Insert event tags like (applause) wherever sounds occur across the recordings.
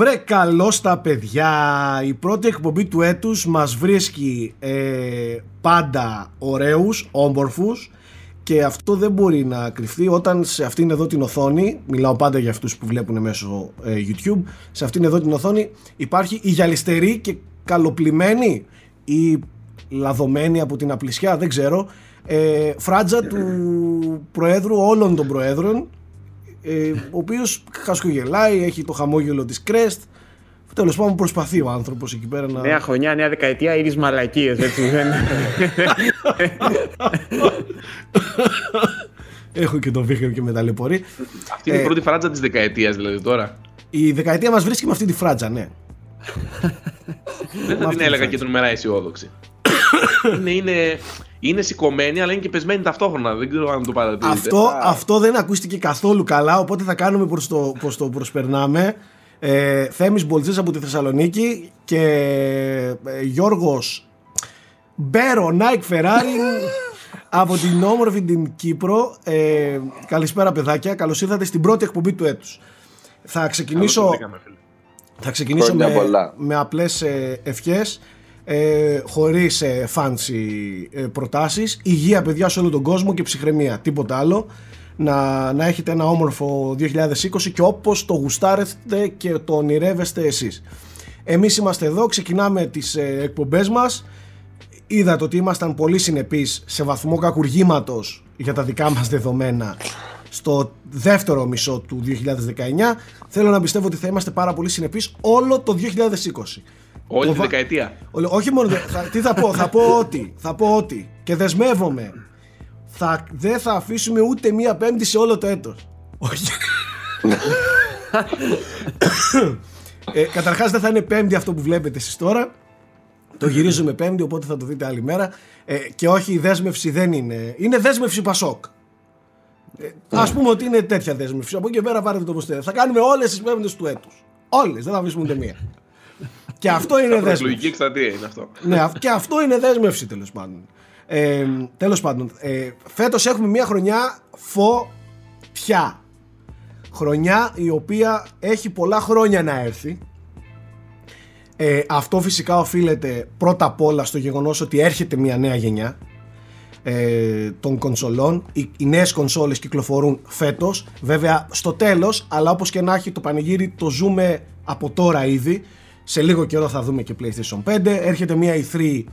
Βρε καλό στα παιδιά, η πρώτη εκπομπή του έτους μας βρίσκει ε, πάντα ωραίους, όμορφους και αυτό δεν μπορεί να κρυφτεί. Όταν σε αυτήν εδώ την οθόνη, μιλάω πάντα για αυτούς που βλέπουν μέσω ε, YouTube, σε αυτήν εδώ την οθόνη υπάρχει η γυαλιστερή και καλοπλημένη ή λαδωμένη από την απλησιά, δεν ξέρω, ε, φράτζα του Προέδρου όλων των Προέδρων ε, ο οποίος χασκογελάει, έχει το χαμόγελο της Κρέστ. Τέλος πάντων, προσπαθεί ο άνθρωπος εκεί πέρα να. Νέα χρονιά, νέα δεκαετία, ήδη μαλακίες, έτσι δεν. Έχω και τον Βίχερ και με ταλαιπωρεί. Αυτή είναι η ε, πρώτη φράτζα της δεκαετίας, δηλαδή τώρα. Η δεκαετία μας βρίσκει με αυτή τη φράτζα, ναι. δεν θα την έλεγα και τον μέρα αισιόδοξη. (coughs) είναι, είναι, είναι σηκωμένη, αλλά είναι και πεσμένη ταυτόχρονα. Δεν ξέρω αν το παρατηρείτε. Αυτό, αυτό δεν ακούστηκε καθόλου καλά, οπότε θα κάνουμε προς το, προς το προσπερνάμε. Ε, Θέμης Μπολτζής από τη Θεσσαλονίκη και ε, Γιώργος Μπέρο Νάικ Φεράρι (laughs) από την όμορφη την Κύπρο. Ε, καλησπέρα παιδάκια, καλώς ήρθατε στην πρώτη εκπομπή του έτους. Θα ξεκινήσω, θα ξεκινήσω με, με απλές ε, ευχές ε, χωρίς ε, fancy ε, προτάσεις. Υγεία παιδιά σε όλο τον κόσμο και ψυχραιμία. Τίποτα άλλο. Να, να έχετε ένα όμορφο 2020 και όπως το γουστάρετε και το ονειρεύεστε εσείς. Εμείς είμαστε εδώ, ξεκινάμε τις ε, εκπομπές μας. Είδατε ότι ήμασταν πολύ συνεπείς σε βαθμό κακουργήματος για τα δικά μας δεδομένα στο δεύτερο μισό του 2019 θέλω να πιστεύω ότι θα είμαστε πάρα πολύ συνεπείς όλο το 2020 Όλη τη δεκαετία. Όχι μόνο. Θα, τι θα πω, θα πω ότι. Θα πω ότι. Και δεσμεύομαι. Θα, δεν θα αφήσουμε ούτε μία πέμπτη σε όλο το έτος. Όχι. ε, καταρχάς δεν θα είναι πέμπτη αυτό που βλέπετε εσείς τώρα. Το γυρίζουμε πέμπτη οπότε θα το δείτε άλλη μέρα. Ε, και όχι η δέσμευση δεν είναι. Είναι δέσμευση Πασόκ. Ε, ας πούμε ότι είναι τέτοια δέσμευση. Από εκεί και πέρα πάρετε το πως Θα κάνουμε όλες τις πέμπτες του έτους. Όλες, δεν θα αφήσουμε ούτε μία. Και αυτό είναι δέσμευση. Λογική εκστρατεία είναι αυτό. ναι, και αυτό είναι δέσμευση τέλος πάντων. Ε, τέλος πάντων, ε, φέτος έχουμε μια χρονιά φωτιά. Χρονιά η οποία έχει πολλά χρόνια να έρθει. Ε, αυτό φυσικά οφείλεται πρώτα απ' όλα στο γεγονός ότι έρχεται μια νέα γενιά ε, των κονσολών. Οι, οι νέες κονσόλες κυκλοφορούν φέτος. Βέβαια στο τέλος, αλλά όπως και να έχει το πανηγύρι το ζούμε από τώρα ήδη. Σε λίγο καιρό θα δούμε και PlayStation 5. Έρχεται μια E3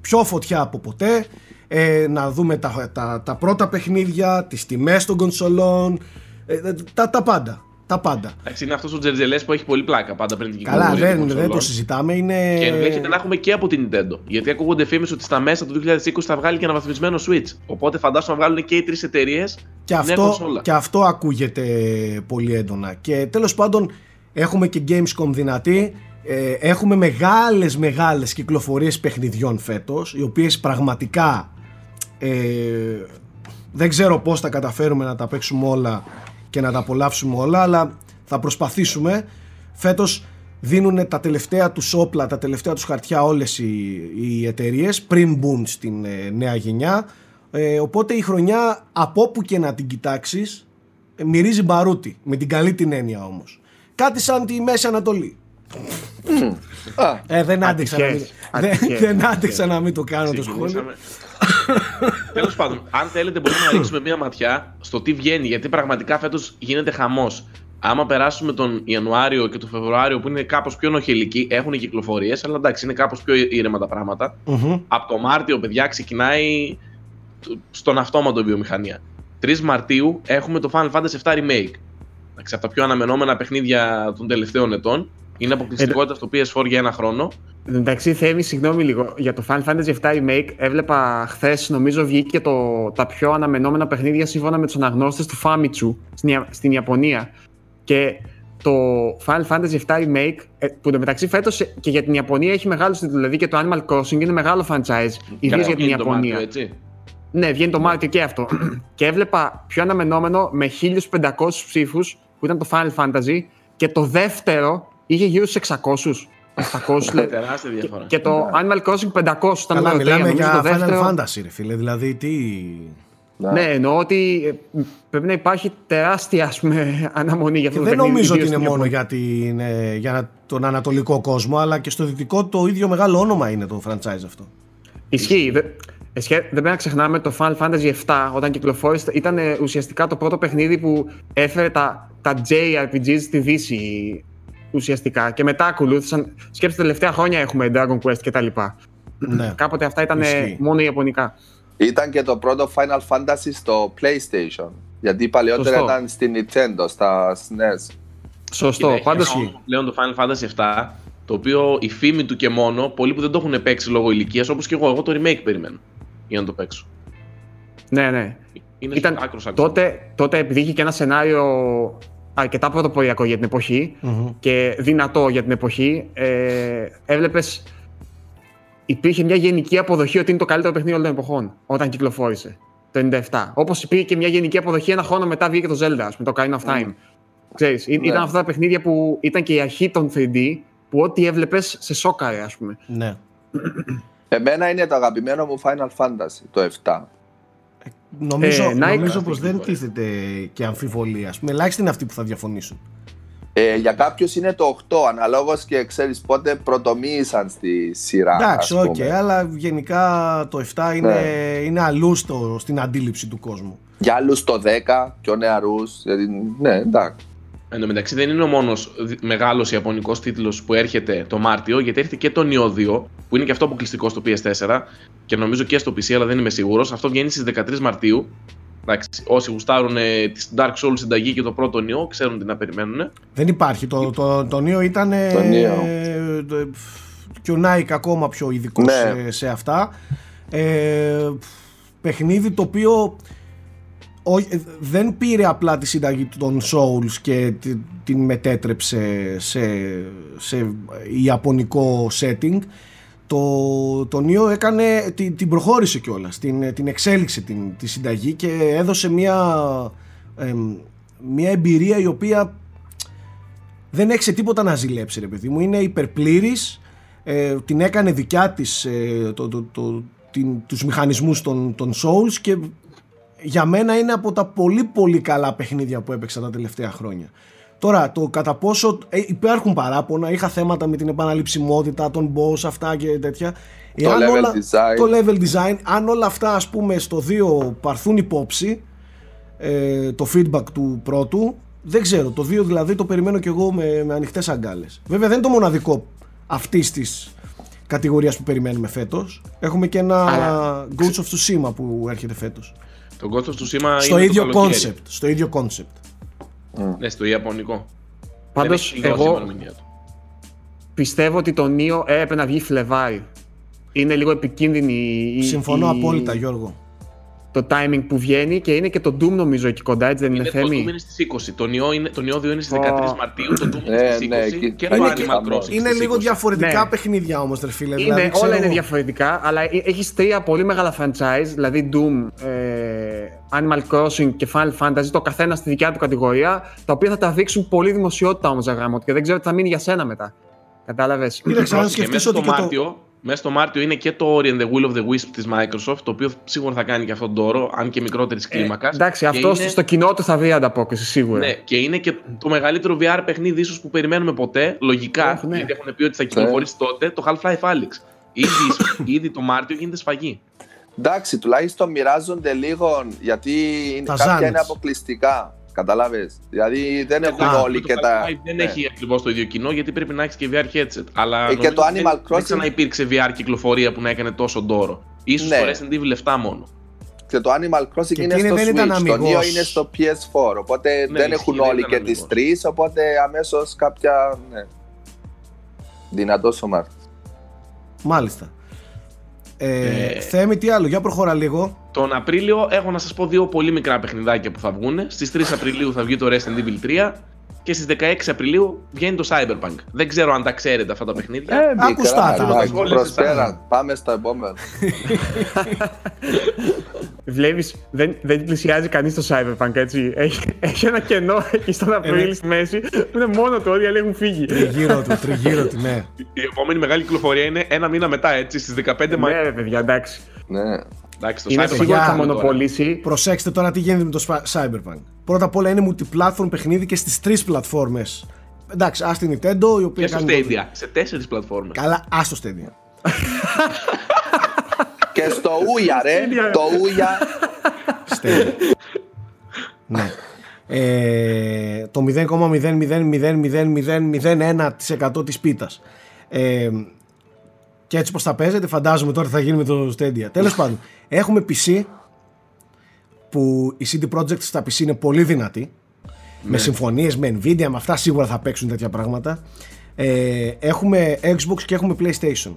πιο φωτιά από ποτέ. Ε, να δούμε τα, τα, τα πρώτα παιχνίδια, τις τιμές των κονσολών, ε, τα, τα πάντα. Τα πάντα. Εντάξει, είναι αυτός ο Τζερτζελέ που έχει πολύ πλάκα πάντα πριν την κυκλοφορία. Καλά, δεν, δεν το συζητάμε. Είναι... Και ενδέχεται να έχουμε και από την Nintendo. Γιατί ακούγονται φήμες ότι στα μέσα του 2020 θα βγάλει και ένα βαθμισμένο Switch. Οπότε φαντάζομαι να βγάλουν και οι τρεις εταιρείες. Και, αυτό, και αυτό ακούγεται πολύ έντονα. Και τέλος πάντων έχουμε και Gamescom δυνατή. Ε, έχουμε μεγάλες μεγάλες κυκλοφορίες παιχνιδιών φέτος οι οποίες πραγματικά ε, δεν ξέρω πώς θα καταφέρουμε να τα παίξουμε όλα και να τα απολαύσουμε όλα αλλά θα προσπαθήσουμε. Φέτος δίνουν τα τελευταία τους όπλα, τα τελευταία τους χαρτιά όλες οι, οι εταιρείες πριν μπουν στην ε, νέα γενιά. Ε, οπότε η χρονιά από όπου και να την κοιτάξεις μυρίζει μπαρούτι με την καλή την έννοια όμως. Κάτι σαν τη Μέση Ανατολή ε, δεν άντεξα, να μην, δεν, άντεξα να μην το κάνω το σχόλιο. Τέλος πάντων, αν θέλετε, μπορούμε να ρίξουμε μία ματιά στο τι βγαίνει, γιατί πραγματικά φέτος γίνεται χαμός. Άμα περάσουμε τον Ιανουάριο και τον Φεβρουάριο που είναι κάπως πιο νοχελικοί, έχουν κυκλοφορίες, αλλά εντάξει, είναι κάπως πιο ήρεμα τα πραγματα Από το Μάρτιο, παιδιά, ξεκινάει στον αυτόματο βιομηχανία. 3 Μαρτίου έχουμε το Final Fantasy VII Remake. Εντάξει, από τα πιο αναμενόμενα παιχνίδια των τελευταίων ετών. Είναι αποκλειστικότητα στο PS4 για ένα χρόνο. Εντάξει, Θέμη, συγγνώμη λίγο. Για το Final Fantasy VII Remake έβλεπα χθες, νομίζω βγήκε το, τα πιο αναμενόμενα παιχνίδια σύμφωνα με τους αναγνώστες του Famitsu στην, στην Ιαπωνία. Και το Final Fantasy VII Remake, ε, που το μεταξύ φέτο και για την Ιαπωνία έχει μεγάλο τίτλο. Δηλαδή και το Animal Crossing είναι μεγάλο franchise, ιδίως για την Ιαπωνία. Μάρτιο, έτσι. Ναι, βγαίνει το Μάρτιο και αυτό. και έβλεπα πιο αναμενόμενο με 1500 ψήφους που ήταν το Final Fantasy και το δεύτερο είχε γύρω στους 600. 700 Τεράστια διαφορά. Και το Animal Crossing 500 ήταν Καλά, μιλάμε για το Final Fantasy, ρε φίλε. Δηλαδή, τι. Ναι, εννοώ ότι ε, πρέπει να υπάρχει τεράστια ας πούμε, αναμονή για αυτό Και το δεν παιχνίδι, νομίζω ότι ιδίως είναι στην μόνο Ιαπωνία. για, την, ε, για τον ανατολικό κόσμο, αλλά και στο δυτικό το ίδιο μεγάλο όνομα είναι το franchise αυτό. Ισχύει. Δε- εσχε- Δεν πρέπει να ξεχνάμε το Final Fantasy VII όταν κυκλοφόρησε ήταν ε, ουσιαστικά το πρώτο παιχνίδι που έφερε τα, τα JRPGs στη Δύση ουσιαστικά και μετά ακολούθησαν. Σκέψτε τα τελευταία χρόνια έχουμε Dragon Quest κτλ. ναι. Κάποτε αυτά ήταν ε, Ισχύει. μόνο ιαπωνικά. Ήταν και το πρώτο Final Fantasy στο PlayStation. Γιατί παλαιότερα Σωστό. ήταν στην Nintendo, στα SNES. Σωστό. Κοίτα, Πάντω. έχει όμως πλέον το Final Fantasy 7, το οποίο η φήμη του και μόνο, πολλοί που δεν το έχουν παίξει λόγω ηλικίας, όπως και εγώ, εγώ το remake περιμένω για να το παίξω. Ναι, ναι. Είναι Ήταν άκρος άκρος. τότε, τότε επειδή είχε και ένα σενάριο αρκετά πρωτοποριακό για την εποχή Μμμ. και δυνατό για την εποχή, ε, έβλεπες. Υπήρχε μια γενική αποδοχή ότι είναι το καλύτερο παιχνίδι όλων των εποχών όταν κυκλοφόρησε το 97. Όπως υπήρχε και μια γενική αποδοχή ένα χρόνο μετά βγήκε το Zelda, ας πούμε, το Ocarina of Time. Ξέρεις, ή- Ναι. ήταν αυτά τα παιχνίδια που ήταν και η αρχή των 3D, που ό,τι έβλεπες σε σόκαρε, ας πούμε. ναι. Εμένα είναι το αγαπημένο μου Final Fantasy, το 7. Νομίζω, Ε, να- νομίζω πως Αυτή δεν τη φορά. τίθεται και αμφιβολία. Ας πούμε, ελάχιστοι είναι αυτοί που θα διαφωνήσουν. Ε, για κάποιους είναι το 8, αναλόγως και ξέρεις πότε πρωτομυήθηκαν στη σειρά. Εντάξει, ας οκ, πούμε. αλλά γενικά το 7 είναι, Ναι. είναι αλλού στο, στην αντίληψη του κόσμου. Για άλλους το 10, πιο νεαρούς. Γιατί, ναι, εντάξει. Εν τω μεταξύ δεν είναι ο μόνος μεγάλος Ιαπωνικός τίτλος που έρχεται το Μάρτιο, γιατί έρχεται και το Neo 2, που είναι και αυτό αποκλειστικό στο PS4 και νομίζω και στο PC, αλλά δεν είμαι σίγουρος. Αυτό βγαίνει στις 13 Μαρτίου. Εντάξει, όσοι γουστάρουν ε, τη Dark Souls συνταγή και το πρώτο Neo, ξέρουν τι να περιμένουν. Δεν υπάρχει. Το, το, το Neo ήταν. ε, Το Neo. ε, το- και ο Nike ακόμα πιο ειδικός Ναι. σε, σε αυτά. Ε, παιχνίδι το οποίο ο- ε, δεν πήρε απλά τη συνταγή των Souls και τη- την μετέτρεψε σε, σε ιαπωνικό setting. Το, το Neo έκανε, την, την προχώρησε κιόλας, την, την εξέλιξε την, τη συνταγή και έδωσε μια, εμ, μια εμπειρία η οποία δεν έχει σε τίποτα να ζηλέψει ρε παιδί μου. Είναι υπερπλήρης, ε, την έκανε δικιά της ε, το, το, το, την, τους μηχανισμούς των, των Souls και για μένα είναι από τα πολύ πολύ καλά παιχνίδια που έπαιξα τα τελευταία χρόνια. Τώρα, το κατά πόσο ε, υπάρχουν παράπονα, είχα θέματα με την επαναληψιμότητα, των boss, αυτά και τέτοια. Το level design. Το level design, αν όλα αυτά ας πούμε στο 2 παρθούν υπόψη, ε, το feedback του πρώτου, δεν ξέρω. Το 2 δηλαδή το περιμένω κι εγώ με, με ανοιχτές αγκάλες. Βέβαια δεν είναι το μοναδικό αυτής της κατηγορίας που περιμένουμε φέτος. Έχουμε και ένα Αλλά- Ghost of Tsushima που έρχεται φέτος. Το Ghost of Tsushima στο είναι ίδιο το καλοκαίρι. concept. Στο ίδιο concept. Ναι, στο Ιαπωνικό. Πάντως, Δεν έχει δηλώσει η εγώ ημερομηνία του. πιστεύω ότι το Neo έπρεπε να βγει Φλεβάρι. Είναι λίγο επικίνδυνη η, Συμφωνώ η- απόλυτα Γιώργο. Το timing που βγαίνει και είναι και το Doom νομίζω εκεί κοντά, έτσι δεν είναι, Είναι, το Doom Θέμη. είναι στις 20. Το Neo, είναι, το Neo 2 είναι στις Ω. 13 Μαρτίου, το Doom είναι Ναι, στις 20 ναι, εκεί- και το είναι Animal και- Crossing Είναι στις λίγο 20. διαφορετικά Ναι. παιχνίδια όμως ρε φίλε. Είναι, δηλαδή, όλα ξέρω- είναι διαφορετικά, αλλά έχεις τρία πολύ μεγάλα franchise, δηλαδή Doom, ε, Animal Crossing και Final Fantasy, το καθένα στη δικιά του κατηγορία, τα οποία θα τα δείξουν πολύ δημοσιότητα όμως, Αγράμμο, και δεν ξέρω τι θα μείνει για σένα μετά. Κατάλαβες; Κοίταξε, αν Πρόσεχε, σκεφτείς μέσα ότι στο και το- Μάρτιο, μέσα στο Μάρτιο είναι και το Ori and the Will of the Wisp της Microsoft, το οποίο σίγουρα θα κάνει και αυτόν τον όρο, αν και μικρότερης κλίμακας. Ε, εντάξει, Και αυτό είναι- στο κοινό του θα βρει ανταπόκριση σίγουρα. Ναι, και είναι και το μεγαλύτερο VR παιχνίδι ίσως που περιμένουμε ποτέ, λογικά, Ωχ, ναι. γιατί έχουν πει ότι θα κυκλοφορήσει τότε, το Half-Life Alyx. Ήδη, (coughs) ήδη το Μάρτιο γίνεται σφαγή. Εντάξει, τουλάχιστον μοιράζονται λίγο γιατί είναι, Τα κάποια ζάνες. είναι αποκλειστικά. Καταλάβες; Δηλαδή δεν έχουν Εντάξει, όλοι το και τα. Half-Life δεν ναι. έχει ακριβώς το ίδιο κοινό γιατί πρέπει να έχεις και VR headset. Αλλά Ε, και νομίζω το ότι Animal δεν, Crossing- δεν ξαναυπήρξε VR κυκλοφορία που να έκανε τόσο ντόρο. Ίσως Ναι. στο Resident Evil 7 μόνο. Και το Animal Crossing Και είναι εκείνη στο δεν Switch, ήταν το αμιγώς. Neo είναι στο PS4, οπότε Ναι, δεν ισχύει, έχουν δεν όλοι ήταν και τις αμιγώς. τρεις, οπότε αμέσως κάποια, ναι, δυνατός ο Μάρτιος. Μάλιστα. Ε, Ε, Θέμη, τι άλλο, για προχώρα λίγο. Τον Απρίλιο έχω να σας πω δύο πολύ μικρά παιχνιδάκια που θα βγουν. Στις 3 Απριλίου θα βγει το Resident Evil 3 και στις 16 Απριλίου βγαίνει το Cyberpunk. Δεν ξέρω αν τα ξέρετε αυτά τα παιχνίδια. Ε, Ακουστά τα, εντάξει, όλες Προσπέρα, εσάς. πάμε στο επόμενο. (laughs) Βλέπεις, δεν, δεν πλησιάζει κανείς το Cyberpunk, έτσι. Έχει, έχει ένα κενό εκεί στον Απρίλιο στη μέση που είναι μόνο του, όλοι οι άλλοι έχουν φύγει. Τριγύρω του, τριγύρω του, ναι. Η επόμενη μεγάλη κυκλοφορία είναι ένα μήνα μετά, έτσι, στις 15 Μαΐου. ναι, ρε παιδιά, εντάξει. ναι. Εντάξει, το Είναι Cyberpunk σίγουρο ότι θα είναι τώρα. μονοπολίσει. Προσέξτε τώρα τι γίνεται με το Spa- Cyberpunk. Πρώτα απ' όλα είναι multiplatform παιχνίδι και στις τρεις πλατφόρμες. Εντάξει, ας την Nintendo η οποία Και στο κάνει... Stadia, σε τέσσερις πλατφόρμες. Καλά, ας το Stadia. (laughs) Και στο Ούια, ρε. το Ούια. Stadia. ναι. Ε, το 0,0000001% της πίτας. Ε, και έτσι πως θα παίζετε φαντάζομαι τώρα τι θα γίνει με το Stadia. Τέλος πάντων, έχουμε PC που η CD Projekt στα PC είναι πολύ δυνατή. Με συμφωνίες με Nvidia, με αυτά σίγουρα θα παίξουν τέτοια πράγματα. Ε, έχουμε Xbox και έχουμε PlayStation.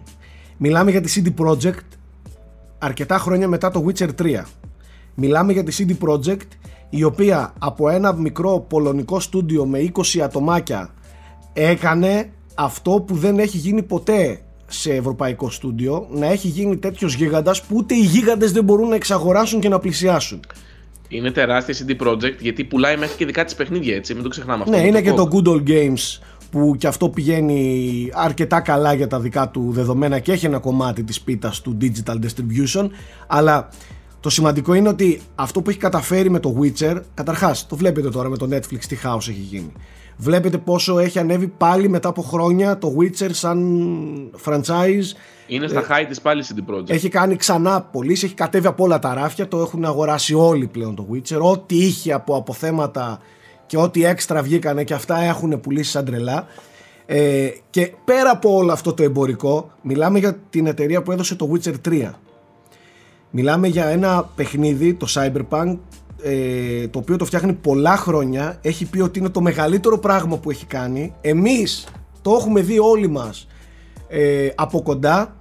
Μιλάμε για τη CD Projekt αρκετά χρόνια μετά το Witcher 3. Μιλάμε για τη CD Projekt η οποία από ένα μικρό πολωνικό στούντιο με 20 ατομάκια έκανε αυτό που δεν έχει γίνει ποτέ σε ευρωπαϊκό στούντιο να έχει γίνει τέτοιος γίγαντας που ούτε οι γίγαντες δεν μπορούν να εξαγοράσουν και να πλησιάσουν. Είναι τεράστια CD Projekt γιατί πουλάει μέχρι και δικά της παιχνίδια έτσι, μην το ξεχνάμε αυτό. Ναι, με είναι και GOG. το Good Old Games που και αυτό πηγαίνει αρκετά καλά για τα δικά του δεδομένα και έχει ένα κομμάτι της πίτας του digital distribution αλλά το σημαντικό είναι ότι αυτό που έχει καταφέρει με το Witcher καταρχάς το βλέπετε τώρα με το Netflix τι χάος έχει γίνει βλέπετε πόσο έχει ανέβει πάλι μετά από χρόνια το Witcher σαν franchise Είναι στα high της πάλι CD Projekt. ε, έχει κάνει ξανά πωλήσει, έχει κατέβει από όλα τα ράφια, το έχουν αγοράσει όλοι πλέον το Witcher. Ό,τι είχε από αποθέματα και ό,τι έξτρα βγήκανε και αυτά έχουν πουλήσει σαν τρελά. Ε, και πέρα από όλο αυτό το εμπορικό, μιλάμε για την εταιρεία που έδωσε το Witcher 3. Μιλάμε για ένα παιχνίδι, το Cyberpunk, ε, το οποίο το φτιάχνει πολλά χρόνια. Έχει πει ότι είναι το μεγαλύτερο πράγμα που έχει κάνει. Εμείς το έχουμε δει όλοι μας ε, από κοντά,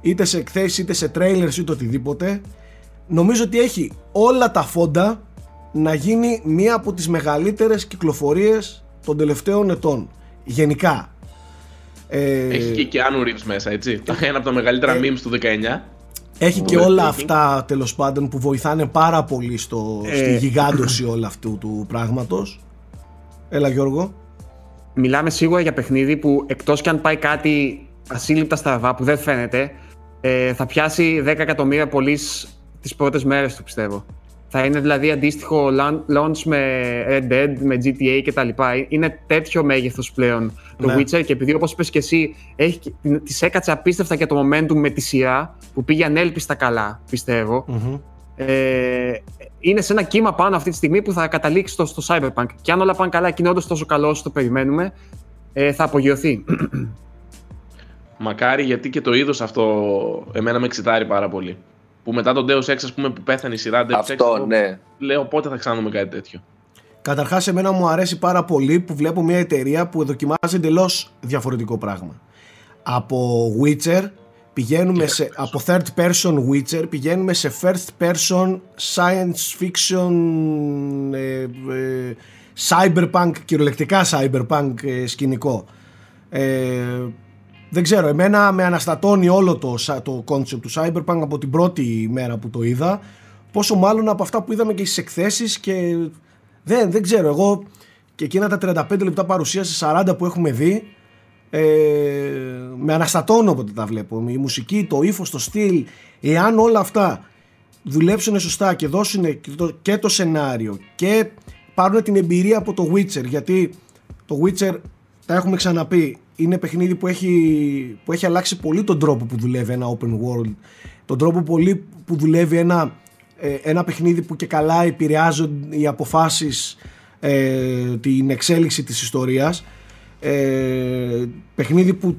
είτε σε εκθέσεις, είτε σε trailers, είτε οτιδήποτε. Νομίζω ότι έχει όλα τα φόντα να γίνει μία από τις μεγαλύτερες κυκλοφορίες των τελευταίων ετών. Γενικά. Ε, Έχει και Keanu Reeves μέσα, έτσι. Ένα από τα μεγαλύτερα Ε, memes του 19. Έχει και Overthinking. όλα αυτά τέλος πάντων που βοηθάνε πάρα πολύ στο, Ε. στη γιγάντωση όλου αυτού του πράγματος. Έλα Γιώργο. Μιλάμε σίγουρα για παιχνίδι που εκτός κι αν πάει κάτι ασύλληπτα στραβά που δεν φαίνεται, ε, θα πιάσει 10 εκατομμύρια πωλήσει τις πρώτες μέρες του πιστεύω. Θα είναι δηλαδή αντίστοιχο lan- launch με Red Dead, με GTA κτλ. Είναι τέτοιο μέγεθος πλέον το Ναι. Witcher και επειδή όπως είπες και εσύ έχει, και- την- της έκατσε απίστευτα και το momentum με τη σειρά που πήγε ανέλπιστα καλά πιστεύω. Ε, είναι σε ένα κύμα πάνω αυτή τη στιγμή που θα καταλήξει στο, στο Cyberpunk. Και αν όλα πάνε καλά και είναι όντως τόσο καλό όσο το περιμένουμε, ε, θα απογειωθεί. Μακάρι γιατί και το είδος αυτό εμένα με εξητάρει πάρα πολύ. Που μετά τον Deus Ex, ας πούμε, που πέθανε η σειρά Deus Ex, Αυτό, εγώ ναι. λέω πότε θα ξαναδούμε κάτι τέτοιο; Καταρχάς εμένα μου αρέσει πάρα πολύ που βλέπω μια εταιρεία που δοκιμάζει εντελώς διαφορετικό πράγμα. Από Witcher πηγαίνουμε σε, από third person Witcher πηγαίνουμε σε first person science fiction ε, ε, cyberpunk κυριολεκτικά cyberpunk ε, σκηνικό ε, δεν ξέρω εμένα με αναστατώνει όλο το, σα- το concept του cyberpunk από την πρώτη μέρα που το είδα πόσο μάλλον από αυτά που είδαμε και στις εκθέσεις και δεν, δεν ξέρω εγώ και εκείνα τα 35 λεπτά παρουσίαση 40 που έχουμε δει ε, με αναστατώνω όποτε τα βλέπω. Η μουσική, το ύφος, το στυλ εάν όλα αυτά δουλέψουν σωστά και δώσουν και το, και το σενάριο και πάρουν την εμπειρία από το Witcher γιατί το Witcher τα έχουμε ξαναπεί είναι παιχνίδι που έχει, που έχει αλλάξει πολύ τον τρόπο που δουλεύει ένα open world. Τον τρόπο πολύ που δουλεύει ένα, ε, ένα παιχνίδι που και καλά επηρεάζουν οι αποφάσεις ε, την εξέλιξη της ιστορίας. Ε, παιχνίδι που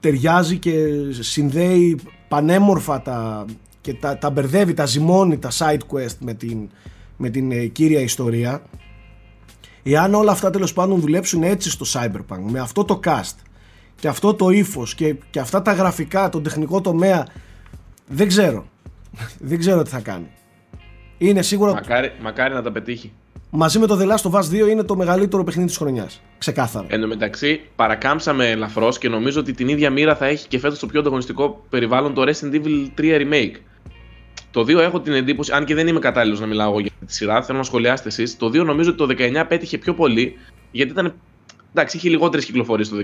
ταιριάζει και συνδέει πανέμορφα τα, και τα, τα μπερδεύει, τα ζυμώνει τα side quest με την, με την ε, κύρια ιστορία. Εάν όλα αυτά τέλος πάντων δουλέψουν έτσι στο Cyberpunk με αυτό το cast και αυτό το ύφος και, και αυτά τα γραφικά, τον τεχνικό τομέα δεν ξέρω δεν ξέρω τι θα κάνει είναι σίγουρο ότι Μακάρι, μακάρι να τα πετύχει. μαζί με το The Last of Us 2 είναι το μεγαλύτερο παιχνίδι της χρονιάς ξεκάθαρα Εν τω μεταξύ, παρακάμψαμε ελαφρώς και νομίζω ότι την ίδια μοίρα θα έχει και φέτος το πιο ανταγωνιστικό περιβάλλον το Resident Evil 3 Remake. Το 2 έχω την εντύπωση, αν και δεν είμαι κατάλληλος να μιλάω εγώ για τη σειρά, θέλω να σχολιάσετε εσείς. Το 2 νομίζω ότι το 19 πέτυχε πιο πολύ, γιατί ήταν. Εντάξει, είχε λιγότερες κυκλοφορίες το 19.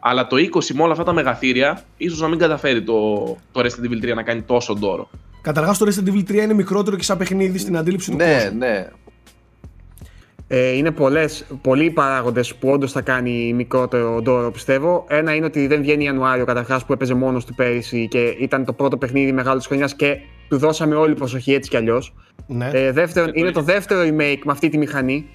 Αλλά το 20 με όλα αυτά τα μεγαθύρια, ίσως να μην καταφέρει το, το Resident Evil 3 να κάνει τόσο ντόρο. Καταρχάς το Resident Evil 3 είναι μικρότερο και σαν παιχνίδι στην αντίληψη του Ναι, κόσμου. ναι. Ε, είναι πολλές, πολλοί παράγοντες που όντως θα κάνει μικρότερο ντόρο, πιστεύω. Ένα είναι ότι δεν βγαίνει Ιανουάριο καταρχάς που έπαιζε μόνος του πέρυσι και ήταν το πρώτο παιχνίδι μεγάλο τη χρονιάς και του δώσαμε όλη προσοχή έτσι κι αλλιώς. Ναι. Ε, δεύτερον, Ε, το είναι το είχε. δεύτερο remake με αυτή τη μηχανή.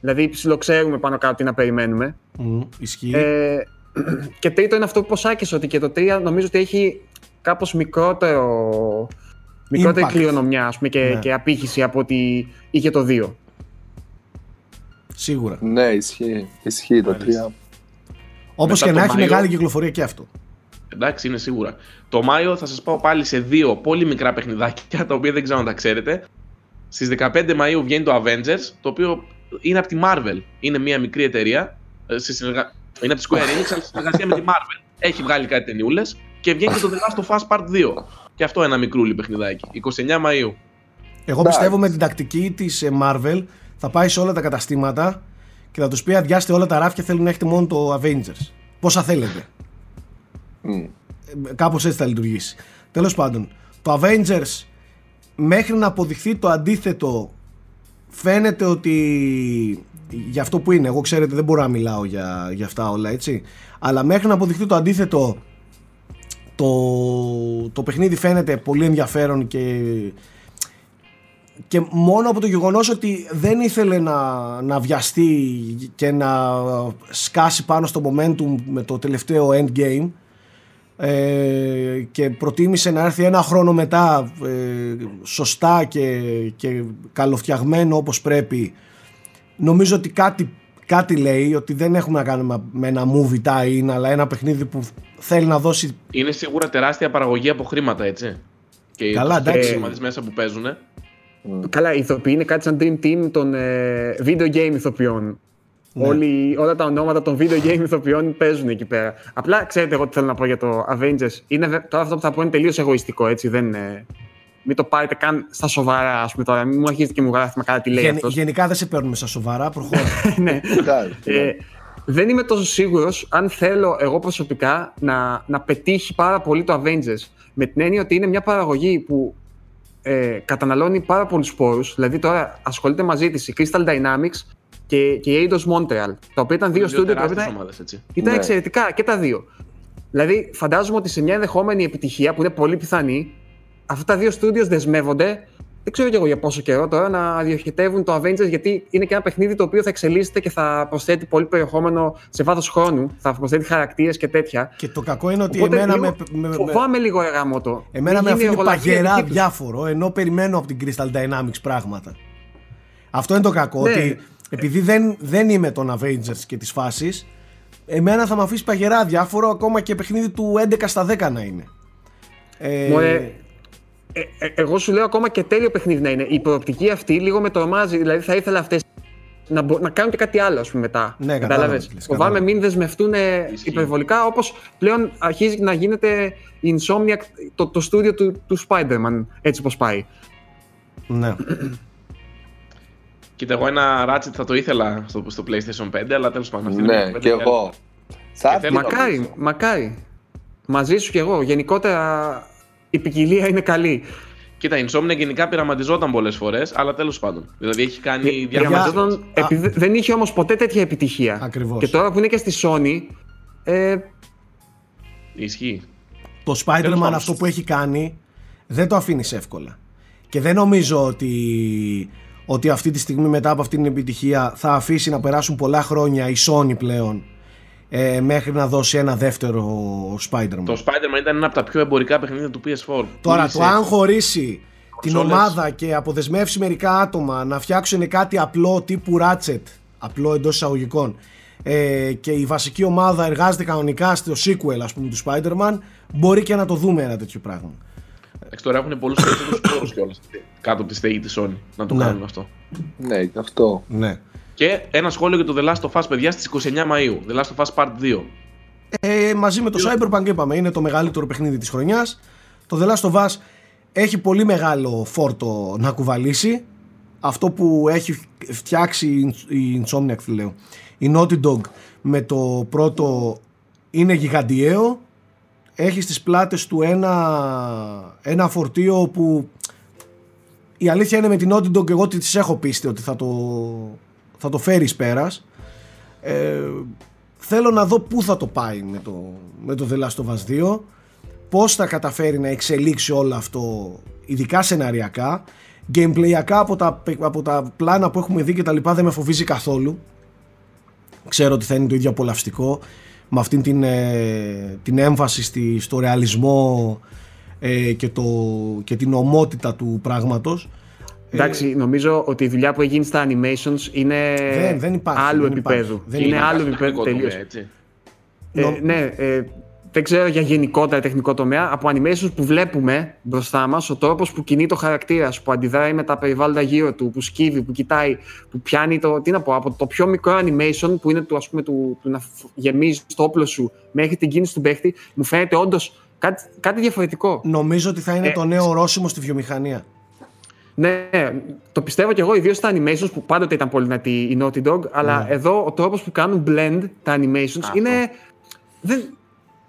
Δηλαδή, ψιλοξέρουμε πάνω κάτω τι να περιμένουμε. Μμ, ισχύει. Ε, (clears throat) και τρίτο είναι αυτό που ποσάκες ότι και το 3 νομίζω ότι έχει κάπως μικρότερο, μικρότερη Impact. κληρονομιά ας πούμε, και, Ναι. και απήχηση από ότι είχε το 2. Σίγουρα. Ναι, ισχύει. Ισχύει το Μάλιστα. 3. Όπως Μετά και το να έχει Μάιο- μεγάλη κυκλοφορία και αυτό. Εντάξει, είναι σίγουρα. Το Μάιο θα σας πάω πάλι σε δύο πολύ μικρά παιχνιδάκια, τα οποία δεν ξέρω αν τα ξέρετε. Στις 15 Μαου βγαίνει το Avengers, το οποίο είναι από τη Marvel. Είναι μια μικρή εταιρεία. ε, σε συνεργα... Είναι από τη Square Enix, αλλά σε συνεργασία με τη Marvel. Έχει βγάλει κάτι ταινιούλες και βγαίνει και το The Last of Us Part 2. Και αυτό ένα μικρούλι παιχνιδάκι. 29 Μαου. Εγώ Εντάξει. πιστεύω με την τακτική της Marvel θα πάει σε όλα τα καταστήματα και θα τους πει αδειάστε όλα τα ράφια. Θέλουν να έχετε μόνο το Avengers. Πόσα θέλετε. Μμ. Κάπως έτσι θα λειτουργήσει. Τέλος πάντων, το Avengers μέχρι να αποδειχθεί το αντίθετο φαίνεται ότι για αυτό που είναι, εγώ ξέρετε δεν μπορώ να μιλάω για, για αυτά όλα έτσι. Αλλά μέχρι να αποδειχθεί το αντίθετο το, το παιχνίδι φαίνεται πολύ ενδιαφέρον και και μόνο από το γεγονός ότι δεν ήθελε να, να βιαστεί και να σκάσει πάνω στο momentum με το τελευταίο endgame ε, και προτίμησε να έρθει ένα χρόνο μετά ε, σωστά και, και καλοφτιαγμένο όπως πρέπει νομίζω ότι κάτι, κάτι λέει ότι δεν έχουμε να κάνουμε με ένα movie tie-in αλλά ένα παιχνίδι που θέλει να δώσει Είναι σίγουρα τεράστια παραγωγή από χρήματα, έτσι. Και Καλά, τους εντάξει. ομάδες μέσα που παίζουν. Καλά, οι ηθοποιοί είναι κάτι σαν dream team των ε, video game ηθοποιών. Ναι. Όλοι, όλα τα ονόματα των video game ηθοποιών παίζουν εκεί πέρα. Απλά ξέρετε εγώ τι θέλω να πω για το Avengers. Είναι, βε- τώρα αυτό που θα πω είναι τελείως εγωιστικό, έτσι. Δεν, είναι- μην το πάρετε καν στα σοβαρά, ας πούμε τώρα. Μην μου αρχίσετε και μου γράφετε με καλά τι λέει Γεν- αυτός. γενικά δεν σε παίρνουμε στα σοβαρά προχώρα (laughs) ναι. Εντάξει, Ε, δεν είμαι τόσο σίγουρος αν θέλω εγώ προσωπικά να, να πετύχει πάρα πολύ το Avengers. Με την έννοια ότι είναι μια παραγωγή που ε, καταναλώνει πάρα πολλούς πόρου. Δηλαδή τώρα ασχολείται μαζί της η Crystal Dynamics και, και η Eidos Montreal. Τα οποία ήταν δύο στούντιο τα οποία τεράστιες ήταν, ομάδες, έτσι. ήταν Ναι. εξαιρετικά και τα δύο. Δηλαδή φαντάζομαι ότι σε μια ενδεχόμενη επιτυχία που είναι πολύ πιθανή, αυτά τα δύο στούντιος δεσμεύονται. Δεν ξέρω κι εγώ για πόσο καιρό τώρα να διοχετεύουν το Avengers γιατί είναι και ένα παιχνίδι το οποίο θα εξελίσσεται και θα προσθέτει πολύ περιεχόμενο σε βάθος χρόνου. Θα προσθέτει χαρακτήρες και τέτοια. και το κακό είναι ότι Οπότε εμένα λίγο με, με, με, φοβάμαι λίγο εγάμο το. Εμένα Μην με γίνει αφήνει εργολαβία παγερά δική τους. διάφορο ενώ περιμένω από την Crystal Dynamics πράγματα. Αυτό είναι το κακό. Ναι. Ότι επειδή δεν, δεν είμαι των Avengers και της φάσης, εμένα θα με αφήσει παγερά διάφορο ακόμα και παιχνίδι του 11 στα 10 να είναι. Ε, Μωρέ, ε, ε, εγώ σου λέω ακόμα και τέλειο παιχνίδι να είναι. Η προοπτική αυτή λίγο με τρομάζει. Δηλαδή θα ήθελα αυτές να, μπο- να κάνουν και κάτι άλλο ας πούμε, μετά. Ναι, κατάλαβα Κατάλαβες; τι λες, Φοβάμαι κατάλαβα. μην δεσμευτούν ε, Ισχύει. υπερβολικά όπως πλέον αρχίζει να γίνεται η Insomniac το, το στούντιο του, του Spider-Man έτσι όπως πάει. ναι. Κοίτα, εγώ ένα Ratchet θα το ήθελα στο, στο PlayStation 5, αλλά τέλος πάντων. αυτή είναι μια Ναι, κουβέντα και για άλλη. εγώ. Θα έρθει θέλω- Μακάρι, νομίζω. μακάρι. Μαζί σου κι εγώ. Γενικότερα η ποικιλία είναι καλή. Κοίτα, η Insomnia γενικά πειραματιζόταν πολλές φορές, αλλά τέλος πάντων. Δηλαδή έχει κάνει διάφορα. Πειραματιζόταν, επειδή δεν είχε όμως ποτέ τέτοια επιτυχία. Ακριβώς. Και τώρα που είναι και στη Sony, ε, Ισχύει. το Τέλος Spider-Man πάντων. αυτό που έχει κάνει δεν το αφήνεις εύκολα. Και δεν νομίζω ότι, ότι αυτή τη στιγμή μετά από αυτή την επιτυχία θα αφήσει να περάσουν πολλά χρόνια η Sony πλέον ε, μέχρι να δώσει ένα δεύτερο Spider-Man. Το Spider-Man ήταν ένα από τα πιο εμπορικά παιχνίδια του PS4. Τώρα Πούλησε- το αν χωρίσει την κονσόλες. ομάδα και αποδεσμεύσει μερικά άτομα να φτιάξουν κάτι απλό τύπου Ratchet, απλό εντός εισαγωγικών, ε, και η βασική ομάδα εργάζεται κανονικά στο sequel ας πούμε του Spider-Man, μπορεί και να το δούμε ένα τέτοιο πράγμα. Εντάξει, τώρα έχουν πολλούς περισσότερους (coughs) πόρου κιόλας κάτω από τη στέγη της Sony να το Ναι. κάνουν αυτό. Ναι, και αυτό. Ναι. Και ένα σχόλιο για το The Last of Us, παιδιά, στις 29 Μαου. The Last of Us Part 2. Ε, μαζί με το Cyberpunk είπαμε είναι το μεγαλύτερο παιχνίδι της χρονιάς το The Last of Us έχει πολύ μεγάλο φόρτο να κουβαλήσει αυτό που έχει φτιάξει η Insomniac τι λέω η Naughty Dog με το πρώτο είναι γιγαντιαίο έχεις στις πλάτες του ένα, ένα φορτίο που η αλήθεια είναι με την Naughty Dog εγώ της έχω πίστη ότι θα το, θα το φέρεις πέρας. Ε, θέλω να δω πού θα το πάει με το, με το The Last of Us 2 πώς θα καταφέρει να εξελίξει όλο αυτό ειδικά σεναριακά gameplayακά από τα, από τα πλάνα που έχουμε δει και τα λοιπά δεν με φοβίζει καθόλου ξέρω ότι θα είναι το ίδιο απολαυστικό με αυτήν την, ε, την έμφαση στη, στο ρεαλισμό ε, και, το, και την ομότητα του πράγματος Εντάξει, νομίζω ότι η δουλειά που έχει γίνει στα animations είναι Δεν- δεν υπάρχει, άλλου δεν επίπεδου. υπάρχει. Δεν είναι υπάρχει. άλλου Τεχνικό επίπεδου τελείως. τομέα, έτσι. Ε, ναι, ε, δεν ξέρω για γενικότερα τεχνικό τομέα. Από animations που βλέπουμε μπροστά μας, ο τρόπος που κινεί το χαρακτήρα, που αντιδράει με τα περιβάλλοντα γύρω του, που σκύβει, που κοιτάει, που πιάνει το. Τι να πω, από το πιο μικρό animation που είναι του, ας πούμε, του, του να φ- γεμίζει το όπλο σου μέχρι την κίνηση του παίχτη, μου φαίνεται όντως κάτι, κάτι διαφορετικό. νομίζω ότι θα είναι Ε, το νέο ορόσημο στη βιομηχανία Ναι, το πιστεύω κι εγώ, ιδίως στα animations που πάντοτε ήταν πολύ δυνατή η Naughty Dog, αλλά Ναι. εδώ ο τρόπος που κάνουν blend τα animations Αυτό. είναι. Δεν,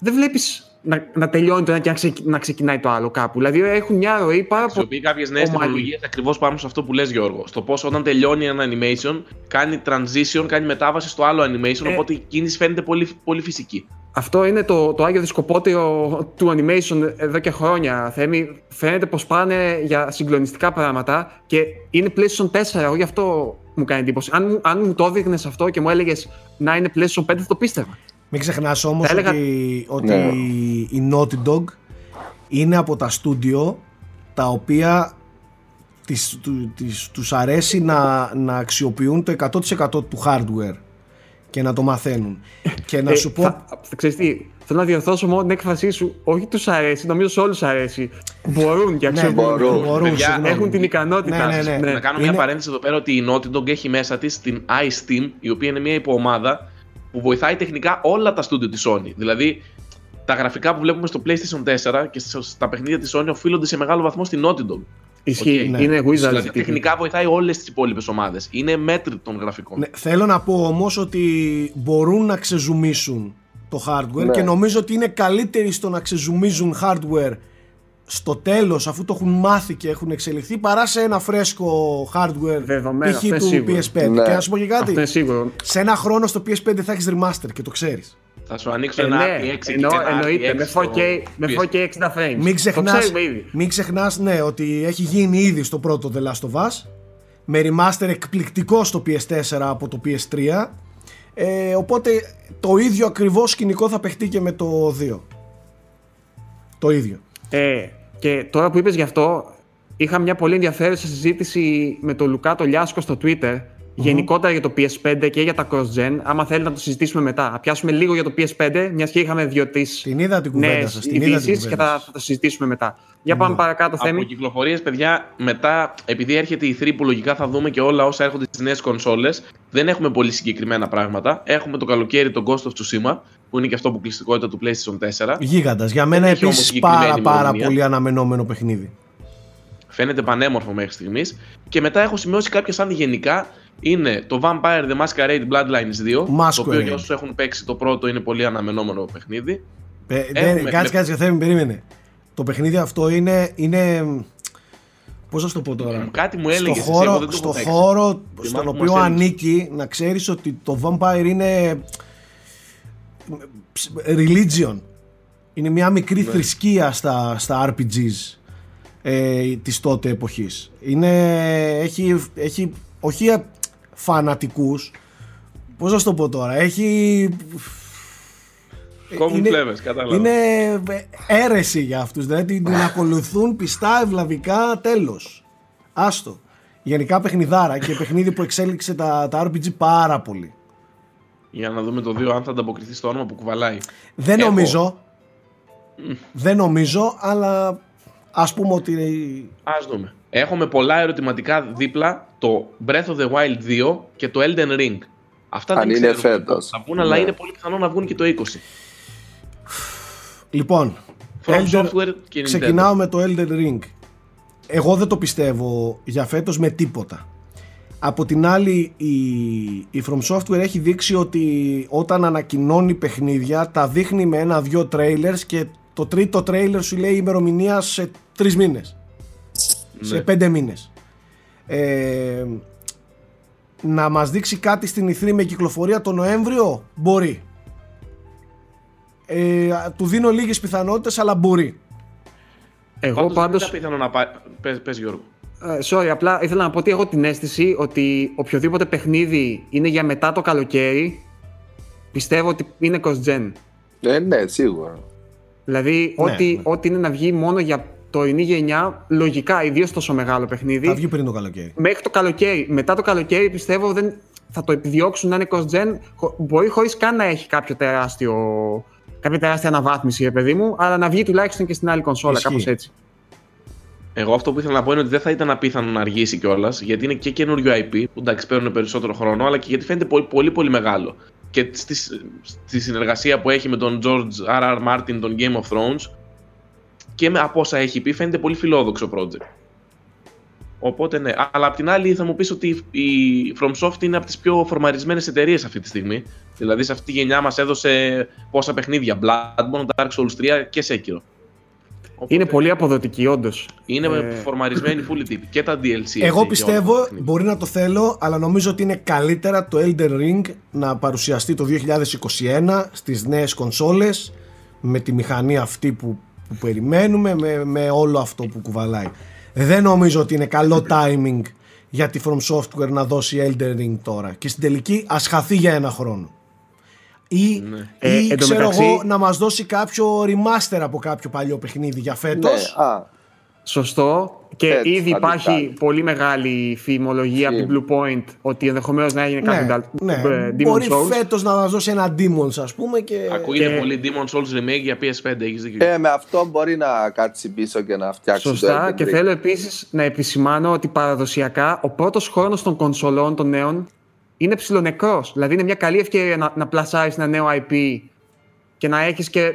δεν βλέπεις να, να τελειώνει το ένα και να, ξεκι- να ξεκινάει το άλλο κάπου. Δηλαδή έχουν μια ροή πάρα πολύ. Χρησιμοποιεί κάποιες νέες ομαλή. τεχνολογίες ακριβώς πάνω σε αυτό που λες Γιώργο. Στο πώς όταν τελειώνει ένα animation, κάνει transition, κάνει μετάβαση στο άλλο animation, Ε. οπότε η κίνηση φαίνεται πολύ, πολύ φυσική. Αυτό είναι το, το άγιο δισκοπότηρο του animation εδώ και χρόνια. Θέμη, φαίνεται πως πάνε για συγκλονιστικά πράγματα και είναι PlayStation 4. Εγώ γι' αυτό μου κάνει εντύπωση. Αν, μου- αν μου το έδειχνες αυτό και μου έλεγες να είναι PlayStation 5, θα το πίστευα. Μην ξεχνάς όμως Θα έλεγα- ότι, ότι Ναι. η Naughty Dog είναι από τα στούντιο τα οποία τις, του, τις, τους αρέσει να, να αξιοποιούν το 100% του hardware και να το μαθαίνουν. και να Ε, σου πω... Θα, θα ξέρεις τι, θέλω να διορθώσω μόνο την έκφρασή σου. Όχι τους αρέσει, νομίζω σε όλους αρέσει. Μπορούν και ναι, αξιοποιούν. μπορούν. μπορούν, Παιδιά, συγγνώμη. Έχουν την ικανότητα. Ναι, ναι, ναι. Να κάνω Είναι- μια παρένθεση εδώ πέρα ότι η Naughty Dog έχει μέσα της την iSteam, η οποία είναι μια υποομάδα που βοηθάει τεχνικά όλα τα στούντιο της Sony. Δηλαδή, τα γραφικά που βλέπουμε στο PlayStation 4 και στα- στα παιχνίδια της Sony οφείλονται σε μεγάλο βαθμό στην Naughty Dog. Ισχύει, Οκ. ναι. είναι Wizards. Δηλαδή, τύποι. τεχνικά βοηθάει όλες τις υπόλοιπες ομάδες. Είναι μετρ των γραφικών. Ναι, θέλω να πω όμως ότι μπορούν να ξεζουμίσουν το hardware Ναι. και νομίζω ότι είναι καλύτεροι στο να ξεζουμίζουν hardware στο τέλος αφού το έχουν μάθει και έχουν εξελιχθεί παρά σε ένα φρέσκο hardware Δεδομένο, π.χ. αυτό είναι του σίγουρο. PS5 Ναι. και να σου πω και κάτι Αυτό είναι σίγουρο. σε ένα χρόνο στο PS5 θα έχεις remaster και το ξέρεις Θα σου ανοίξω Ε, ένα ναι, RTX και εννο, ένα εννοείται. RTX Με 4K, με στο 4K 60 frames. μην Το ξεχνάς, ξέρουμε ήδη. μην ξεχνάς ναι, ότι έχει γίνει ήδη στο πρώτο The Last of Us με remaster εκπληκτικό στο PS4 από το PS3 ες, οπότε το ίδιο ακριβώς σκηνικό θα παιχτεί και με το 2 το ίδιο Ε, και τώρα που είπες γι' αυτό, είχα μια πολύ ενδιαφέρουσα συζήτηση με τον Λουκά το Λιάσκο στο Twitter γενικότερα για το PS5 και για τα cross-gen. Άμα θέλετε να το συζητήσουμε μετά. Να πιάσουμε λίγο για το PS5, μιας και είχαμε δύο-τρει Την είδα την κουβέντα νέε σας, την είδα την ειδήσεις και κουβέντα θα, σας. θα το συζητήσουμε μετά. Για πάμε είδα. παρακάτω, Από Θέμη. κυκλοφορίες, παιδιά, μετά, επειδή έρχεται η 3 που λογικά θα δούμε και όλα όσα έρχονται στις νέες κονσόλες, δεν έχουμε πολύ συγκεκριμένα πράγματα. Έχουμε το καλοκαίρι το Ghost of Tsushima, που είναι και αυτό αποκλειστικότητα του PlayStation 4. Γίγαντας, για μένα έχει όμως επίσης συγκεκριμένη πάρα πάρα ημερομηνία. πολύ αναμενόμενο παιχνίδι Φαίνεται πανέμορφο μέχρι στιγμής. Και μετά έχω σημειώσει κάποια σαν γενικά. Είναι το Vampire The Masquerade Bloodlines 2. Masquerade. Το οποίο για όσους έχουν παίξει το πρώτο είναι πολύ αναμενόμενο παιχνίδι. Ε, Έχουμε- δεν- Κάτσε, με- κάτσε, Θέμη, περίμενε. Το παιχνίδι αυτό είναι. είναι Πώς να σου το πω τώρα; Κάτι μου στο έλεγε. χώρο, στο χώρο στον Θυμάμαι που οποίο μας έλεγες. ανήκει, να ξέρεις ότι το Vampire είναι religion. Είναι μια μικρή Ναι. θρησκεία στα, στα RPGs ε, της τότε εποχής. Είναι, έχει, έχει όχι φανατικούς, πώς να σου το πω τώρα, έχει Common είναι- flavors, κατάλαβα. είναι αίρεση για αυτούς, δηλαδή την (laughs) ακολουθούν πιστά, ευλαβικά, τέλος. Άστο. Γενικά παιχνιδάρα και παιχνίδι που εξέλιξε τα, τα RPG πάρα πολύ. Για να δούμε το 2 αν θα ανταποκριθείς στο όνομα που κουβαλάει. Δεν Έχω. νομίζω, δεν νομίζω, αλλά ας πούμε ότι Α δούμε. Έχουμε πολλά ερωτηματικά δίπλα το Breath of the Wild 2 και το Elden Ring. Αυτά Αν δεν είναι ξέρουμε φέτος. Θα βγουν, αλλά Ναι. είναι πολύ πιθανό να βγουν και το 20. λοιπόν, From Elden- Software και Nintendo. ξεκινάω με το Elden Ring. Εγώ δεν το πιστεύω για φέτος με τίποτα. Από την άλλη η, η From Software έχει δείξει ότι όταν ανακοινώνει παιχνίδια τα δείχνει με ένα-δυο trailers και το το τρίτο τρέιλερ σου λέει ημερομηνία σε τρεις μήνες. Σε Ναι. πέντε μήνες. Ε, να μας δείξει κάτι στην E3 με κυκλοφορία το Νοέμβριο μπορεί. Ε, του δίνω λίγες πιθανότητες αλλά μπορεί. Εγώ Πάντως, πάντως, δεν ήταν πιθανό να πάει. Πες, πες Γιώργο. ε, sorry, απλά ήθελα να πω ότι έχω την αίσθηση ότι οποιοδήποτε παιχνίδι είναι για μετά το καλοκαίρι, πιστεύω ότι είναι cross-gen. Ε, ναι, σίγουρα. Δηλαδή, Ναι, ό,τι, ναι. ό,τι είναι να βγει μόνο για τωρινή γενιά, λογικά, ιδίως τόσο μεγάλο παιχνίδι, Θα βγει πριν το καλοκαίρι. μέχρι το καλοκαίρι. Μετά το καλοκαίρι πιστεύω δεν θα το επιδιώξουν να είναι cross-gen. χω- Μπορεί χωρίς καν να έχει κάποιο τεράστιο, κάποια τεράστια αναβάθμιση, ρε παιδί μου, αλλά να βγει τουλάχιστον και στην άλλη κονσόλα, Ισχύει. κάπως έτσι. Εγώ αυτό που ήθελα να πω είναι ότι δεν θα ήταν απίθανο να αργήσει κιόλας, γιατί είναι και καινούριο IP, που εντάξει παίρνουν περισσότερο χρόνο, αλλά και γιατί φαίνεται πολύ πολύ, πολύ μεγάλο. Και στη, στη συνεργασία που έχει με τον George R.R. Martin, τον Game of Thrones, και με, από όσα έχει πει, φαίνεται πολύ φιλόδοξο project. Οπότε ναι, αλλά απ' την άλλη θα μου πεις ότι η FromSoft είναι από τις πιο φορμαρισμένες εταιρείες αυτή τη στιγμή. Δηλαδή σε αυτή τη γενιά μας έδωσε πόσα παιχνίδια, Bloodborne, Dark Souls 3 και Sekiro. Οπότε Είναι πολύ αποδοτική, όντως. Είναι Ε, φορμαρισμένοι full tip και τα DLC. έτσι, Εγώ για όλα πιστεύω, τα παιχνίδια. μπορεί να το θέλω, αλλά νομίζω ότι είναι καλύτερα το Elden Ring να παρουσιαστεί το 2021 στις νέες κονσόλες με τη μηχανή αυτή που, που περιμένουμε, με, με όλο αυτό που κουβαλάει. Δεν νομίζω ότι είναι καλό timing για τη From Software να δώσει Elden Ring τώρα και στην τελική ας χαθεί για ένα χρόνο. Ή, Ε, ή εν τω ξέρω μεταξύ- εγώ να μας δώσει κάποιο remaster από κάποιο παλιό παιχνίδι για Ναι, φέτος. α, Σωστό. Και Έτσι, ήδη θα υπάρχει την κάνει. πολύ μεγάλη φημολογία από την Blue Point ότι ενδεχομένως να έγινε Ναι, κάποιο ναι. ε, Demon Μπορεί Souls. φέτος να μας δώσει ένα Demons ας πούμε και... Ακούγεται Και- πολύ Demon Souls Remake για PS5, έχεις δίκιο. ε, με αυτό μπορεί να κάτσει πίσω και να φτιάξει Σωστά. το Και Elden Ring. θέλω επίσης να επισημάνω ότι παραδοσιακά ο πρώτος χρόνος των κονσολών των νέων είναι ψιλονεκρό. Δηλαδή είναι μια καλή ευκαιρία να, να πλασάρεις ένα νέο IP και να έχεις και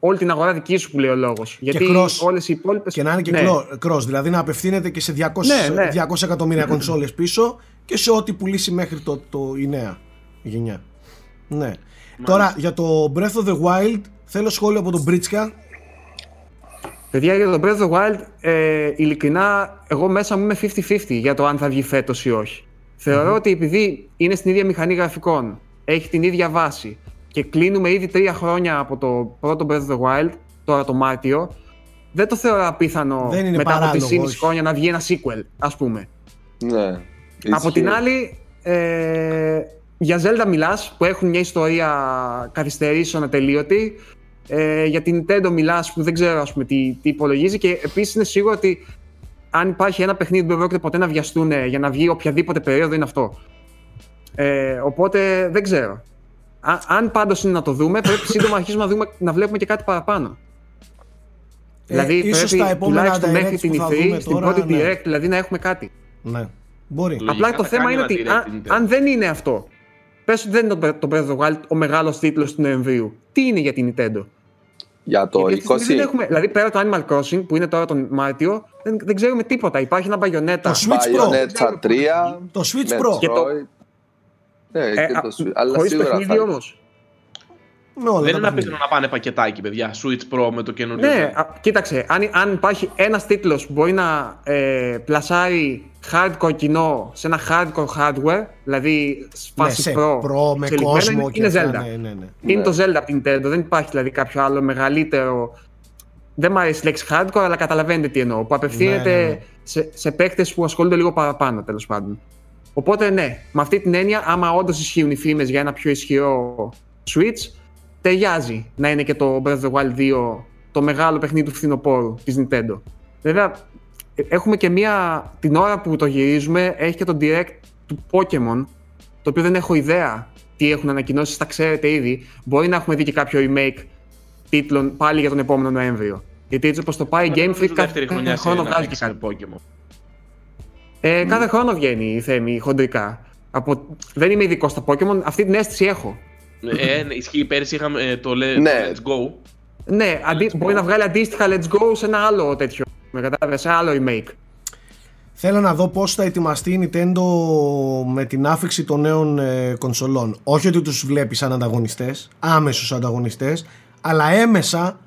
όλη την αγορά δική σου που λέει ο λόγος. Γιατί cross. όλες οι υπόλοιπε. Και να είναι και ναι. cross, δηλαδή να απευθύνεται και σε 200, Ναι, ναι. 200 εκατομμύρια κονσόλες πίσω και σε ό,τι πουλήσει μέχρι το, το, η νέα γενιά. Ναι. Τώρα για το Breath of the Wild θέλω σχόλιο από τον Μπρίτσκα. Παιδιά, για το Breath of the Wild, ε, ειλικρινά, εγώ μέσα μου είμαι 50-50 για το αν θα βγει φέτος ή όχι. Θεωρώ ότι επειδή είναι στην ίδια μηχανή γραφικών, έχει την ίδια βάση και κλείνουμε ήδη τρία χρόνια από το πρώτο Breath of the Wild, τώρα το Μάρτιο, δεν το θεωρώ απίθανο Δεν είναι μετά από παράλογος, τις όχι. χρόνια να βγει ένα sequel, ας πούμε. Ναι. Από Ισχύει. την άλλη, ε, για Zelda μιλάς που έχουν μια ιστορία καθυστερήσεων ατελείωτη. Ε, για την Nintendo μιλάς που δεν ξέρω ας πούμε, τι, τι υπολογίζει και επίσης είναι σίγουρο ότι αν υπάρχει ένα παιχνίδι που δεν πρόκειται ποτέ να βιαστούν για να βγει οποιαδήποτε περίοδο είναι αυτό. Ε, οπότε δεν ξέρω. Α, αν πάντως είναι να το δούμε, πρέπει σύντομα να αρχίσουμε να, δούμε, να βλέπουμε και κάτι παραπάνω. Ε, δηλαδή ίσως πρέπει τα επόμενα τουλάχιστον μέχρι directs την που θα E3, δούμε στην τώρα, πρώτη ναι. direct, δηλαδή να έχουμε κάτι. Ναι. Μπορεί. Λογικά Απλά το θα θέμα κάνει είναι ένα ότι direct αν, την Nintendo. αν δεν είναι αυτό, πες ότι δεν είναι το, το Breath of the Wild ο μεγάλος τίτλος του Νοεμβρίου, τι είναι για την Nintendo; Για το Γιατί αυτή τη στιγμή 20. δεν έχουμε, δηλαδή πέρα το Animal Crossing που είναι τώρα τον Μάρτιο, δεν, δεν ξέρουμε τίποτα. Υπάρχει ένα Bayonetta. Το Switch Pro. Bayonetta 3. Το Switch Pro. Και το- Metroid. Ναι, Ε, και α, το Switch. Αλλά χωρίς σίγουρα παιχνίδι θα όμως. Με όλα Δεν τα είναι απίθανο παιχνίδια. να πάνε πακετάκι, παιδιά. Switch Pro με το καινούριο. Ναι, α, κοίταξε, αν, αν υπάρχει ένας τίτλος που μπορεί να ε, πλασάρει hardcore κοινό σε ένα hardcore hardware, δηλαδή Ναι, φάση σε pro, Pro με εξελιγμένο, κόσμο είναι, και είναι αυτά, Zelda. ναι, ναι, ναι. Είναι Ναι. το Zelda από την Nintendo, δεν υπάρχει δηλαδή κάποιο άλλο μεγαλύτερο. Δεν μου αρέσει η λέξη hardcore, αλλά καταλαβαίνετε τι εννοώ. Που απευθύνεται Ναι, ναι, ναι. σε, σε παίκτες που ασχολούνται λίγο παραπάνω τέλος πάντων. Οπότε ναι, με αυτή την έννοια, άμα όντως ισχύουν οι φήμες για ένα πιο ισχυρό Switch, ταιριάζει να είναι και το Breath of the Wild 2 το μεγάλο παιχνίδι του φθινοπόρου της Nintendo. Βέβαια, ε, έχουμε και μία. Την ώρα που το γυρίζουμε, έχει και το direct του Pokémon, το οποίο δεν έχω ιδέα τι έχουν ανακοινώσει, τα ξέρετε ήδη. Μπορεί να έχουμε δει και κάποιο remake τίτλων πάλι για τον επόμενο Νοέμβριο. Γιατί έτσι όπως το πάει η Game Νομίζω Freak δεύτερη κάθε χρονιά χρόνο σε βγάζει και ένα κάτι. Pokemon. Ε, κάθε χρόνο βγαίνει η Θέμη χοντρικά. Από... Δεν είμαι ειδικός στα Pokémon, αυτή την αίσθηση έχω. Ε, ναι, ισχύει. Πέρυσι είχαμε ε, το, le- Ναι. το Let's Go. Ναι, αντί... μπορεί να βγάλει αντίστοιχα Let's Go σε ένα άλλο τέτοιο. Με κατάλαβες, σε άλλο remake. Θέλω να δω πώς θα ετοιμαστεί η Nintendo με την άφηξη των νέων ε, κονσολών. Όχι ότι τους βλέπει σαν ανταγωνιστές, άμεσους ανταγωνιστές, αλλά έμεσα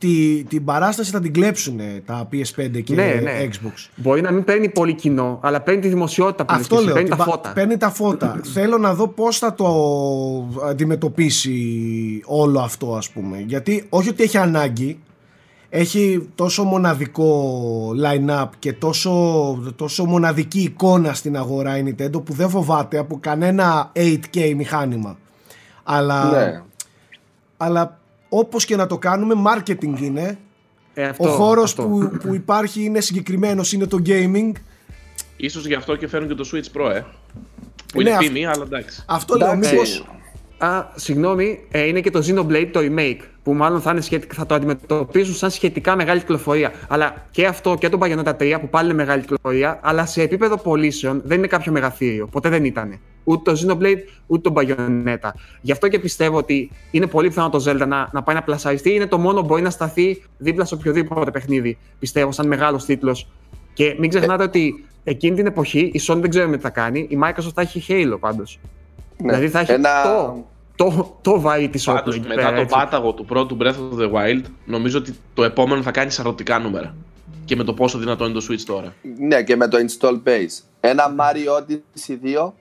τη, την παράσταση θα την κλέψουν τα PS5 και Ναι, ναι. Xbox. Μπορεί να μην παίρνει πολύ κοινό, αλλά παίρνει τη δημοσιότητα που Αυτό είναι, λέω. παίρνει την τα πα- φώτα. Παίρνει τα φώτα. (clears throat) Θέλω να δω πώς θα το αντιμετωπίσει όλο αυτό ας πούμε. Γιατί όχι ότι έχει ανάγκη, έχει τόσο μοναδικό line-up και τόσο, τόσο μοναδική εικόνα στην αγορά η Nintendo που δεν φοβάται από κανένα 8K μηχάνημα. Αλλά, Ναι. αλλά όπως και να το κάνουμε, marketing είναι. Ε, αυτό, Ο χώρος αυτό. που, που υπάρχει είναι συγκεκριμένος, είναι το gaming. Ίσως γι' αυτό και φέρνουν και το Switch Pro, ε. Που Ναι, είναι αυ- φήμη, αλλά εντάξει. Αυτό λέω, Εντάξει. μήπως... Α, συγγνώμη, ε, είναι και το Xenoblade το remake που μάλλον θα, είναι σχετικά, θα το αντιμετωπίζουν σαν σχετικά μεγάλη κυκλοφορία. Αλλά και αυτό και το Bayonetta 3 που πάλι είναι μεγάλη κυκλοφορία, αλλά σε επίπεδο πωλήσεων δεν είναι κάποιο μεγαθύριο. Ποτέ δεν ήταν. Ούτε το Xenoblade ούτε το Bayonetta. Γι' αυτό και πιστεύω ότι είναι πολύ πιθανό το Zelda να, να πάει να πλασαριστεί. Είναι το μόνο που μπορεί να σταθεί δίπλα σε οποιοδήποτε παιχνίδι. Πιστεύω, σαν μεγάλος τίτλος. Και μην ξεχνάτε ότι εκείνη την εποχή η Sony δεν ξέρουμε τι θα κάνει. Η Microsoft θα έχει Halo πάντως. Ναι. Δηλαδή θα έχει Ένα- το, το, το βαρύ της όπλο Πάντως, εκεί μετά πέρα, το έτσι. πάταγο του πρώτου Breath of the Wild, νομίζω ότι το επόμενο θα κάνει σαρωτικά νούμερα. Και με το πόσο δυνατό είναι το Switch τώρα. Ναι, και με το install base. Ένα Mario Odyssey 2,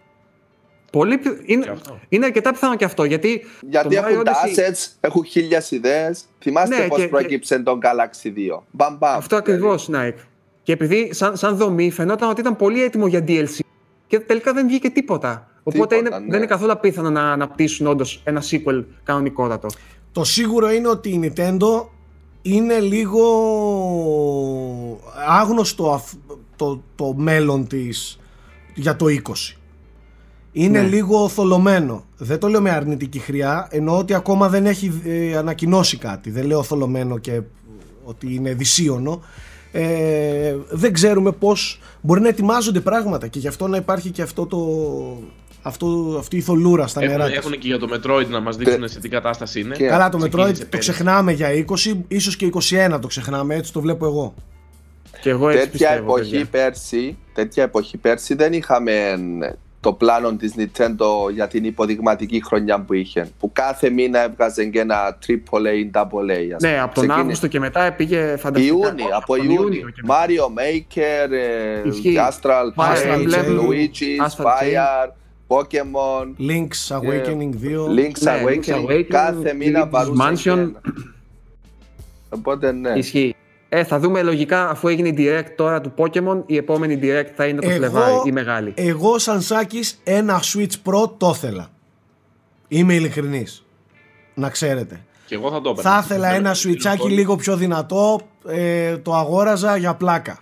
Πολύ, πι- είναι, Και αυτό. είναι αρκετά πιθανό και αυτό γιατί. γιατί το έχουν Mario τα Odyssey- assets, έχουν χίλιες ιδέες. Θυμάστε Ναι, πώς και- προέκυψε το Galaxy 2. Μπαμ, μπαμ. Αυτό ακριβώς, Nike. Και επειδή σαν, σαν δομή φαινόταν ότι ήταν πολύ έτοιμο για DLC και τελικά δεν βγήκε τίποτα. Οπότε Τίποτα, είναι, ναι. δεν είναι καθόλου απίθανο να αναπτύσσουν όντως ένα sequel κανονικότατο. Το σίγουρο είναι ότι η Nintendo είναι λίγο άγνωστο αφ- το, το μέλλον της για το 20. Είναι Ναι. λίγο θολωμένο. Δεν το λέω με αρνητική χρειά, εννοώ ότι ακόμα δεν έχει ε, ανακοινώσει κάτι. Δεν λέω θολωμένο και ότι είναι δυσίωνο. Ε, δεν ξέρουμε πώς μπορεί να ετοιμάζονται πράγματα και γι' αυτό να υπάρχει και αυτό το, αυτό, αυτή η θολούρα στα Έχουν, νερά της. έχουν και για το Metroid να μας δείξουν σε τι κατάσταση είναι. Και- Καλά, το Ξεκίνησε Metroid το πέρυσι. ξεχνάμε για 20, ίσως και 21 το ξεχνάμε, έτσι το βλέπω εγώ. Και εγώ έτσι τέτοια πιστεύω. εποχή παιδιά. πέρσι, τέτοια εποχή πέρσι δεν είχαμε το πλάνο της Nintendo για την υποδειγματική χρονιά που είχε. Που κάθε μήνα έβγαζε και ένα AAA ή AA. ας Ναι, πούμε. από τον Ξεκίνη- Αύγουστο και μετά πήγε φανταστικά. Ιούνιο, από Τον Ιούνιο. και μετά. Mario Maker, ε, Ισχύει. Astral Fire Chain, Emblem, Luigi's, Astral Fire, Pokemon, Link's Awakening 2. Link's Ναι, Link's Awakening. Awakening, Κάθε μήνα Luigi's παρούσε Mansion. ένα. Οπότε ναι. Ισχύει. Ε, θα δούμε λογικά αφού έγινε η direct τώρα του Pokemon, η επόμενη direct θα είναι το Φλεβάρι, η μεγάλη. εγώ σαν Σάκης ένα Switch Pro το ήθελα. Είμαι ειλικρινής. Να ξέρετε. Και εγώ θα το έπαιρνα. Θα ήθελα Θέλω- ένα θέλω σουιτσάκι πολύ. λίγο πιο δυνατό, ε, το αγόραζα για πλάκα.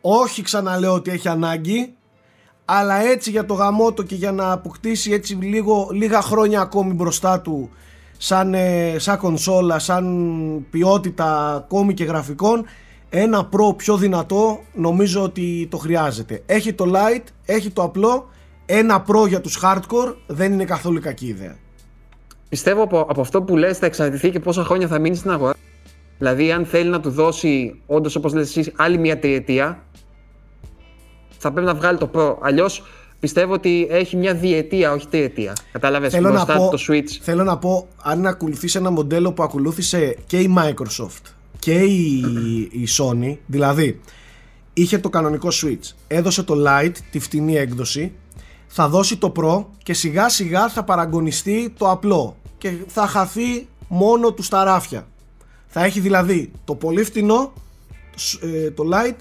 Όχι ξαναλέω ότι έχει ανάγκη, αλλά έτσι για το γαμότο και για να αποκτήσει έτσι λίγο, λίγα χρόνια ακόμη μπροστά του σαν, ε, σαν κονσόλα, σαν ποιότητα ακόμη και γραφικών, ένα Pro πιο δυνατό νομίζω ότι το χρειάζεται. Έχει το Lite, έχει το απλό, ένα Pro για τους hardcore δεν είναι καθόλου κακή ιδέα. Πιστεύω από, από αυτό που λες θα εξαρτηθεί και πόσα χρόνια θα μείνει στην αγορά. Δηλαδή, αν θέλει να του δώσει, όντως όπως λες εσύ, άλλη μια τριετία, θα πρέπει να βγάλει το Pro. Αλλιώς πιστεύω ότι έχει μια διετία, όχι τριετία. Κατάλαβες Θέλω να, μπροστά πω, του το Switch. θέλω να πω, αν ακολουθήσει ένα μοντέλο που ακολούθησε και η Microsoft και η, η Sony, δηλαδή είχε το κανονικό Switch, έδωσε το Lite, τη φτηνή έκδοση, θα δώσει το Pro και σιγά σιγά θα παραγωνιστεί το απλό και θα χαθεί μόνο του στα ράφια. Θα έχει δηλαδή το πολύ φτηνό, το σ- ε, το Lite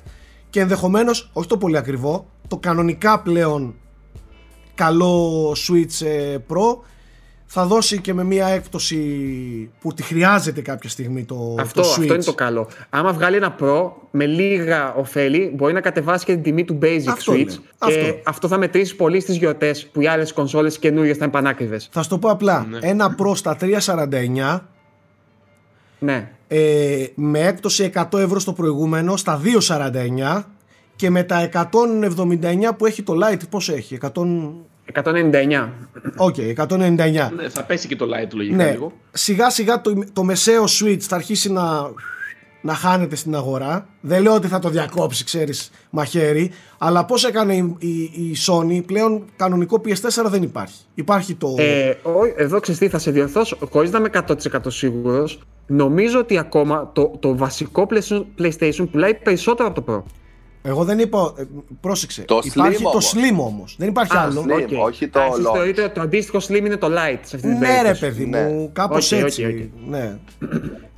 και ενδεχομένως, όχι το πολύ ακριβό, το κανονικά πλέον καλό Switch ε, Pro θα δώσει και με μια έκπτωση που τη χρειάζεται κάποια στιγμή το, Αυτό, το Switch. αυτό είναι το καλό. Άμα βγάλει ένα Pro με λίγα οφέλη, μπορεί να κατεβάσει και την τιμή του Basic Αυτό Switch. είναι. Και Αυτό. αυτό. θα μετρήσει πολύ στις γιορτές που οι άλλες κονσόλες καινούριες θα είναι πανάκριβες. Θα σου το πω απλά. Ναι. Ένα Pro στα 349 Ναι. ε, με έκπτωση 100 ευρώ στο προηγούμενο στα 249 και με τα 179 που έχει το Lite πόσο έχει 100... 199. Οκ, 199 Ναι, θα πέσει και το Lite λογικά Ναι, λίγο. σιγά σιγά το, το μεσαίο Switch θα αρχίσει να, να χάνεται στην αγορά. Δεν λέω ότι θα το διακόψει, ξέρεις, μαχαίρι. Αλλά πώς έκανε η, η, η Sony, πλέον κανονικό PS4 δεν υπάρχει. Υπάρχει το... Ε, ο- εδώ ξέρεις τι, θα σε διορθώσω. Χωρίς να είμαι 100% σίγουρος, νομίζω ότι ακόμα το, το βασικό PlayStation- PlayStation πουλάει περισσότερο από το Pro. Εγώ δεν είπα... ε, πρόσεξε. Το υπάρχει Slim το όμως. Slim όμως. Δεν υπάρχει Α, άλλο. Slim. οκ. όχι το Α, εσείς launch. θεωρείτε ότι το αντίστοιχο Slim είναι το Lite σε αυτή την Ναι, ρε περίπτωση. παιδί Ναι. μου, κάπως Οκ, οκ, έτσι. οκ. Ναι.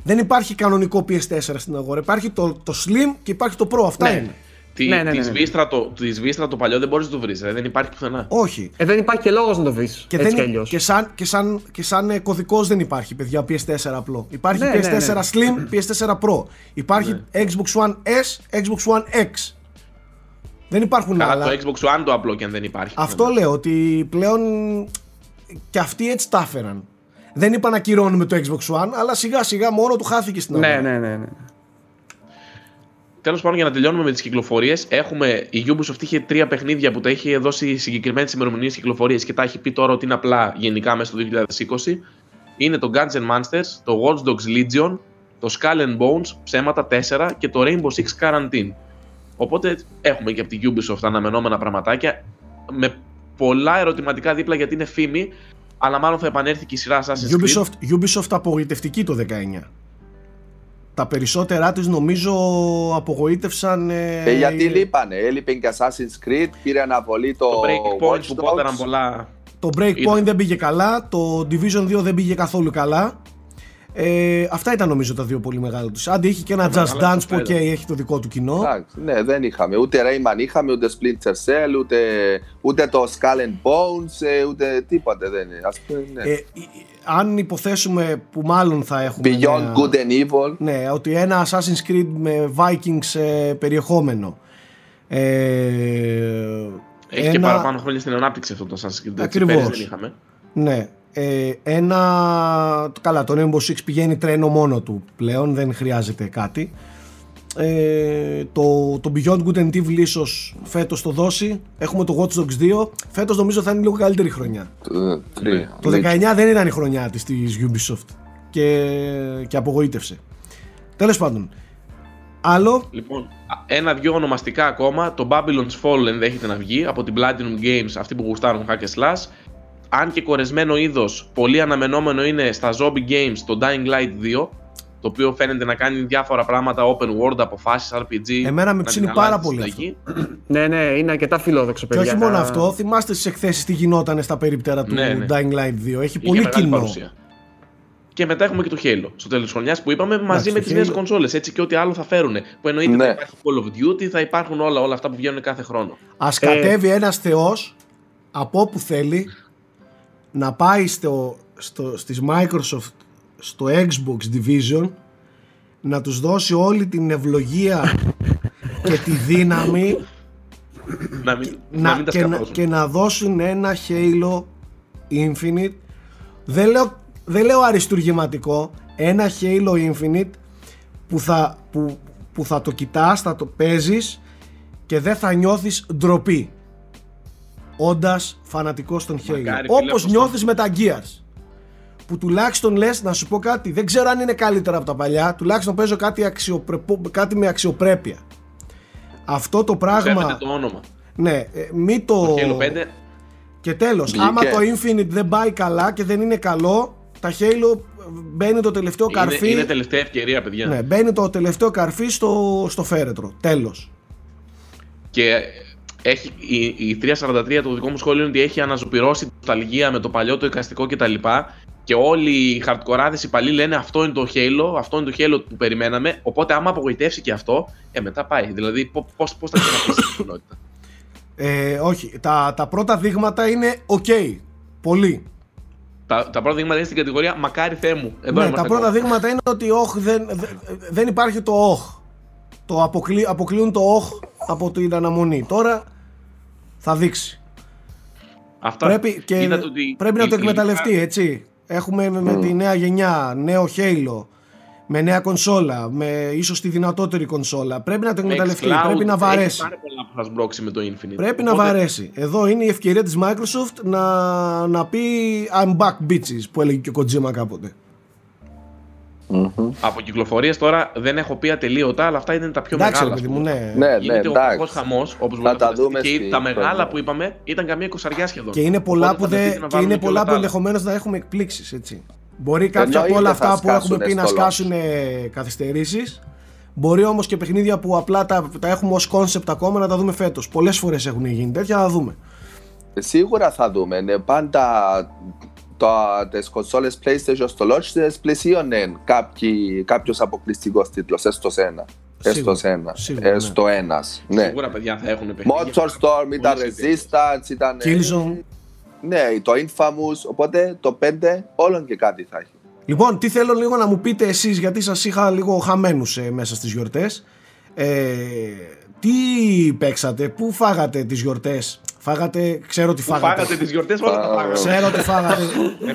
Δεν υπάρχει κανονικό PS4 στην αγορά. Υπάρχει το, το Slim και υπάρχει το Pro. Αυτά Ναι. είναι. Τη, Ναι, ναι, ναι, της ναι. Vita το, της Vita το παλιό δεν μπορείς να το βρεις, ρε, δεν υπάρχει πουθενά. Όχι. Ε, δεν υπάρχει και λόγος να το βρεις Και, έτσι δεν, κι αλλιώς. και σαν, και σαν, και σαν ε, κωδικός δεν υπάρχει, παιδιά, PS4 απλό. Υπάρχει Ναι, PS4 ναι, ναι. Slim, PS4 Pro. Υπάρχει Xbox One S, Xbox One X. Δεν υπάρχουν Καλά, άλλα. το Xbox One το απλό και αν δεν υπάρχει. Αυτό λέω ότι πλέον και αυτοί έτσι τα έφεραν. Δεν είπα να κυρώνουμε το Xbox One, αλλά σιγά σιγά μόνο του χάθηκε στην αγορά. Ναι, ναι, ναι. ναι. Τέλος πάντων, για να τελειώνουμε με τις κυκλοφορίες, έχουμε. Η Ubisoft είχε τρία παιχνίδια που τα είχε δώσει συγκεκριμένες ημερομηνίες κυκλοφορίες και τα έχει πει τώρα ότι είναι απλά γενικά μέσα στο 2020. Είναι το Guns N' Monsters, το Watch Dogs Legion, το Skull and Bones, ψέματα 4 και το Rainbow Six Quarantine. Οπότε έχουμε και από την Ubisoft αναμενόμενα πραγματάκια με πολλά ερωτηματικά δίπλα γιατί είναι φήμη, αλλά μάλλον θα επανέλθει και η σειρά Assassin's Creed. Ubisoft, Ubisoft απογοητευτική το 19. Τα περισσότερά της νομίζω απογοήτευσαν... ε, Ε, γιατί λείπανε. Έλειπε και Assassin's Creed, πήρε αναβολή το, Το Breakpoint Watch που Dogs. πόνταραν πολλά. Το Breakpoint Είδα. δεν πήγε καλά, το Division 2 δεν πήγε καθόλου καλά. Ε, αυτά ήταν νομίζω τα δύο πολύ μεγάλα τους. Άντε είχε και ένα Just μεγάλα Dance τους που οκ, πέρα. έχει το δικό του κοινό. Εντάξει, ναι, δεν είχαμε. Ούτε Rayman είχαμε, ούτε Splinter Cell, ούτε, ούτε το Skull and Bones, ε, ούτε τίποτε δεν είναι. Ας πούμε, ναι. Ε, ε, αν υποθέσουμε που μάλλον θα έχουμε... Beyond μια- Good and Evil. Ναι, ότι ένα Assassin's Creed με Vikings ε, περιεχόμενο. Ε, Έχει και παραπάνω χρόνια στην ανάπτυξη αυτό το Assassin's Creed. έτσι, Ακριβώς. πέρυσι δεν είχαμε. Ναι. Ε, ένα. Καλά, το Rainbow Six πηγαίνει τρένο μόνο του πλέον, δεν χρειάζεται κάτι. Ε, το, το Beyond Good and Evil ίσως φέτος το δώσει. Έχουμε το Watch Dogs 2. Φέτος νομίζω θα είναι λίγο καλύτερη χρονιά. Ε, τρία. Το 19 δεν ήταν η χρονιά της της Ubisoft και, και απογοήτευσε. Τέλος πάντων. Άλλο. Λοιπόν, α, ένα-δυο ονομαστικά ακόμα. Το Babylon's Fall ενδέχεται να βγει από την Platinum Games, αυτοί που γουστάρουν hack and slash. Αν και κορεσμένο είδος, πολύ αναμενόμενο είναι στα Zombie Games το Dying Light 2, το οποίο φαίνεται να κάνει διάφορα πράγματα open world, αποφάσεις, RPG. Εμένα με να ψήνει την πάρα αλλάζει πολύ στη αυτό. συνταγή. (clears throat) Ναι, ναι, είναι αρκετά φιλόδοξο, Και παιδιά. όχι μόνο αυτό, θυμάστε στις εκθέσεις τι γινόταν στα περίπτερα του Ναι, ναι. Dying Light 2. Έχει Είχε πολύ μεγάλη κοινό. παρουσία. Και μετά έχουμε και το Halo στο τέλος της χρονιάς που είπαμε μαζί Εντάξει, με το τις νέες Halo- κονσόλες. Έτσι και ό,τι άλλο θα φέρουν. Που εννοείται Ναι. θα υπάρχει Call of Duty, θα υπάρχουν όλα, όλα αυτά που βγαίνουν κάθε χρόνο. Ας Ε, κατέβει ένας θεός από όπου θέλει να πάει στο, στο, στις Microsoft στο Xbox Division να τους δώσει όλη την ευλογία (laughs) και τη δύναμη να μην, να, να, μην τα και, να, σκαφώσουν. και να δώσουν ένα Halo Infinite. Δεν λέω, δεν λέω αριστουργηματικό. Ένα Halo Infinite που θα, που, που θα το κοιτάς, θα το παίζεις και δεν θα νιώθεις ντροπή όντας φανατικός των Halo Μακάρι, φίλε, όπως όπως νιώθεις με τα Gears που τουλάχιστον λες να σου πω κάτι δεν ξέρω αν είναι καλύτερα από τα παλιά τουλάχιστον παίζω κάτι, αξιοπρεπο, κάτι με αξιοπρέπεια αυτό το πράγμα Σέβεται το όνομα. ναι, ε, μη το. Το Halo 5 Και τέλος, Βγήκε. άμα το Infinite δεν πάει καλά και δεν είναι καλό, τα Halo ε, μπαίνει το τελευταίο είναι, καρφί. είναι τελευταία ευκαιρία, παιδιά. ναι, μπαίνει το τελευταίο καρφί στο, στο φέρετρο. Τέλος. Και έχει, η, η 343 το δικό μου σχόλιο είναι ότι έχει αναζωπυρώσει την νοσταλγία με το παλιό το εικαστικό κτλ. Και όλοι οι hardcore οι παλιοί λένε αυτό είναι το Halo, αυτό είναι το Halo που περιμέναμε. Οπότε άμα απογοητεύσει και αυτό, ε, μετά πάει. Δηλαδή, πώ πώς, πώς θα ξαναπείς την κοινότητα. Ε, όχι, τα, τα πρώτα δείγματα είναι ok. Πολύ. τα, τα πρώτα δείγματα είναι στην κατηγορία Μακάρι Θεέ μου. Εδώ ναι, είμαστε τα πρώτα ακόμα. δείγματα είναι ότι όχ, δεν, δεν, δεν υπάρχει το όχ. Το αποκλεί, αποκλείουν το όχ από την αναμονή. Τώρα θα δείξει. Αυτά. Πρέπει, και Είδατε ότι πρέπει να το η- εκμεταλλευτεί, έτσι. Έχουμε με, με τη νέα γενιά, νέο Halo, με νέα κονσόλα, με ίσως τη δυνατότερη κονσόλα. Πρέπει να το με εκμεταλλευτεί, xCloud πρέπει να Έχει βαρέσει. πάρα πολλά που θα σμπρώξει με το Infinite. Πρέπει να Οπότε, βαρέσει. Εδώ είναι η ευκαιρία της Microsoft να, να πει I'm back bitches που έλεγε και ο Kojima κάποτε. Από κυκλοφορίες τώρα δεν έχω πει ατελείωτα, αλλά αυτά είναι τα πιο Εντάξει, ρε μεγάλα. παιδί μου, ναι. Ναι, ναι, Γίνεται ο εντάξει. κακό χαμός, όπως Θα τα δούμε Και στη τα μεγάλα χρονιά. που είπαμε ήταν καμία εικοσαριά σχεδόν. Και είναι πολλά Οπότε που, φανταστείτε δεν, να και βάλουμε είναι και πολλά όλα που τα άλλα. ενδεχομένως να έχουμε εκπλήξεις, έτσι. Μπορεί κάποια από Εννοείται όλα θα αυτά που έχουμε σκάσουνε πει να στο σκάσουν καθυστερήσεις. Μπορεί όμως και παιχνίδια που απλά τα, τα έχουμε ως κόνσεπτ ακόμα να τα δούμε φέτος. Πολλές φορές έχουν γίνει τέτοια, να δούμε. Σίγουρα θα δούμε. Ναι, πάντα τα, τις κονσόλες PlayStation στο launch τις πλαισίωνε κάποιοι, κάποιος αποκλειστικός τίτλος, έστω σε ένα. Έστω Σίγουρα, σε ένα. σίγουρα, ναι. Έστω ένας. Ναι. Σίγουρα παιδιά θα έχουν παιχνίδια. Motorstorm ήταν Πολλές ιδέες. Resistance, ήταν... Killzone. Ναι, το Infamous, οπότε το 5 όλων και κάτι θα έχει. Λοιπόν, τι θέλω λίγο να μου πείτε εσείς, γιατί σας είχα λίγο χαμένους ε, μέσα στις γιορτές. Ε, τι παίξατε, πού φάγατε τις γιορτές, φάγατε, ξέρω τι Που φάγατε. φάγατε τις γιορτές, όλα τα φάγατε. Ξέρω ότι φάγατε,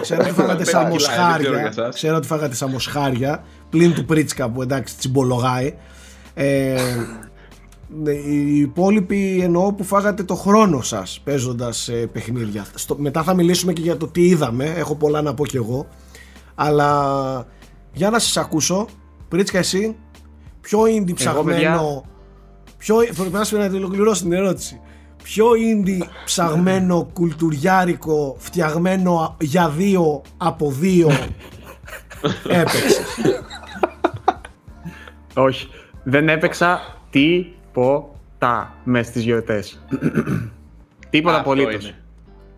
ξέρω ότι φάγατε Πέντε σαν κιλά, δεν ξέρω για μοσχάρια. εσάς. Ξέρω ότι φάγατε σαν μοσχάρια. Πλην του Πρίτσκα που εντάξει τσιμπολογάει. Ε, ναι, οι υπόλοιποι εννοώ που φάγατε το χρόνο σας παίζοντας ε, παιχνίδια. Στο, μετά θα μιλήσουμε και για το τι είδαμε. Έχω πολλά να πω κι εγώ. Αλλά για να σας ακούσω. Πρίτσκα εσύ, ποιο indie ψαγμένο... παιδιά. Ποιο, πρέπει να σου να ολοκληρώσω την ερώτηση. Ποιο indie ψαγμένο, κουλτουριάρικο, φτιαγμένο για δύο από δύο (laughs) έπαιξε. Όχι. Δεν έπαιξα τίποτα μες στις γιορτές. (clears throat) τίποτα Αυτό απολύτως. είναι. Άρα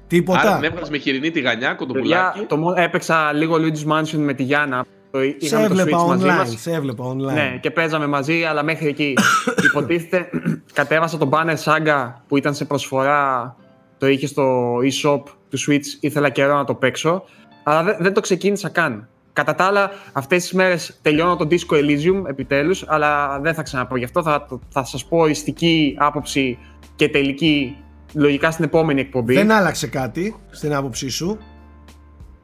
Τίποτα. την έβγαλε με χοιρινή τη γανιά, Παιδιά, κοντοπουλάκι. το μόνο έπαιξα λίγο Luigi's Mansion με τη Γιάννα. Το, Σε είχαμε το έβλεπα Switch μαζί online. μας. Σε έβλεπα online. Ναι, και παίζαμε μαζί, αλλά μέχρι εκεί. (coughs) Υποτίθεται, κατέβασα το Banner Saga που ήταν σε προσφορά, το είχε στο e-shop του Switch, ήθελα καιρό να το παίξω, αλλά δεν, δεν το ξεκίνησα καν. Κατά τα άλλα, αυτές τις μέρες τελειώνω το Disco Elysium επιτέλους, αλλά δεν θα ξαναπώ γι' αυτό, θα, θα σας πω οριστική άποψη και τελική λογικά στην επόμενη εκπομπή. Δεν άλλαξε κάτι στην άποψή σου;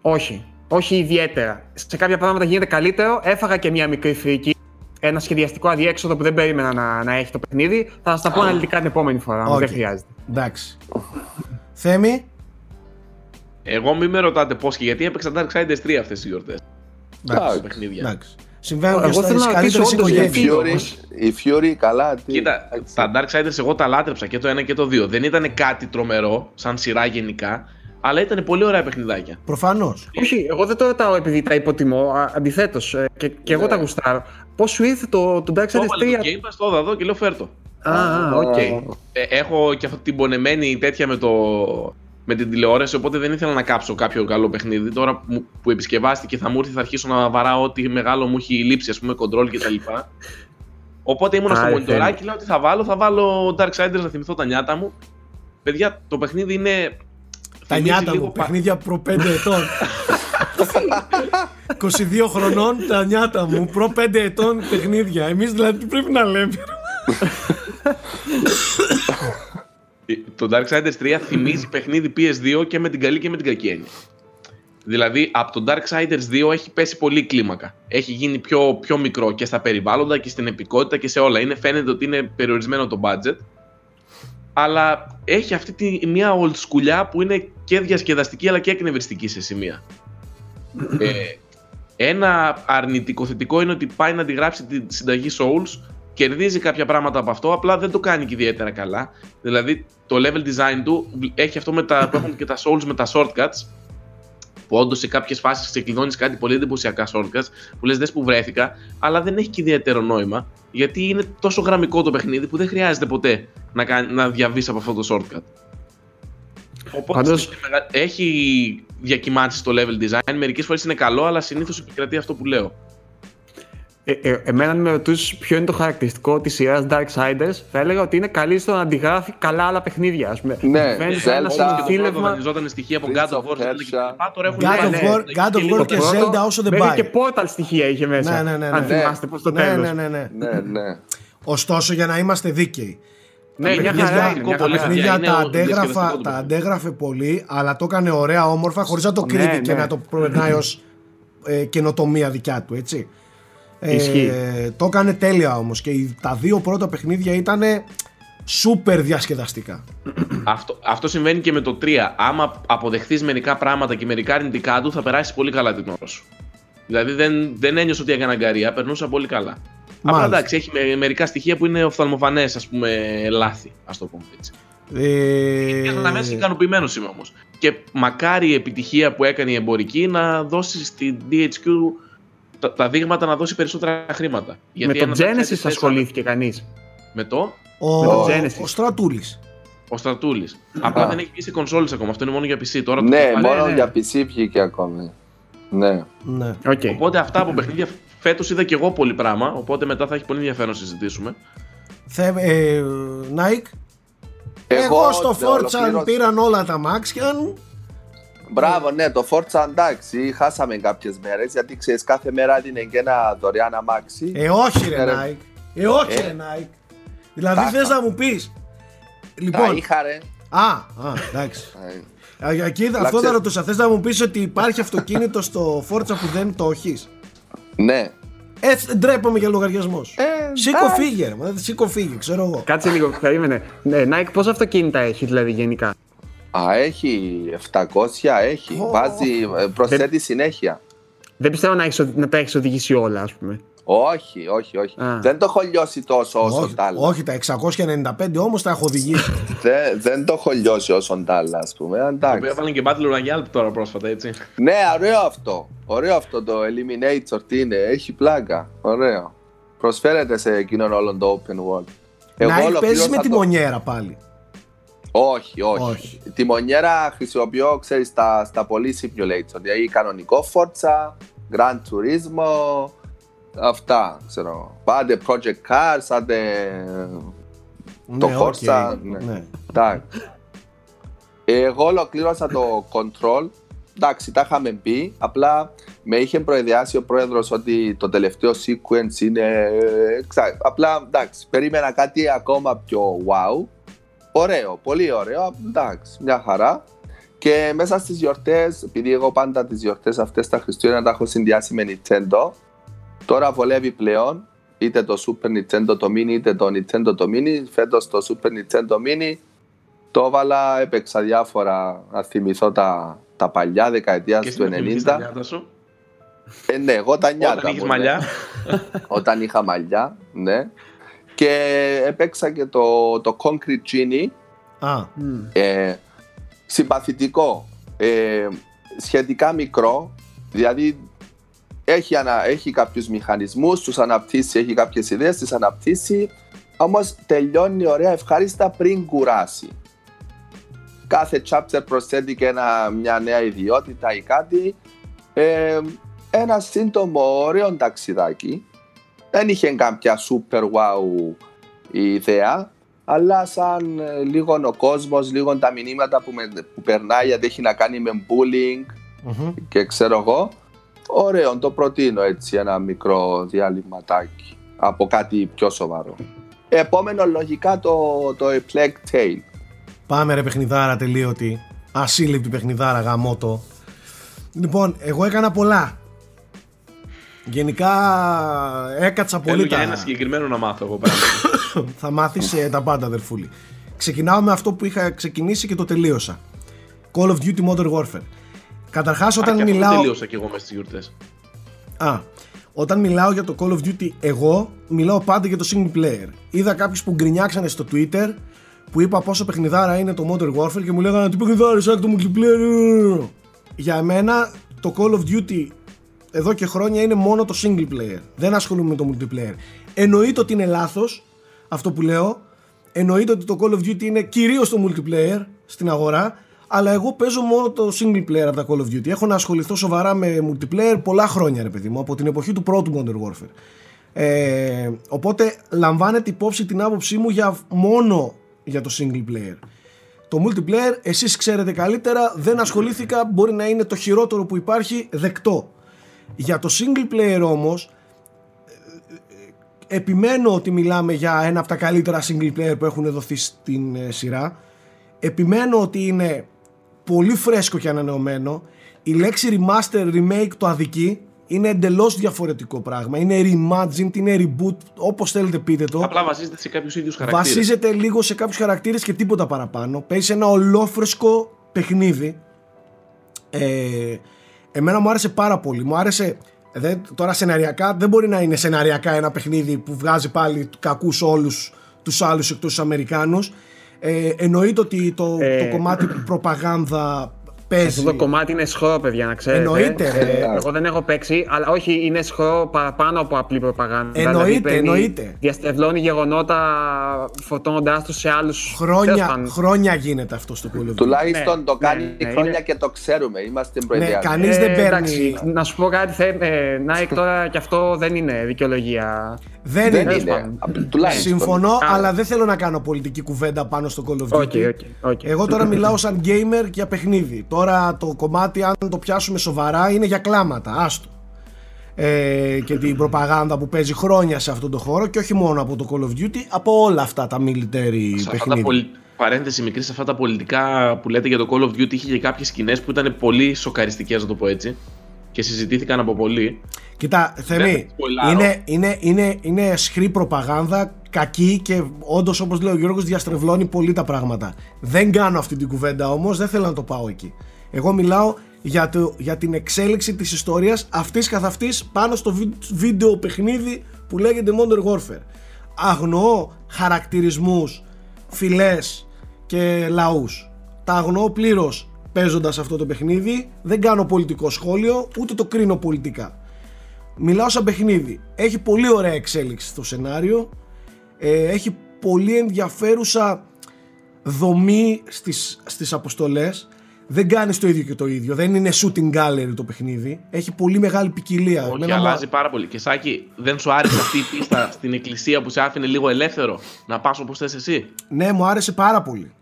Όχι. Όχι ιδιαίτερα. Σε κάποια πράγματα γίνεται καλύτερο. Έφαγα και μια μικρή φρίκη. Ένα σχεδιαστικό αδιέξοδο που δεν περίμενα να, να έχει το παιχνίδι. Θα σας τα πω αναλυτικά την επόμενη φορά. όμως Οκ. Δεν χρειάζεται. Εντάξει. Θέμη; Εγώ μην με ρωτάτε πώς και γιατί έπαιξα Darksiders 3 αυτές τις γιορτές. Εντάξει. Παιχνίδια. Εντάξει. Συμβαίνουν και Εγώ θέλω στις να καλύτερες ρωτήσω όντως Η γιατί. οικογένειες. Fury, η Fury καλά. Τι, Κοίτα, εντάξει. τα Darksiders εγώ τα λάτρεψα και το ένα και το δύο. Δεν ήταν κάτι τρομερό, σαν σειρά γενικά, αλλά ήταν πολύ ωραία παιχνιδάκια. Προφανώς. Όχι, εγώ δεν το ρωτάω επειδή τα υποτιμώ. Αντιθέτως, και, και εγώ Ναι. τα γουστάρω. Πώς σου ήρθε το, το Το Darksiders 3. έβαλε το Game Pass, το είδα εδώ και λέω φέρτο. Α, α, οκ. Ε, έχω και αυτή την πονεμένη τέτοια με, το, με την τηλεόραση, οπότε δεν ήθελα να κάψω κάποιο καλό παιχνίδι. Τώρα που, που επισκευάστηκε θα μου έρθει, θα αρχίσω να βαράω ό,τι μεγάλο μου έχει λείψει, ας πούμε, Control κτλ. Οπότε ήμουν στο Άρε, μονιτοράκι, λέω ότι θα βάλω, θα βάλω Darksiders να θυμηθώ τα νιάτα μου. Παιδιά, το παιχνίδι είναι. Τα θυμίζει νιάτα λίγο μου, πα- παιχνίδια προ 5 ετών. 22 χρονών τα νιάτα μου, προ 5 ετών παιχνίδια. Εμείς δηλαδή τι πρέπει να λέμε. Το Darksiders 3 θυμίζει παιχνίδι PS2 και με την καλή και με την κακή έννοια. Δηλαδή, από το Darksiders 2 έχει πέσει πολύ κλίμακα. Έχει γίνει πιο, πιο μικρό και στα περιβάλλοντα και στην επικότητα και σε όλα. Είναι, φαίνεται ότι είναι περιορισμένο το budget. Αλλά έχει αυτή τη, μια old σκουλιά που είναι και διασκεδαστική αλλά και εκνευριστική σε σημεία. ε, ένα αρνητικό θετικό είναι ότι πάει να αντιγράψει τη συνταγή Souls, κερδίζει κάποια πράγματα από αυτό, απλά δεν το κάνει και ιδιαίτερα καλά. Δηλαδή το level design του έχει αυτό με τα, που έχουν και τα Souls με τα shortcuts, που όντως σε κάποιες φάσεις ξεκλειδώνεις κάτι πολύ εντυπωσιακά shortcuts, που λες δες που βρέθηκα, αλλά δεν έχει και ιδιαίτερο νόημα, γιατί είναι τόσο γραμμικό το παιχνίδι που δεν χρειάζεται ποτέ να, κάνει- να διαβείς από αυτό το shortcut. Οπότε Πάντως- στη μεγα- έχει διακυμάνσει το level design. Μερικές φορές είναι καλό, αλλά συνήθως επικρατεί αυτό που λέω. Ε, ε, εμένα αν με ρωτούσες ποιο είναι το χαρακτηριστικό της σειράς Darksiders, θα έλεγα ότι είναι καλή στο να αντιγράφει καλά άλλα παιχνίδια. Ας πούμε. Ναι, Φαίνεται σαν ένα Zelda. Και το πρώτο συνθήλευμα. δανειζόταν στοιχεία από Prince God of of War Zelda και Persia. λοιπά. Τώρα έχουν God βάλει- of ναι, War- ναι, God of και War λίγο και πρώτο. Zelda όσο δεν Μέχρι πάει. και Portal στοιχεία είχε μέσα. Ναι, ναι, ναι. Αν ναι. θυμάστε προς το ναι, τέλος. ναι, ναι, ναι. Ναι, ναι. Ωστόσο, για να είμαστε δίκαιοι. Ναι, μια παιχνίδια- χαρά είναι. Μια τα πολύ χαρά. παιχνίδια είναι τα ο- αντέγραφα, διασκεδαστικό το τα παιχνίδι. αντέγραφε πολύ, αλλά το έκανε ωραία, όμορφα, χωρίς να το Ναι, κρύβει και ναι. να το περνάει ως ε, καινοτομία δικιά του, έτσι. Ισχύει. Ε, το έκανε τέλεια όμως και οι- τα δύο πρώτα παιχνίδια ήταν σούπερ διασκεδαστικά. Αυτό, αυτό συμβαίνει και με το 3. Άμα αποδεχθείς μερικά πράγματα και μερικά αρνητικά του, θα περάσεις πολύ καλά την ώρα σου. Δηλαδή δεν, δεν ένιωσα ότι έκανα αγκαρία, περνούσα πολύ καλά. Απλά Μάλιστα. εντάξει, έχει με- μερικά στοιχεία που είναι οφθαλμοφανές, ας πούμε, λάθη, ας το πούμε έτσι. Ε, Και να μέσα ικανοποιημένος είμαι όμως. Και μακάρι η επιτυχία που έκανε η εμπορική να δώσει στην DHQ τα, τα δείγματα να δώσει περισσότερα χρήματα. με το ένας Genesis τέσσερα- ασχολήθηκε κανείς. Με το; Ο, με το ο, Genesis. ο Στρατούλης. ο Στρατούλης. Απλά Α. δεν έχει βγει σε κονσόλε ακόμα. Αυτό είναι μόνο για PC. Τώρα το Ναι, κεφάλι- μόνο ναι. για PC βγήκε ακόμη. Ναι. Ναι. Οκ. Οπότε αυτά από παιχνίδια φέτος είδα και εγώ πολύ πράγμα. Οπότε μετά θα έχει πολύ ενδιαφέρον να συζητήσουμε. Θε, ε, Νίκε; Εγώ, στο το Forza ολοκλήρωσα. πήραν όλα τα αμάξια. Μπράβο, ναι, το Forza εντάξει, χάσαμε κάποιες μέρες γιατί ξέρεις κάθε μέρα δίνει και ένα δωρεάν αμάξι. Ε, όχι ρε Ε, ρε. Νίκε. Ε, όχι Ε. ρε Νίκε. Δηλαδή Τα θες είχα. να μου πεις. Τα Λοιπόν, είχα ρε. α, α, εντάξει. Ε, Α, Εκεί, αυτό ξέρεις- θα ρωτούσα. Θες να μου πεις ότι υπάρχει αυτοκίνητο στο Forza που δεν το έχεις; Ναι. Έτσι ντρέπομαι για λογαριασμό σου. Ε, Σήκω εντάξει. φύγε, ρε, μα, σήκω φύγε, ξέρω εγώ. Κάτσε λίγο, περίμενε. Ναι, Nike πόσα αυτοκίνητα έχει δηλαδή γενικά; Α, έχει 700, έχει. Ω. Βάζει, ε, προσθέτει συνέχεια. Δεν πιστεύω να, έχεις, οδη- να τα έχεις οδηγήσει όλα, ας πούμε. Όχι, όχι, όχι. Α. Δεν το έχω λιώσει τόσο όσο όχι, τα άλλα. όχι, τα 695 όμως τα έχω οδηγήσει. (laughs) Δεν, δεν το έχω λιώσει όσο τα άλλα, ας πούμε. Το Εντάξει. οποίο έβαλαν και Battle Royale τώρα πρόσφατα, έτσι. Ναι, ωραίο αυτό. Ωραίο αυτό το Eliminator τι είναι. Έχει πλάκα. Ωραίο. Προσφέρεται σε εκείνον όλον το open world. να παίζεις ολοκλήρωσα με τη το- μονιέρα πάλι. Όχι, όχι, Όχι. Τη μονιέρα χρησιμοποιώ, ξέρεις, στα, στα πολύ simulator. Δηλαδή κανονικό Forza, Grand Turismo, αυτά, ξέρω. Άντε Project Cars, άντε... Το Ναι, οκ, Forza, ναι. ναι. Εντάξει. Εγώ ολοκλήρωσα το Control. Εντάξει, τα είχαμε πει. Απλά με είχε προϊδεάσει ο πρόεδρος ότι το τελευταίο sequence είναι. ε, ξα- Απλά εντάξει, περίμενα κάτι ακόμα πιο wow. Ωραίο, πολύ ωραίο. Εντάξει, μια χαρά. Και μέσα στις γιορτές, επειδή εγώ πάντα τις γιορτές αυτές τα Χριστούγεννα τα έχω συνδυάσει με Nintendo, τώρα βολεύει πλέον είτε το Super Nintendo το Mini είτε το Nintendo το Mini. Φέτος το Super Nintendo Mini το έβαλα, έπαιξα διάφορα, να θυμηθώ τα, τα παλιά δεκαετίας Και του εσύ να θυμηθείς τα 90. νιάτα σου. Ε, ναι, εγώ τα νιάτα Όταν είχες μου, ναι. μαλλιά. (laughs) Όταν είχα μαλλιά, ναι. Και έπαιξα και το, το Concrete Genie, Α, ε, συμπαθητικό, ε, σχετικά μικρό, δηλαδή έχει, ανα, έχει κάποιους μηχανισμούς, τους αναπτύσσει, έχει κάποιες ιδέες, τις αναπτύσσει, όμως τελειώνει ωραία ευχάριστα πριν κουράσει. Κάθε chapter προσθέτει και ένα, μια νέα ιδιότητα ή κάτι. Ε, ένα σύντομο ωραίο ταξιδάκι. Δεν είχε κάποια super wow ιδέα, αλλά σαν ε, λίγο ο κόσμος, λίγο τα μηνύματα που, με, που περνάει, γιατί έχει να κάνει με bullying μμμ. και ξέρω εγώ. Ωραίο, το προτείνω έτσι ένα μικρό διαλυματάκι από κάτι πιο σοβαρό. Επόμενο λογικά το, το A Plague Tale. Πάμε ρε παιχνιδάρα τελείωτη. Ασύλληπτη παιχνιδάρα γαμότο. Λοιπόν, εγώ έκανα πολλά. Γενικά έκατσα πολύ Θέλω τα... για ένα συγκεκριμένο να μάθω εγώ πράγμα. (coughs) Θα μάθεις ε, τα πάντα αδερφούλη. Ξεκινάω με αυτό που είχα ξεκινήσει και το τελείωσα. Call of Duty Modern Warfare. Καταρχάς Α, όταν και αυτό μιλάω... τελείωσα κι εγώ μέσα στις γιορτές. Α, όταν μιλάω για το Call of Duty εγώ, μιλάω πάντα για το single player. Είδα κάποιους που γκρινιάξανε στο Twitter που είπα πόσο παιχνιδάρα είναι το Modern Warfare και μου λέγανε τι παιχνιδάρα σαν το multiplayer. Για μένα το Call of Duty εδώ και χρόνια είναι μόνο το single player. Δεν ασχολούμαι με το multiplayer. Εννοείται ότι είναι λάθος αυτό που λέω. Εννοείται ότι το Call of Duty είναι κυρίως το multiplayer στην αγορά. Αλλά εγώ παίζω μόνο το single player από τα Call of Duty. Έχω να ασχοληθώ σοβαρά με multiplayer πολλά χρόνια, ρε παιδί μου, από την εποχή του πρώτου Modern Warfare. Ε, οπότε λαμβάνετε υπόψη την άποψή μου για μόνο για το single player. Το multiplayer εσείς ξέρετε καλύτερα, δεν ασχολήθηκα, μπορεί να είναι το χειρότερο που υπάρχει, δεκτό. Για το single player όμως, ε, επιμένω ότι μιλάμε για ένα από τα καλύτερα single player που έχουν δοθεί στην ε, σειρά. Επιμένω ότι είναι πολύ φρέσκο και ανανεωμένο. Η λέξη remaster, remake το αδικεί. Είναι εντελώς διαφορετικό πράγμα. Είναι reimagined, είναι reboot, όπως θέλετε πείτε το. Απλά βασίζεται σε κάποιους ίδιους χαρακτήρες. Βασίζεται λίγο σε κάποιους χαρακτήρες και τίποτα παραπάνω. Παίζει ένα ολόφρεσκο παιχνίδι. Ε, εμένα μου άρεσε πάρα πολύ. Μου άρεσε Δεν, τώρα σεναριακά δεν μπορεί να είναι σεναριακά ένα παιχνίδι που βγάζει πάλι κακούς όλους τους άλλους εκτός τους Αμερικάνους. Ε, εννοείται ότι το, Ε, το κομμάτι (clears throat) προπαγάνδα παίζει. Αυτό το κομμάτι είναι σχό, παιδιά, να ξέρετε. Εννοείται, ρε. Ε, εγώ δεν έχω παίξει, αλλά όχι, είναι σχό παραπάνω από απλή προπαγάνδα. Εννοείται, παίρνει- εννοείται. Διαστευλώνει γεγονότα φορτώνοντά τους σε άλλους. Χρόνια, χρόνια γίνεται αυτό στο Call of Duty. Τουλάχιστον Ναι, το ναι, κάνει ναι, χρόνια είναι- και το ξέρουμε. Είμαστε Ναι, προετοιμασμένοι. κανείς δεν παίρνει. Ε, εντάξει, να σου πω κάτι, θε, ε, Νίκε τώρα και αυτό δεν είναι δικαιολογία. Δεν, Δεν είναι. τέλος είναι. πάντων. Απ- Τουλάχιστον. Συμφωνώ, Α. αλλά δεν θέλω να κάνω πολιτική κουβέντα πάνω στο Call of Duty. Οκ, οκ, οκ. Εγώ τώρα μιλάω σαν gamer για παιχνίδι. Τώρα το κομμάτι, αν το πιάσουμε σοβαρά, είναι για κλάματα. Άστο. Ε, και την προπαγάνδα που παίζει χρόνια σε αυτόν τον χώρο και όχι μόνο από το Call of Duty, από όλα αυτά τα military Σε αυτά τα παιχνίδια. πολι... Παρένθεση μικρή, σε αυτά τα πολιτικά που λέτε για το Call of Duty είχε και κάποιες σκηνές που ήταν πολύ σοκαριστικές, να το πω έτσι. Και συζητήθηκαν από πολλοί. Κοίτα, Θεμή, Δεν σποιλάρω. είναι, είναι, είναι, είναι σχρή προπαγάνδα, κακή και όντως όπως λέει ο Γιώργος διαστρεβλώνει πολύ τα πράγματα. Δεν κάνω αυτή την κουβέντα όμως, δεν θέλω να το πάω εκεί. Εγώ μιλάω για, το, για την εξέλιξη της ιστορίας αυτής καθ' αυτής πάνω στο βι- βίντεο παιχνίδι που λέγεται Modern Warfare. Αγνοώ χαρακτηρισμούς, φυλές και λαούς. Τα αγνοώ πλήρως παίζοντας αυτό το παιχνίδι. Δεν κάνω πολιτικό σχόλιο, ούτε το κρίνω πολιτικά. Μιλάω σαν παιχνίδι. Έχει πολύ ωραία εξέλιξη στο σενάριο. Ε, έχει πολύ ενδιαφέρουσα δομή στις, στις αποστολές. Δεν κάνει το ίδιο και το ίδιο. Δεν είναι shooting gallery το παιχνίδι. Έχει πολύ μεγάλη ποικιλία. Όχι, Εμένα μου- αλλάζει πάρα πολύ. Και Σάκη, δεν σου άρεσε αυτή η πίστα στην εκκλησία που σε άφηνε λίγο ελεύθερο να πας όπως θες εσύ; Ναι, μου άρεσε πάρα πολύ.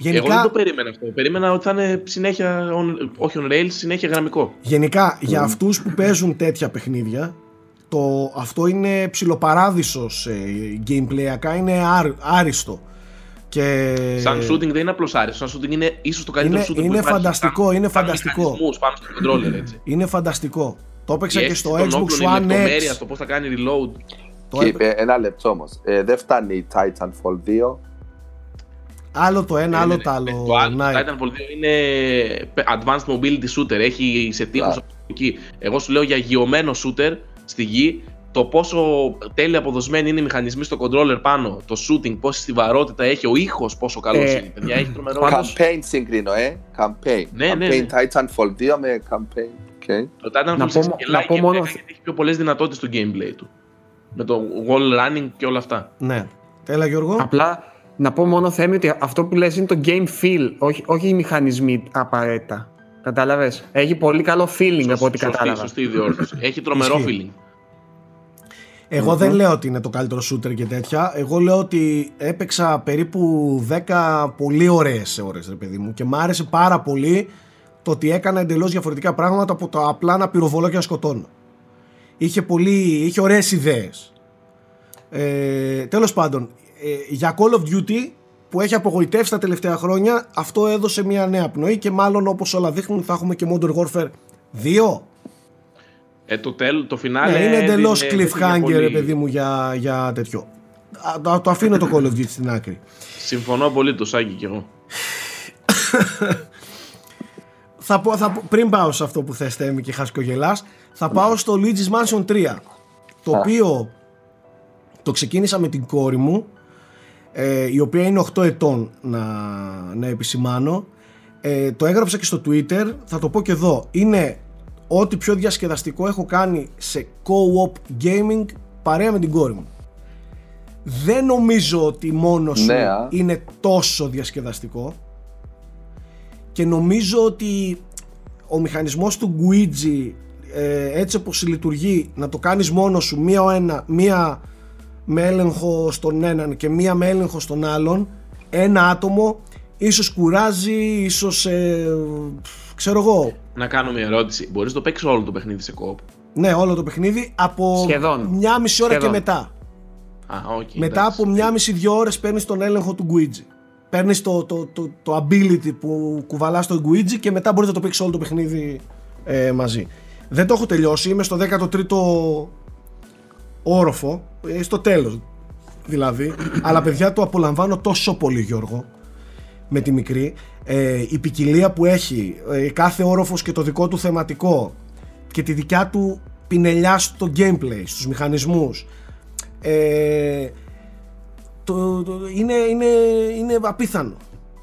Γενικά, Εγώ δεν το περίμενα αυτό. Περίμενα ότι θα είναι συνέχεια, on, όχι on rails, συνέχεια γραμμικό. γενικά για αυτούς που παίζουν τέτοια παιχνίδια, το, αυτό είναι ψιλοπαράδεισος ε, gameplayακά, είναι άρ- άριστο. Και... Σαν shooting δεν είναι απλώς άριστο. Σαν shooting είναι ίσως το καλύτερο Ε, Είναι- shooting είναι που υπάρχει. φανταστικό, Σαν- είναι σαν φανταστικό. μηχανισμούς πάνω στο controller έτσι. Είναι φανταστικό. Το έπαιξα Η και αίσθηση στο των Xbox όπλων, η One λεπτομέρεια X. στο πώς θα κάνει reload. Το Και έπαι- είπε, ένα λεπτό όμως. δεν φτάνει η Titanfall 2. Άλλο το ένα, άλλο Ναι, ναι, το ναι. άλλο. Το άλλο, Night. το Titanfall 2 είναι advanced mobility shooter. Έχει σε τύπου Α. εκεί. Εγώ σου λέω για γιωμένο shooter στη γη. Το πόσο τέλεια αποδοσμένοι είναι οι μηχανισμοί στο controller πάνω, το shooting, πόση στιβαρότητα έχει, ο ήχος πόσο καλός Ε, είναι. Παιδιά, έχει τρομερό. Πάντως- Campaign συγκρίνω, ε. Campaign. Ναι, ναι, campaign ναι. Titanfall 2 με campaign. Okay. Το Titanfall Να πω- 6 να πω μόνο- γιατί έχει πιο πολλές δυνατότητες στο gameplay του. Με το wall running και όλα αυτά. Ναι. Έλα Γιώργο. Απλά να πω μόνο θέμη ότι αυτό που λες είναι το game feel, όχι, όχι οι μηχανισμοί απαραίτητα. Κατάλαβες; Έχει πολύ καλό feeling από ό,τι Σωστή- κατάλαβα. Σωστή διόρθωση. Έχει τρομερό Ισχύει. feeling. Εγώ δεν λέω ότι είναι το καλύτερο shooter και τέτοια. Εγώ λέω ότι έπαιξα περίπου 10 πολύ ωραίες ώρες, ρε παιδί μου. Και μ' άρεσε πάρα πολύ το ότι έκανα εντελώς διαφορετικά πράγματα από το απλά να πυροβολώ και να σκοτώνω. Είχε, πολύ, είχε ωραίες ιδέες. Ε, τέλος πάντων, ε, για Call of Duty που έχει απογοητεύσει τα τελευταία χρόνια, αυτό έδωσε μια νέα πνοή και μάλλον όπως όλα δείχνουν θα έχουμε και Modern Warfare 2. Ε, το, τέλ, το φινάλε. Ναι, είναι εντελώς έδινε- έδινε cliffhanger, πολύ- ρε παιδί μου, για, για τέτοιο. Α, το, το αφήνω το Call of Duty στην άκρη. Συμφωνώ πολύ το Σάκη κι εγώ. Θα πω, θα πω- πριν πάω σε αυτό που θες Θέμη και χασκογελάς, θα πάω στο Luigi's Mansion 3, το Α. οποίο το ξεκίνησα με την κόρη μου, ε, η οποία είναι 8 ετών να, να επισημάνω. Ε, το έγραψα και στο Twitter, θα το πω και εδώ. Είναι ό,τι πιο διασκεδαστικό έχω κάνει σε co-op gaming παρέα με την κόρη μου. Δεν νομίζω ότι μόνος σου Ναι, α. είναι τόσο διασκεδαστικό και νομίζω ότι ο μηχανισμός του Guigi ε, έτσι όπως λειτουργεί να το κάνεις μόνος σου μία, ο ένα, μία με έλεγχο στον έναν και μία με έλεγχο στον άλλον ένα άτομο ίσως κουράζει, ίσως ε, ξέρω εγώ Να κάνω μια ερώτηση. Μπορείς να το παίξεις όλο το παιχνίδι σε κόπ. ναι όλο το παιχνίδι από Σχεδόν. μια μισή ώρα Σχεδόν. και μετά Α, οκ. μετά εντάξει. από μια μισή δύο ώρες παίρνεις τον έλεγχο του Gooigi παίρνεις το, το, το, το ability που κουβαλάς στο Gooigi και μετά μπορείς να το παίξεις όλο το παιχνίδι ε, μαζί δεν το έχω τελειώσει, είμαι στο 13ο όροφο ε, στο τέλος δηλαδή αλλά παιδιά το απολαμβάνω τόσο πολύ Γιώργο με τη μικρή ε, η ποικιλία που έχει ε, κάθε όροφος και το δικό του θεματικό και τη δικιά του πινελιά στο gameplay, στους μηχανισμούς. Ε, το, το- είναι, είναι, είναι απίθανο.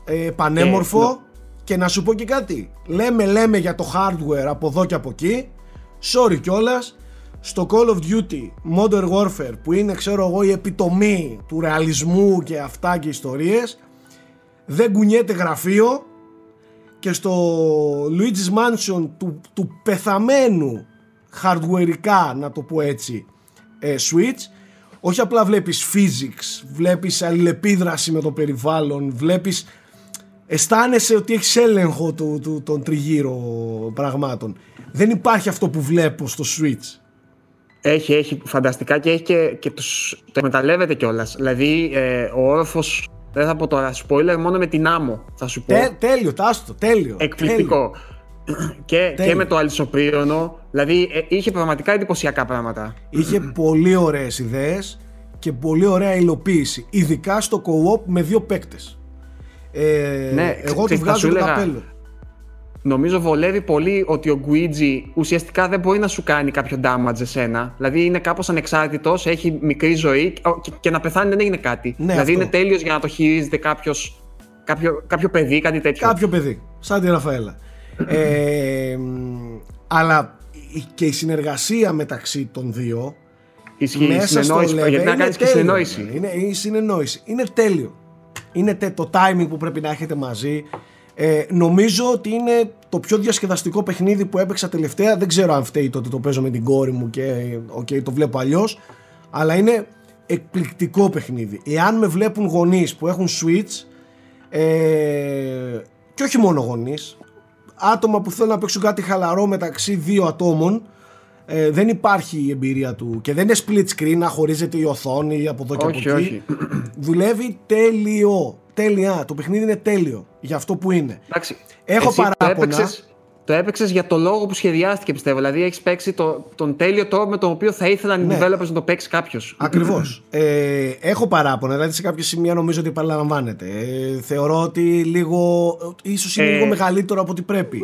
Ε, πανέμορφο Ε, νο- και να σου πω και κάτι. Λέμε, λέμε για το hardware από εδώ και από εκεί. Sorry κιόλας. Στο Call of Duty Modern Warfare που είναι ξέρω εγώ η επιτομή του ρεαλισμού και αυτά και ιστορίες δεν κουνιέται γραφείο και στο Luigi's Mansion του, του πεθαμένου hardwareικά να το πω έτσι ε, Switch όχι απλά βλέπεις physics βλέπεις αλληλεπίδραση με το περιβάλλον βλέπεις αισθάνεσαι ότι έχεις έλεγχο του, του, των τριγύρω πραγμάτων. Δεν υπάρχει αυτό που βλέπω στο Switch Έχει, έχει φανταστικά και έχει και, και τους, το εκμεταλλεύεται κιόλας. Δηλαδή, ε, ο όροφος, δεν θα πω τώρα spoiler, μόνο με την άμμο θα σου πω. Τε, τέλειο, τάστο, τέλειο τέλειο. Εκπληκτικό. και, και Τέλειο. με το αλυσοπρίωνο. Δηλαδή, ε, είχε πραγματικά εντυπωσιακά πράγματα. Είχε πολύ ωραίες ιδέες και πολύ ωραία υλοποίηση. Ειδικά στο co-op με δύο παίκτες. Ε, Ναι, εγώ του ξέρεις, θα βγάζω σου το έλεγα, καπέλο. Νομίζω βολεύει πολύ ότι ο Γκουίτζι ουσιαστικά δεν μπορεί να σου κάνει κάποιο damage εσένα. Δηλαδή είναι κάπως ανεξάρτητος, έχει μικρή ζωή και, και- και να πεθάνει δεν έγινε κάτι. Ναι, δηλαδή αυτό. είναι τέλειος για να το χειρίζεται κάποιος, κάποιο, κάποιο παιδί, κάτι τέτοιο. Κάποιο παιδί, σαν τη Ραφαέλα. ε, μ, αλλά η- και η συνεργασία μεταξύ των δύο Ισχύει η μέσα στο συνεννόηση. level Γιατί να είναι κάνεις και τέλειο, συνεννόηση. Είναι, η συνεννόηση. Είναι τέλειο. Είναι τε- το timing που πρέπει να έχετε μαζί. Ε, νομίζω ότι είναι το πιο διασκεδαστικό παιχνίδι που έπαιξα τελευταία. Δεν ξέρω αν φταίει το ότι το παίζω με την κόρη μου και okay, το βλέπω αλλιώς. Αλλά είναι εκπληκτικό παιχνίδι. Εάν με βλέπουν γονείς που έχουν Switch ε, και όχι μόνο γονείς άτομα που θέλουν να παίξουν κάτι χαλαρό μεταξύ δύο ατόμων ε, δεν υπάρχει η εμπειρία του και δεν είναι split screen να χωρίζεται η οθόνη από εδώ και Όχι, από εκεί. όχι. Δουλεύει τέλειο. Τέλεια. Το παιχνίδι είναι τέλειο για αυτό που είναι. Εντάξει, Έχω εσύ παράπονα. Το έπαιξες, το έπαιξες για το λόγο που σχεδιάστηκε πιστεύω. Δηλαδή έχεις παίξει το, τον τέλειο τρόπο με τον οποίο θα ήθελαν οι Ναι. developers να το παίξει κάποιος. Ακριβώς. ε, έχω παράπονα, δηλαδή σε κάποια σημεία νομίζω ότι επαναλαμβάνεται. Ε, θεωρώ ότι λίγο. ίσως είναι Ε, λίγο μεγαλύτερο από ό,τι πρέπει.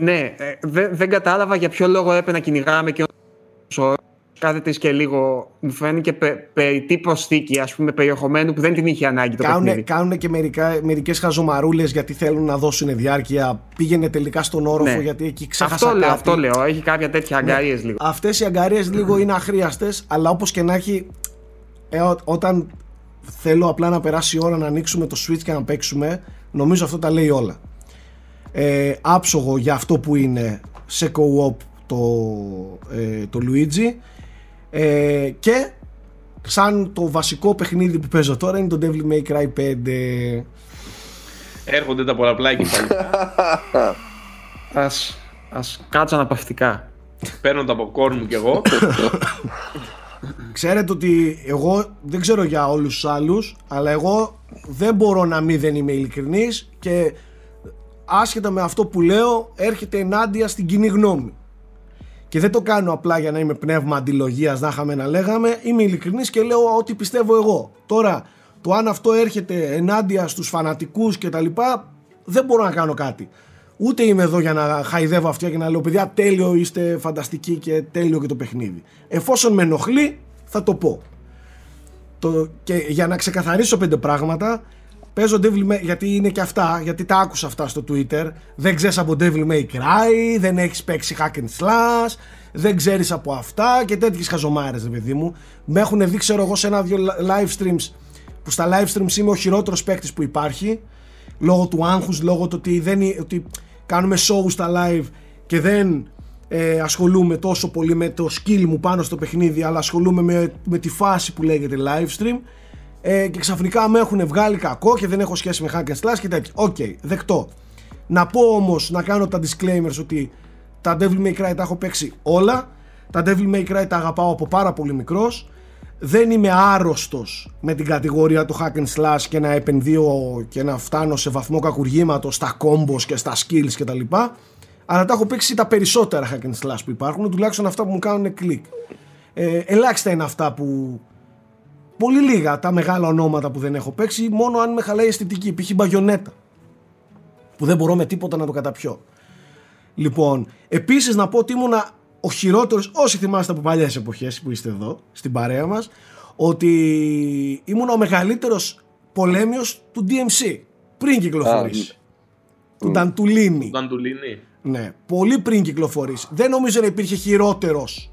Ναι, ε, δεν, δεν κατάλαβα για ποιο λόγο έπρεπε να κυνηγάμε και ο κάθε τρεις και λίγο μου φαίνεται πε, περιττή προσθήκη ας πούμε περιεχομένου που δεν την είχε ανάγκη το Κάνουνε, παιχνίδι. κάνουνε και μερικά, μερικές χαζομαρούλες γιατί θέλουν να δώσουν διάρκεια. Πήγαινε τελικά στον όροφο Ναι. γιατί εκεί ξέχασα Αυτό λέω, κάτι. αυτό λέω. Έχει κάποια τέτοια αγκαρίες λίγο. Αυτές οι αγκαρίες λίγο είναι αχρίαστες αλλά όπως και να έχει ε, ό- όταν θέλω απλά να περάσει η ώρα να ανοίξουμε το switch και να παίξουμε νομίζω αυτό τα λέει όλα. Ε, άψογο για αυτό που είναι σε co-op το, ε, το Luigi ε, και σαν το βασικό παιχνίδι που παίζω τώρα είναι το Devil May Cry 5 Έρχονται τα πολλαπλά κεφάλια. (laughs) Ας, ας κάτσω αναπαυτικά. Παίρνω το popcorn μου κι εγώ. Ξέρετε ότι εγώ δεν ξέρω για όλους τους άλλους αλλά εγώ δεν μπορώ να μην δεν είμαι ειλικρινής και άσχετα με αυτό που λέω έρχεται ενάντια στην κοινή γνώμη. Και δεν το κάνω απλά για να είμαι πνεύμα αντιλογίας να είχαμε να λέγαμε. Είμαι ειλικρινής και λέω ό,τι πιστεύω εγώ. Τώρα το αν αυτό έρχεται ενάντια στους φανατικούς και τα λοιπά δεν μπορώ να κάνω κάτι. Ούτε είμαι εδώ για να χαϊδεύω αυτιά και να λέω παιδιά τέλειο είστε φανταστικοί και τέλειο και το παιχνίδι. Εφόσον με ενοχλεί θα το πω. Το, και για να ξεκαθαρίσω πέντε πράγματα Παίζω Devil May γιατί είναι και αυτά, γιατί τα άκουσα αυτά στο Twitter. Δεν ξέρεις από Devil May Cry, δεν έχεις παίξει hack and slash, δεν ξέρεις από αυτά και τέτοιες χαζομάρες, ρε παιδί μου. Με έχουν δει, ξέρω εγώ, σε ένα-δυο live streams που στα live streams είμαι ο χειρότερος παίκτης που υπάρχει. Λόγω του άγχους, λόγω του ότι, δεν, είναι- ότι κάνουμε show στα live και δεν ε, ασχολούμαι τόσο πολύ με το skill μου πάνω στο παιχνίδι, αλλά ασχολούμαι με, με τη φάση που λέγεται live stream ε, και ξαφνικά με έχουν βγάλει κακό και δεν έχω σχέση με hack and slash και τέτοια. Οκ, δεκτό. Να πω όμως, να κάνω τα disclaimers ότι τα Devil May Cry τα έχω παίξει όλα. Τα Devil May Cry τα αγαπάω από πάρα πολύ μικρός. Δεν είμαι άρρωστος με την κατηγορία του hack and slash και να επενδύω και να φτάνω σε βαθμό κακουργήματος στα combos και στα skills κτλ. Αλλά τα έχω παίξει τα περισσότερα hack and slash που υπάρχουν, τουλάχιστον αυτά που μου κάνουν κλικ. Ε, ελάχιστα είναι αυτά που πολύ λίγα τα μεγάλα ονόματα που δεν έχω παίξει, μόνο αν με χαλάει η αισθητική. Π.χ. μπαγιονέτα. Που δεν μπορώ με τίποτα να το καταπιώ. Λοιπόν, επίσης να πω ότι ήμουνα ο χειρότερος, όσοι θυμάστε από παλιές εποχές που είστε εδώ, στην παρέα μας, ότι ήμουν ο μεγαλύτερος πολέμιος του DMC, πριν κυκλοφορήσει. Του Νταντουλίνη. Νταντουλίνη. Ναι, πολύ πριν κυκλοφορήσει. Δεν νομίζω να υπήρχε χειρότερος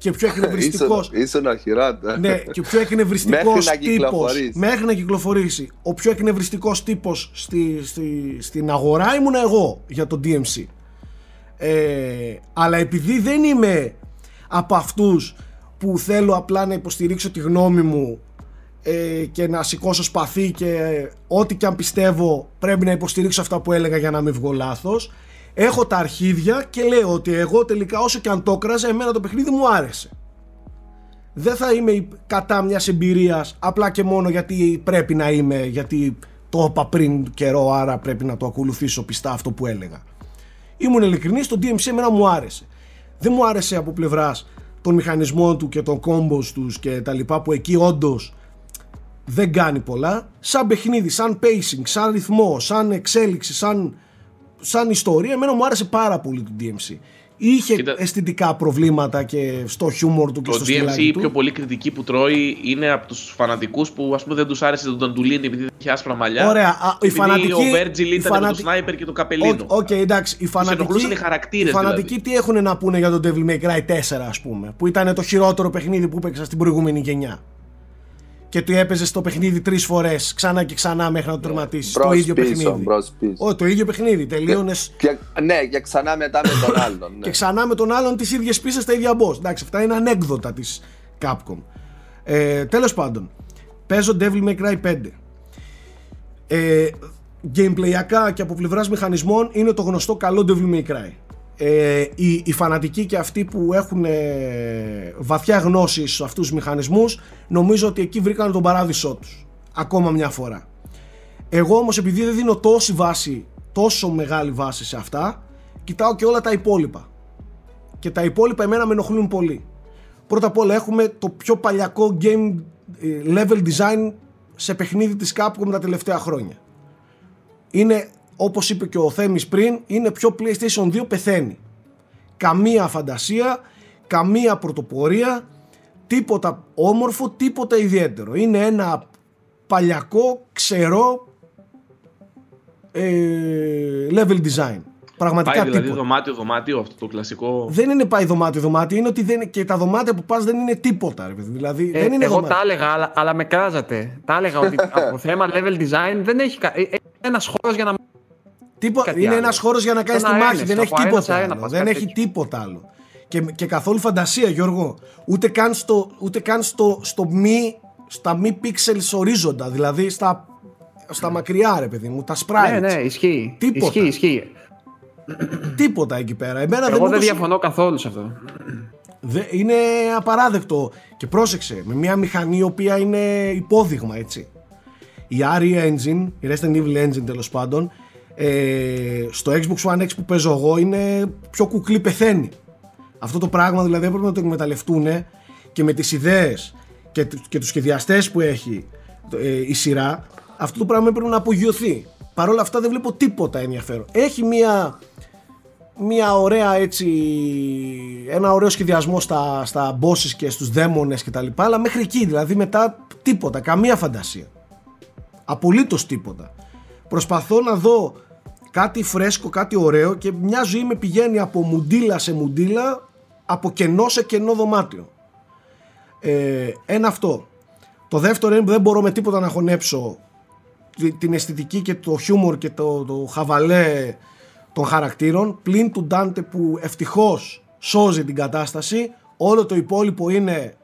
και πιο εκνευριστικός. Ήσουν αρχιράτα. ναι, και πιο εκνευριστικός Μέχρι να τύπος. κυκλοφορήσει. Μέχρι να κυκλοφορήσει. Ο πιο εκνευριστικός τύπος στη, στη, στην αγορά ήμουν εγώ για το DMC. Ε, αλλά επειδή δεν είμαι από αυτούς που θέλω απλά να υποστηρίξω τη γνώμη μου ε, και να σηκώσω σπαθί και ό,τι και αν πιστεύω πρέπει να υποστηρίξω αυτά που έλεγα για να μην βγω λάθος έχω τα αρχίδια και λέω ότι εγώ τελικά όσο και αν το έκραζα εμένα το παιχνίδι μου άρεσε. Δεν θα είμαι υπ- κατά μιας εμπειρίας απλά και μόνο γιατί πρέπει να είμαι γιατί το είπα πριν καιρό άρα πρέπει να το ακολουθήσω πιστά αυτό που έλεγα. Ήμουν ειλικρινής το DMC εμένα μου άρεσε. Δεν μου άρεσε από πλευράς των μηχανισμών του και των combos τους και τα λοιπά που εκεί όντως δεν κάνει πολλά. Σαν παιχνίδι, σαν pacing, σαν ρυθμό, σαν εξέλιξη, σαν, σαν ιστορία εμένα μου άρεσε πάρα πολύ το DMC είχε Κοίτα- αισθητικά προβλήματα και στο χιούμορ του και Το στο DMC στυλάκι η του πιο πολύ κριτική που τρώει είναι από τους φανατικούς που ας πούμε δεν τους άρεσε τον Νταντουλίνη επειδή είχε άσπρα μαλλιά. Ωραία, α, οι επειδή φανατικοί- Ο Βέρτζιλ οι ήταν με φανατι- το σνάιπερ και το καπελίνο. Οκ, οκ, εντάξει. Οι φανατικοί, ενοχλούσαν οι χαρακτήρες, οι φανατικοί δηλαδή. τι έχουν να πούνε για το Devil May Cry 4, ας πούμε, που ήταν το χειρότερο παιχνίδι που έπαιξα στην προηγούμενη γενιά. Και του έπαιζε το παιχνίδι τρεις φορές ξανά και ξανά μέχρι να το τερματίσει. Το Μπρος ίδιο πίσω, παιχνίδι. μπρος πίσω. Ω, το ίδιο παιχνίδι. Τελείωνες Και, ναι, και ξανά μετά με τον (coughs) άλλον. Ναι. και ξανά με τον άλλον τις ίδιες πίσες στα ίδια boss. Εντάξει, αυτά είναι ανέκδοτα της Capcom. Ε, Τέλος πάντων, παίζω Devil May Cry 5. Ε, gameplayακά και από πλευράς μηχανισμών είναι το γνωστό καλό Devil May Cry. Ε, οι, οι φανατικοί και αυτοί που έχουν ε, βαθιά γνώση σε αυτούς τους μηχανισμούς νομίζω ότι εκεί βρήκαν τον παράδεισό τους ακόμα μια φορά. Εγώ όμως επειδή δεν δίνω τόση βάση τόσο μεγάλη βάση σε αυτά κοιτάω και όλα τα υπόλοιπα. Και τα υπόλοιπα εμένα με ενοχλούν πολύ. Πρώτα απ' όλα έχουμε το πιο παλιακό game ε, level design σε παιχνίδι της Capcom τα τελευταία χρόνια. Είναι όπως είπε και ο Θέμης πριν είναι πιο PlayStation 2 πεθαίνει καμία φαντασία καμία πρωτοπορία τίποτα όμορφο τίποτα ιδιαίτερο είναι ένα παλιακό ξερό ε, level design πραγματικά Πάει δηλαδή τίποτα δωμάτιο-δωμάτιο αυτό το κλασικό. δεν είναι πάει δωμάτιο-δωμάτιο, είναι ότι δεν, και τα δωμάτια που πας δεν είναι τίποτα. Ρε, παιδί. δηλαδή Ε, δεν είναι εγώ δωμάτια. τα έλεγα, αλλά, αλλά με κράζατε. Τα έλεγα ότι (laughs) από θέμα level design δεν έχει. κα- ε, ε, ένας χώρος για να. Τίποτα. κάτι Είναι άλλο. ένας χώρος για να κάνεις τη Ένα μάχη. ένας, Δεν έχει από ένα σε τίποτα. ένα άλλο. πας, Δεν κάτι έχει τέτοιο. τίποτα άλλο. Και, και καθόλου φαντασία, Γιώργο. Ούτε καν στο, ούτε καν στο, στο μη, στα μη pixels ορίζοντα. Δηλαδή στα, στα μακριά, ρε παιδί μου. Τα sprites. Ναι, ναι, ισχύει. Τίποτα. Ισχύει, ισχύει. Τίποτα εκεί πέρα. Εμένα δεν Εγώ μου δεν έδωσε- διαφωνώ καθόλου σε αυτό. Δε- είναι απαράδεκτο. Και πρόσεξε, με μια μηχανή η οποία είναι υπόδειγμα, έτσι. Η ARIA Engine, η Resident Evil Engine τέλος πάντων, ε, στο Xbox One X που παίζω εγώ είναι πιο κουκλί πεθαίνει. Αυτό το πράγμα δηλαδή έπρεπε να το εκμεταλλευτούν και με τις ιδέες και, του- και τους σχεδιαστές που έχει ε, η σειρά, αυτό το πράγμα έπρεπε να απογειωθεί. Παρ' όλα αυτά δεν βλέπω τίποτα ενδιαφέρον. Έχει μια μια ωραία έτσι ένα ωραίο σχεδιασμό στα, στα bosses και στους δαίμονες και τα λοιπά αλλά μέχρι εκεί δηλαδή μετά τίποτα, καμία φαντασία απολύτως τίποτα προσπαθώ να δω κάτι φρέσκο, κάτι ωραίο και μια ζωή με πηγαίνει από μουντίλα σε μουντίλα από κενό σε κενό δωμάτιο. Ε, ένα αυτό. Το δεύτερο είναι που δεν μπορώ με τίποτα να χωνέψω τη- την αισθητική και το χιούμορ και το, το χαβαλέ των χαρακτήρων πλην του Ντάντε που ευτυχώς σώζει την κατάσταση. Όλο το υπόλοιπο είναι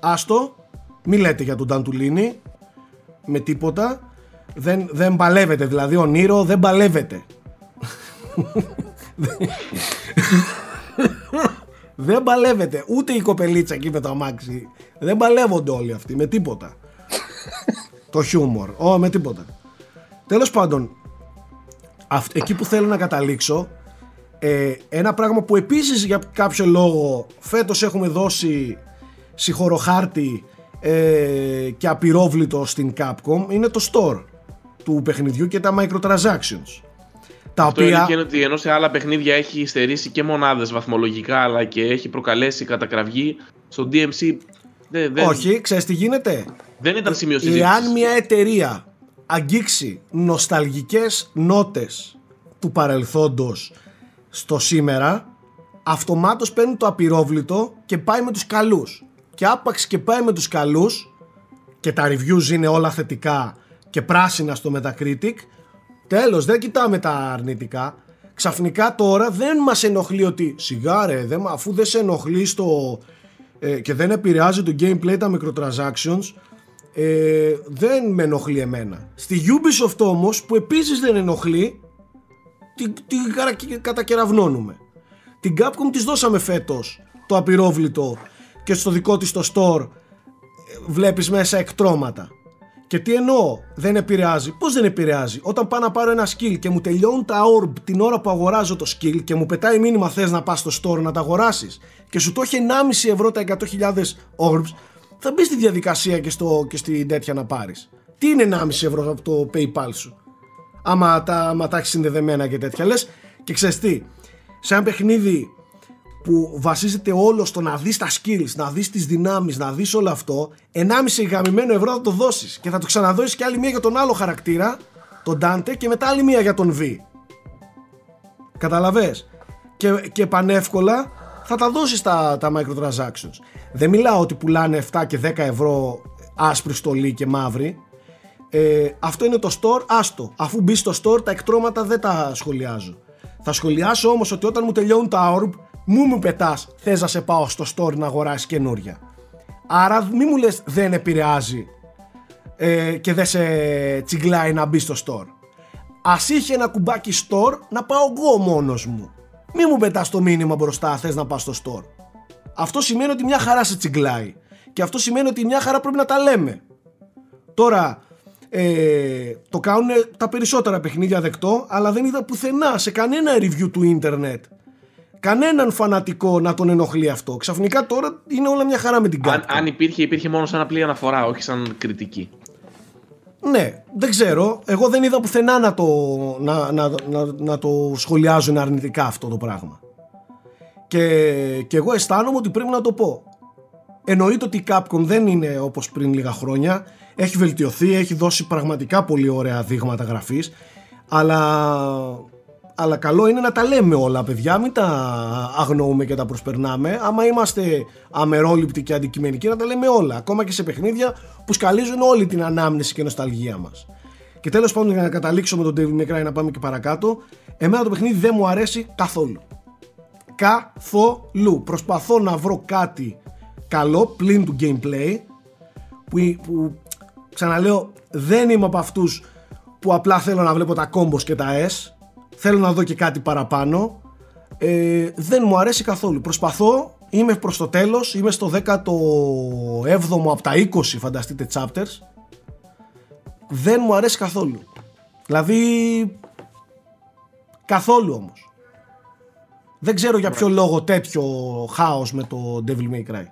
άστο. Μη λέτε για τον Νταντουλίνη με τίποτα δεν, δεν παλεύεται δηλαδή ο Νίρο δεν παλεύεται δεν παλεύεται ούτε η κοπελίτσα εκεί με το αμάξι. Δεν παλεύονται όλοι αυτοί με τίποτα. Το χιούμορ Ω, με τίποτα. Τέλος πάντων αυ- εκεί που θέλω να καταλήξω ε, ένα πράγμα που επίσης για κάποιο λόγο φέτος έχουμε δώσει συγχωροχάρτη ε, και απειρόβλητο στην Capcom είναι το store του παιχνιδιού και τα microtransactions τα Αυτό οποία. είναι ότι ενώ σε άλλα παιχνίδια έχει στερήσει και μονάδες βαθμολογικά αλλά και έχει προκαλέσει κατακραυγή, στο DMC δεν, δεν, Όχι, ξέρεις τι γίνεται; δεν ήταν σημείο συζήτησης. Εάν μια εταιρεία αγγίξει νοσταλγικές νότες του παρελθόντος στο σήμερα, αυτομάτως παίρνει το απειρόβλητο και πάει με τους καλούς. Και άπαξ και πάει με τους καλούς και τα reviews είναι όλα θετικά και πράσινα στο Metacritic, τέλος δεν κοιτάμε τα αρνητικά. Ξαφνικά τώρα δεν μας ενοχλεί ότι σιγά ρε, δεν, αφού δεν σε ενοχλεί στο, ε, και δεν επηρεάζει το gameplay τα microtransactions ε, δεν με ενοχλεί εμένα. Στη Ubisoft όμως που επίσης δεν ενοχλεί την, την καρα- κατακεραυνώνουμε. Την Capcom της δώσαμε φέτος το απειρόβλητο και στο δικό της το store ε, βλέπεις μέσα εκτρώματα. Και τι εννοώ, δεν επηρεάζει. Πώς δεν επηρεάζει, όταν πάω να πάρω ένα skill και μου τελειώνουν τα orb την ώρα που αγοράζω το skill και μου πετάει μήνυμα θες να πας στο store να τα αγοράσεις και σου το έχει 1,5 ευρώ τα 100.000 orbs, θα μπεις στη διαδικασία και, στο, και στην τέτοια να πάρεις. Τι είναι 1,5 ευρώ από το PayPal σου; Άμα τα, άμα τα έχεις συνδεδεμένα και τέτοια. Λες και ξέρεις τι, σε ένα παιχνίδι που βασίζεται όλο στο να δεις τα skills, να δεις τις δυνάμεις, να δεις όλο αυτό, 1,5 γαμημένο ευρώ θα το δώσεις και θα το ξαναδώσεις και άλλη μία για τον άλλο χαρακτήρα, τον Dante και μετά άλλη μία για τον V. Καταλαβες; Και, και πανεύκολα θα τα δώσεις τα, τα microtransactions. Δεν μιλάω ότι πουλάνε 7 και 10 ευρώ άσπρη στολή και μαύρη. Ε, αυτό είναι το store, άστο. Αφού μπει στο store, τα εκτρώματα δεν τα σχολιάζω. Θα σχολιάσω όμως ότι όταν μου τελειώνουν τα orb, μου μου πετάς, θες να σε πάω στο store να αγοράσεις καινούρια. Άρα μη μου λες δεν επηρεάζει ε, και δεν σε τσιγκλάει να μπει στο store. Ας είχε ένα κουμπάκι store να πάω εγώ μόνος μου. Μη μου πετάς το μήνυμα μπροστά θες να πας στο store. Αυτό σημαίνει ότι μια χαρά σε τσιγκλάει. Και αυτό σημαίνει ότι μια χαρά πρέπει να τα λέμε. Τώρα, ε, το κάνουν τα περισσότερα παιχνίδια δεκτό, αλλά δεν είδα πουθενά σε κανένα review του ίντερνετ κανέναν φανατικό να τον ενοχλεί αυτό. Ξαφνικά τώρα είναι όλα μια χαρά με την Αν, κάρτα. αν υπήρχε, υπήρχε μόνο σαν απλή αναφορά, όχι σαν κριτική. Ναι, δεν ξέρω. Εγώ δεν είδα πουθενά να το, να, να, να, να το σχολιάζουν αρνητικά αυτό το πράγμα. Και, και εγώ αισθάνομαι ότι πρέπει να το πω. Εννοείται ότι η Capcom δεν είναι όπως πριν λίγα χρόνια. Έχει βελτιωθεί, έχει δώσει πραγματικά πολύ ωραία δείγματα γραφής. Αλλά, αλλά καλό είναι να τα λέμε όλα παιδιά, μην τα αγνοούμε και τα προσπερνάμε. Άμα είμαστε αμερόληπτοι και αντικειμενικοί να τα λέμε όλα. Ακόμα και σε παιχνίδια που σκαλίζουν όλη την ανάμνηση και νοσταλγία μας. Και τέλος πάντων για να καταλήξω με τον Devil May Cry να πάμε και παρακάτω. Εμένα το παιχνίδι δεν μου αρέσει καθόλου. Καθόλου. Προσπαθώ να βρω κάτι καλό πλην του gameplay που, που ξαναλέω δεν είμαι από αυτούς που απλά θέλω να βλέπω τα combos και τα S θέλω να δω και κάτι παραπάνω. Ε, δεν μου αρέσει καθόλου. Προσπαθώ, είμαι προς το τέλος είμαι στο 17ο από τα 20 φανταστείτε chapters. Δεν μου αρέσει καθόλου. Δηλαδή καθόλου όμως. Δεν ξέρω για ποιο λόγο τέτοιο χάος με το Devil May Cry.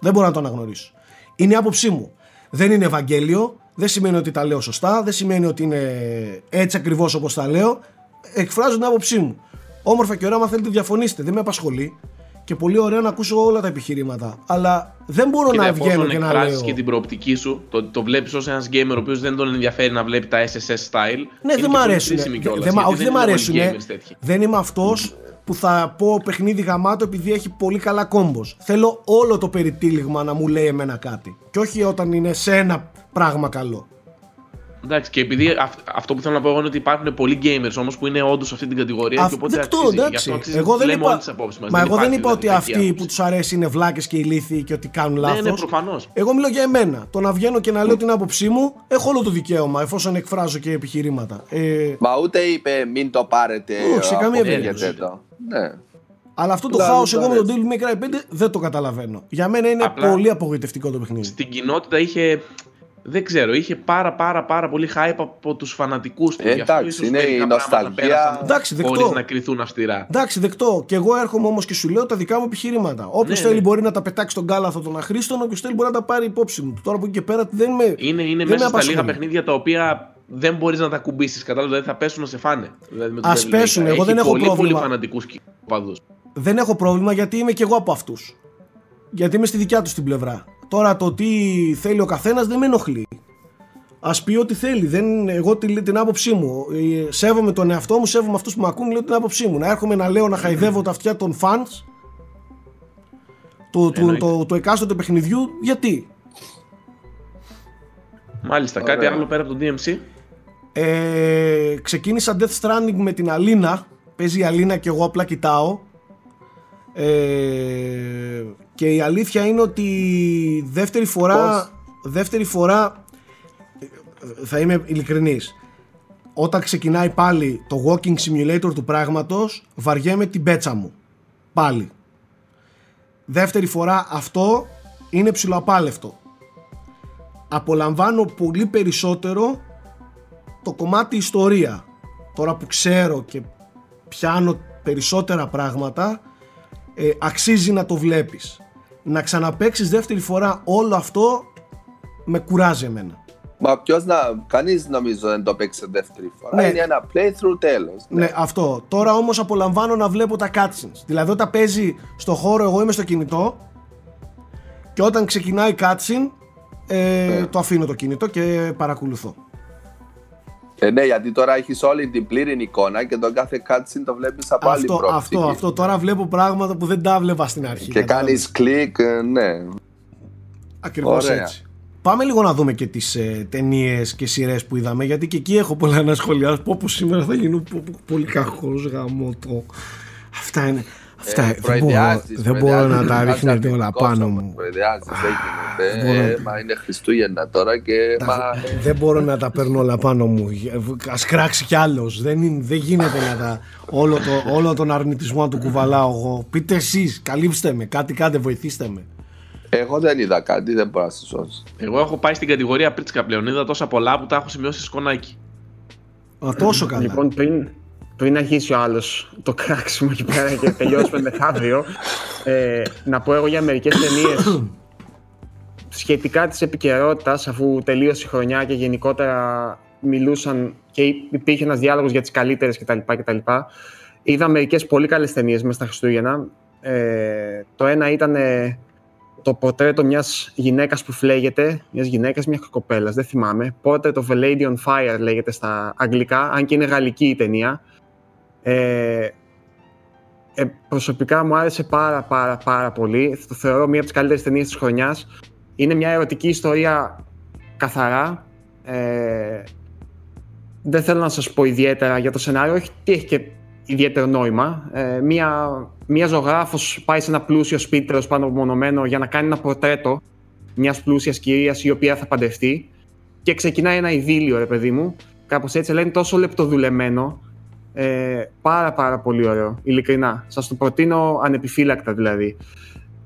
Δεν μπορώ να το αναγνωρίσω. Είναι η άποψή μου. Δεν είναι Ευαγγέλιο δεν σημαίνει ότι τα λέω σωστά δεν σημαίνει ότι είναι έτσι ακριβώς όπως τα λέω εκφράζω την άποψή μου όμορφα και ωραία άμα θέλετε διαφωνήσετε δεν με απασχολεί και πολύ ωραία να ακούσω όλα τα επιχειρήματα αλλά δεν μπορώ Κοίτα, να εφόσον βγαίνω και να εκφράσεις λέω και την προοπτική σου, το, το βλέπεις ως ένας gamer ο οποίος δεν τον ενδιαφέρει να βλέπει τα SSS style. Ναι, είναι δεν και μ' πολύ αρέσουν. χρήσιμη κιόλας, Δεν, μ' γιατί όχι, δεν μ' είναι όλοι αρέσουν. gamers τέτοιοι. Δεν είμαι αυτός που θα πω παιχνίδι γαμάτο επειδή έχει πολύ καλά κόμπος. Θέλω όλο το περιτύλιγμα να μου λέει εμένα κάτι. Και όχι όταν είναι σε ένα πράγμα καλό. Εντάξει, και επειδή αυ- αυτό που θέλω να πω εγώ είναι ότι υπάρχουν πολλοί gamers όμως που είναι όντως σε αυτή την κατηγορία Αυ- και οπότε δεκτό, αξίζει. Γι' εντάξει. αυτό αξίζει Εγώ να δεν λέμε είπα, όλες τις απόψεις μας. μα Δεν εγώ δεν υπάρχει είπα ότι δηλαδή αυτοί κακή που άποψη. τους αρέσει είναι βλάκες και ηλίθιοι και ότι κάνουν λάθο. Ναι, ναι, προφανώς. Εγώ μιλώ για εμένα. Το να βγαίνω και να λέω την άποψή μου, έχω όλο το δικαίωμα εφόσον εκφράζω και επιχειρήματα. Ε, Μα ούτε είπε μην το πάρετε. Όχι, σε καμία αποφύγετε περίπτωση. το. Ναι. αλλά αυτό το Δηλαδή, χάος εγώ με τον αρέσει. Devil May Cry 5 δεν το καταλαβαίνω. Για μένα είναι Απλά- πολύ απογοητευτικό το παιχνίδι. Στην κοινότητα είχε. Δεν ξέρω, είχε πάρα πάρα πάρα πολύ hype από τους φανατικούς του. Ε, Γι' αυτό εντάξει, ίσως είναι μερικά η πράγματα νοσταλγία. πέρασαν Εντάξει, δεκτό. Χωρίς να κρυθούν αυστηρά. Εντάξει, δεκτό. Και εγώ έρχομαι όμως και σου λέω τα δικά μου επιχειρήματα. Όποιος Ναι, θέλει ναι. μπορεί να τα πετάξει στον κάλαθο των αχρήστων, όποιος θέλει μπορεί να τα πάρει υπόψη μου. Τώρα από εκεί και πέρα δεν με. Είναι, είναι δεν μέσα με στα λίγα απασχολεί. παιχνίδια τα οποία δεν μπορείς να τα κουμπίσεις. Κατάλαβες, δηλαδή θα πέσουν να σε φάνε. Δηλαδή, Α πέσουν, εγώ δεν έχω πολύ, πρόβλημα. Πολύ φανατικού παδού. Δεν έχω πρόβλημα γιατί είμαι και εγώ από αυτούς. Γιατί είμαι στη δικιά τους την πλευρά. Τώρα το τι θέλει ο καθένας δεν με ενοχλεί. Α πει ό,τι θέλει. Δεν, εγώ την, την άποψή μου. Ε, Σέβομαι τον εαυτό μου, σέβομαι αυτούς που με ακούν, λέω την άποψή μου. Να έρχομαι να λέω να χαϊδεύω τα αυτιά των fans του, του, το, το εκάστοτε παιχνιδιού. Γιατί; Μάλιστα, κάτι άλλο πέρα από το DMC. Ε, ξεκίνησα Death Stranding με την Αλίνα. Παίζει η Αλίνα και εγώ απλά κοιτάω. Ε, και η αλήθεια είναι ότι δεύτερη φορά, δεύτερη φορά θα είμαι ειλικρινής όταν ξεκινάει πάλι το walking simulator του πράγματος βαριέμαι την πέτσα μου. Πάλι. Δεύτερη φορά αυτό είναι ψηλοαπάλευτο. Απολαμβάνω πολύ περισσότερο το κομμάτι ιστορία. Τώρα που ξέρω και πιάνω περισσότερα πράγματα ε, αξίζει να το βλέπεις να ξαναπαίξεις δεύτερη φορά όλο αυτό με κουράζει εμένα Μα ποιος να. Κανείς νομίζω δεν το παίξει δεύτερη φορά. Ναι. Είναι ένα playthrough τέλος. Ναι, αυτό. Τώρα όμως απολαμβάνω να βλέπω τα cutscenes. Δηλαδή, όταν παίζει στο χώρο, εγώ είμαι στο κινητό και όταν ξεκινάει cutscene, ε, Ναι. το αφήνω το κινητό και παρακολουθώ. Ε, ναι, γιατί τώρα έχεις όλη την πλήρη εικόνα και τον κάθε cutscene το βλέπεις από άλλη Αυτό, προοπτική. αυτό, αυτό. Τώρα βλέπω πράγματα που δεν τα βλέπα στην αρχή. Και κάνεις κλικ, ε, ναι. Ακριβώς Ωραία. έτσι. Πάμε λίγο να δούμε και τις ε, ταινίες και σειρές που είδαμε, γιατί και εκεί έχω πολλά να σχολιάσω. Πω πω σήμερα θα γίνω πω- πω- πολύ κακός γαμό το. Αυτά είναι. Αυτά Ε, δεν μπορώ, προεδιάζεις, δεν μπορώ να προεδιάζεις, τα βγάζεις ρίχνετε όλα αρνητικός πάνω όμως, μου. Προεδιάζεις, δεν έγινε. μπορώ. Ε, Μα είναι Χριστούγεννα τώρα και. Τα- Μα, δεν μπορώ να τα παίρνω όλα πάνω μου. Α κράξει κι άλλος. Δεν, είναι- δεν γίνεται να τα. Όλο, το, όλο τον αρνητισμό να του κουβαλάω εγώ. Πείτε εσείς, καλύψτε με. Κάτι κάντε, βοηθήστε με. εγώ δεν είδα κάτι, δεν μπορώ να σας σώσω. Εγώ έχω πάει στην κατηγορία πρίτσικα πλέον. Είδα τόσα πολλά που τα έχω σημειώσει σε σκονάκι. Α, τόσο καλά. Λοιπόν, πριν, πριν αρχίσει ο άλλος το κράξιμο εκεί πέρα και τελειώσουμε μεθαύριο, ε, να πω εγώ για μερικές ταινίες σχετικά της επικαιρότητας, αφού τελείωσε η χρονιά και γενικότερα μιλούσαν και υπήρχε ένας διάλογος για τις καλύτερες κτλ. κτλ. Είδα μερικές πολύ καλές ταινίες μέσα στα Χριστούγεννα. Ε, το ένα ήταν ε, το πορτρέτο μιας γυναίκας που φλέγεται, μιας γυναίκας, μιας κοπέλας, δεν θυμάμαι. Portrait of a Lady on Fire λέγεται στα αγγλικά, αν και είναι γαλλική η ταινία. Ε, ε, προσωπικά μου άρεσε πάρα πάρα πάρα πολύ. Το θεωρώ μία από τις καλύτερες ταινίες της χρονιάς. Είναι μια ερωτική ιστορία καθαρά. Ε, δεν θέλω να σας πω ιδιαίτερα για το σενάριο, όχι τι έχει και ιδιαίτερο νόημα. Ε, μία, μία ζωγράφος πάει σε ένα πλούσιο σπίτι τέλος πάντων απομονωμένο για να κάνει ένα πορτρέτο μιας πλούσιας κυρίας η οποία θα παντρευτεί και ξεκινάει ένα ειδήλιο ρε παιδί μου. Κάπως έτσι, αλλά είναι τόσο λεπτοδουλεμένο ε, πάρα πάρα πολύ ωραίο, ειλικρινά. Σας το προτείνω ανεπιφύλακτα δηλαδή.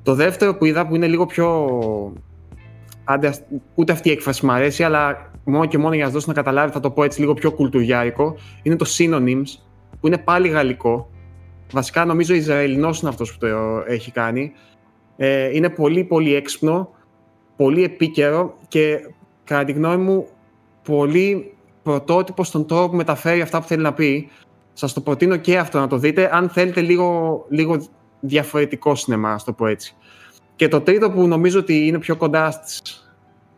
Το δεύτερο που είδα που είναι λίγο πιο... Άντε, ας- ούτε αυτή η έκφραση μου αρέσει, αλλά μόνο και μόνο για να σας δώσω να καταλάβει θα το πω έτσι λίγο πιο κουλτουριάρικο, είναι το Synonyms, που είναι πάλι γαλλικό. Βασικά νομίζω Ισραηλινός είναι αυτός που το έχει κάνει. Ε, είναι πολύ πολύ έξυπνο, πολύ επίκαιρο και κατά τη γνώμη μου πολύ πρωτότυπο στον τρόπο που μεταφέρει αυτά που θέλει να πει. Σας το προτείνω και αυτό να το δείτε, αν θέλετε λίγο, λίγο διαφορετικό σινεμά, ας το πω έτσι. Και το τρίτο που νομίζω ότι είναι πιο κοντά στις,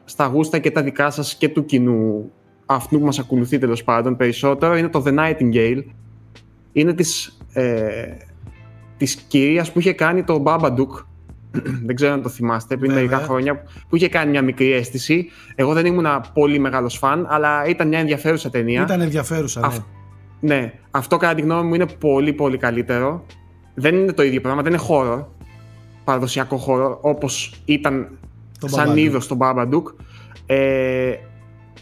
στα γούστα και τα δικά σας και του κοινού, αυτού που μας ακολουθεί τέλος πάντων περισσότερο, είναι το The Nightingale. Είναι της, ε, της κυρίας που είχε κάνει το Babadook. (clears throat) δεν ξέρω αν το θυμάστε, πριν Βέβαια. μερικά χρόνια, που είχε κάνει μια μικρή αίσθηση. Εγώ δεν ήμουν πολύ μεγάλος φαν, αλλά ήταν μια ενδιαφέρουσα ταινία. Ήταν ενδιαφέρουσα, ναι. Αυ- Ναι, αυτό κατά τη γνώμη μου είναι πολύ πολύ καλύτερο. Δεν είναι το ίδιο πράγμα, δεν είναι χώρο, παραδοσιακό χώρο, όπως ήταν Το σαν Babadook. είδος το Babadook. Ε,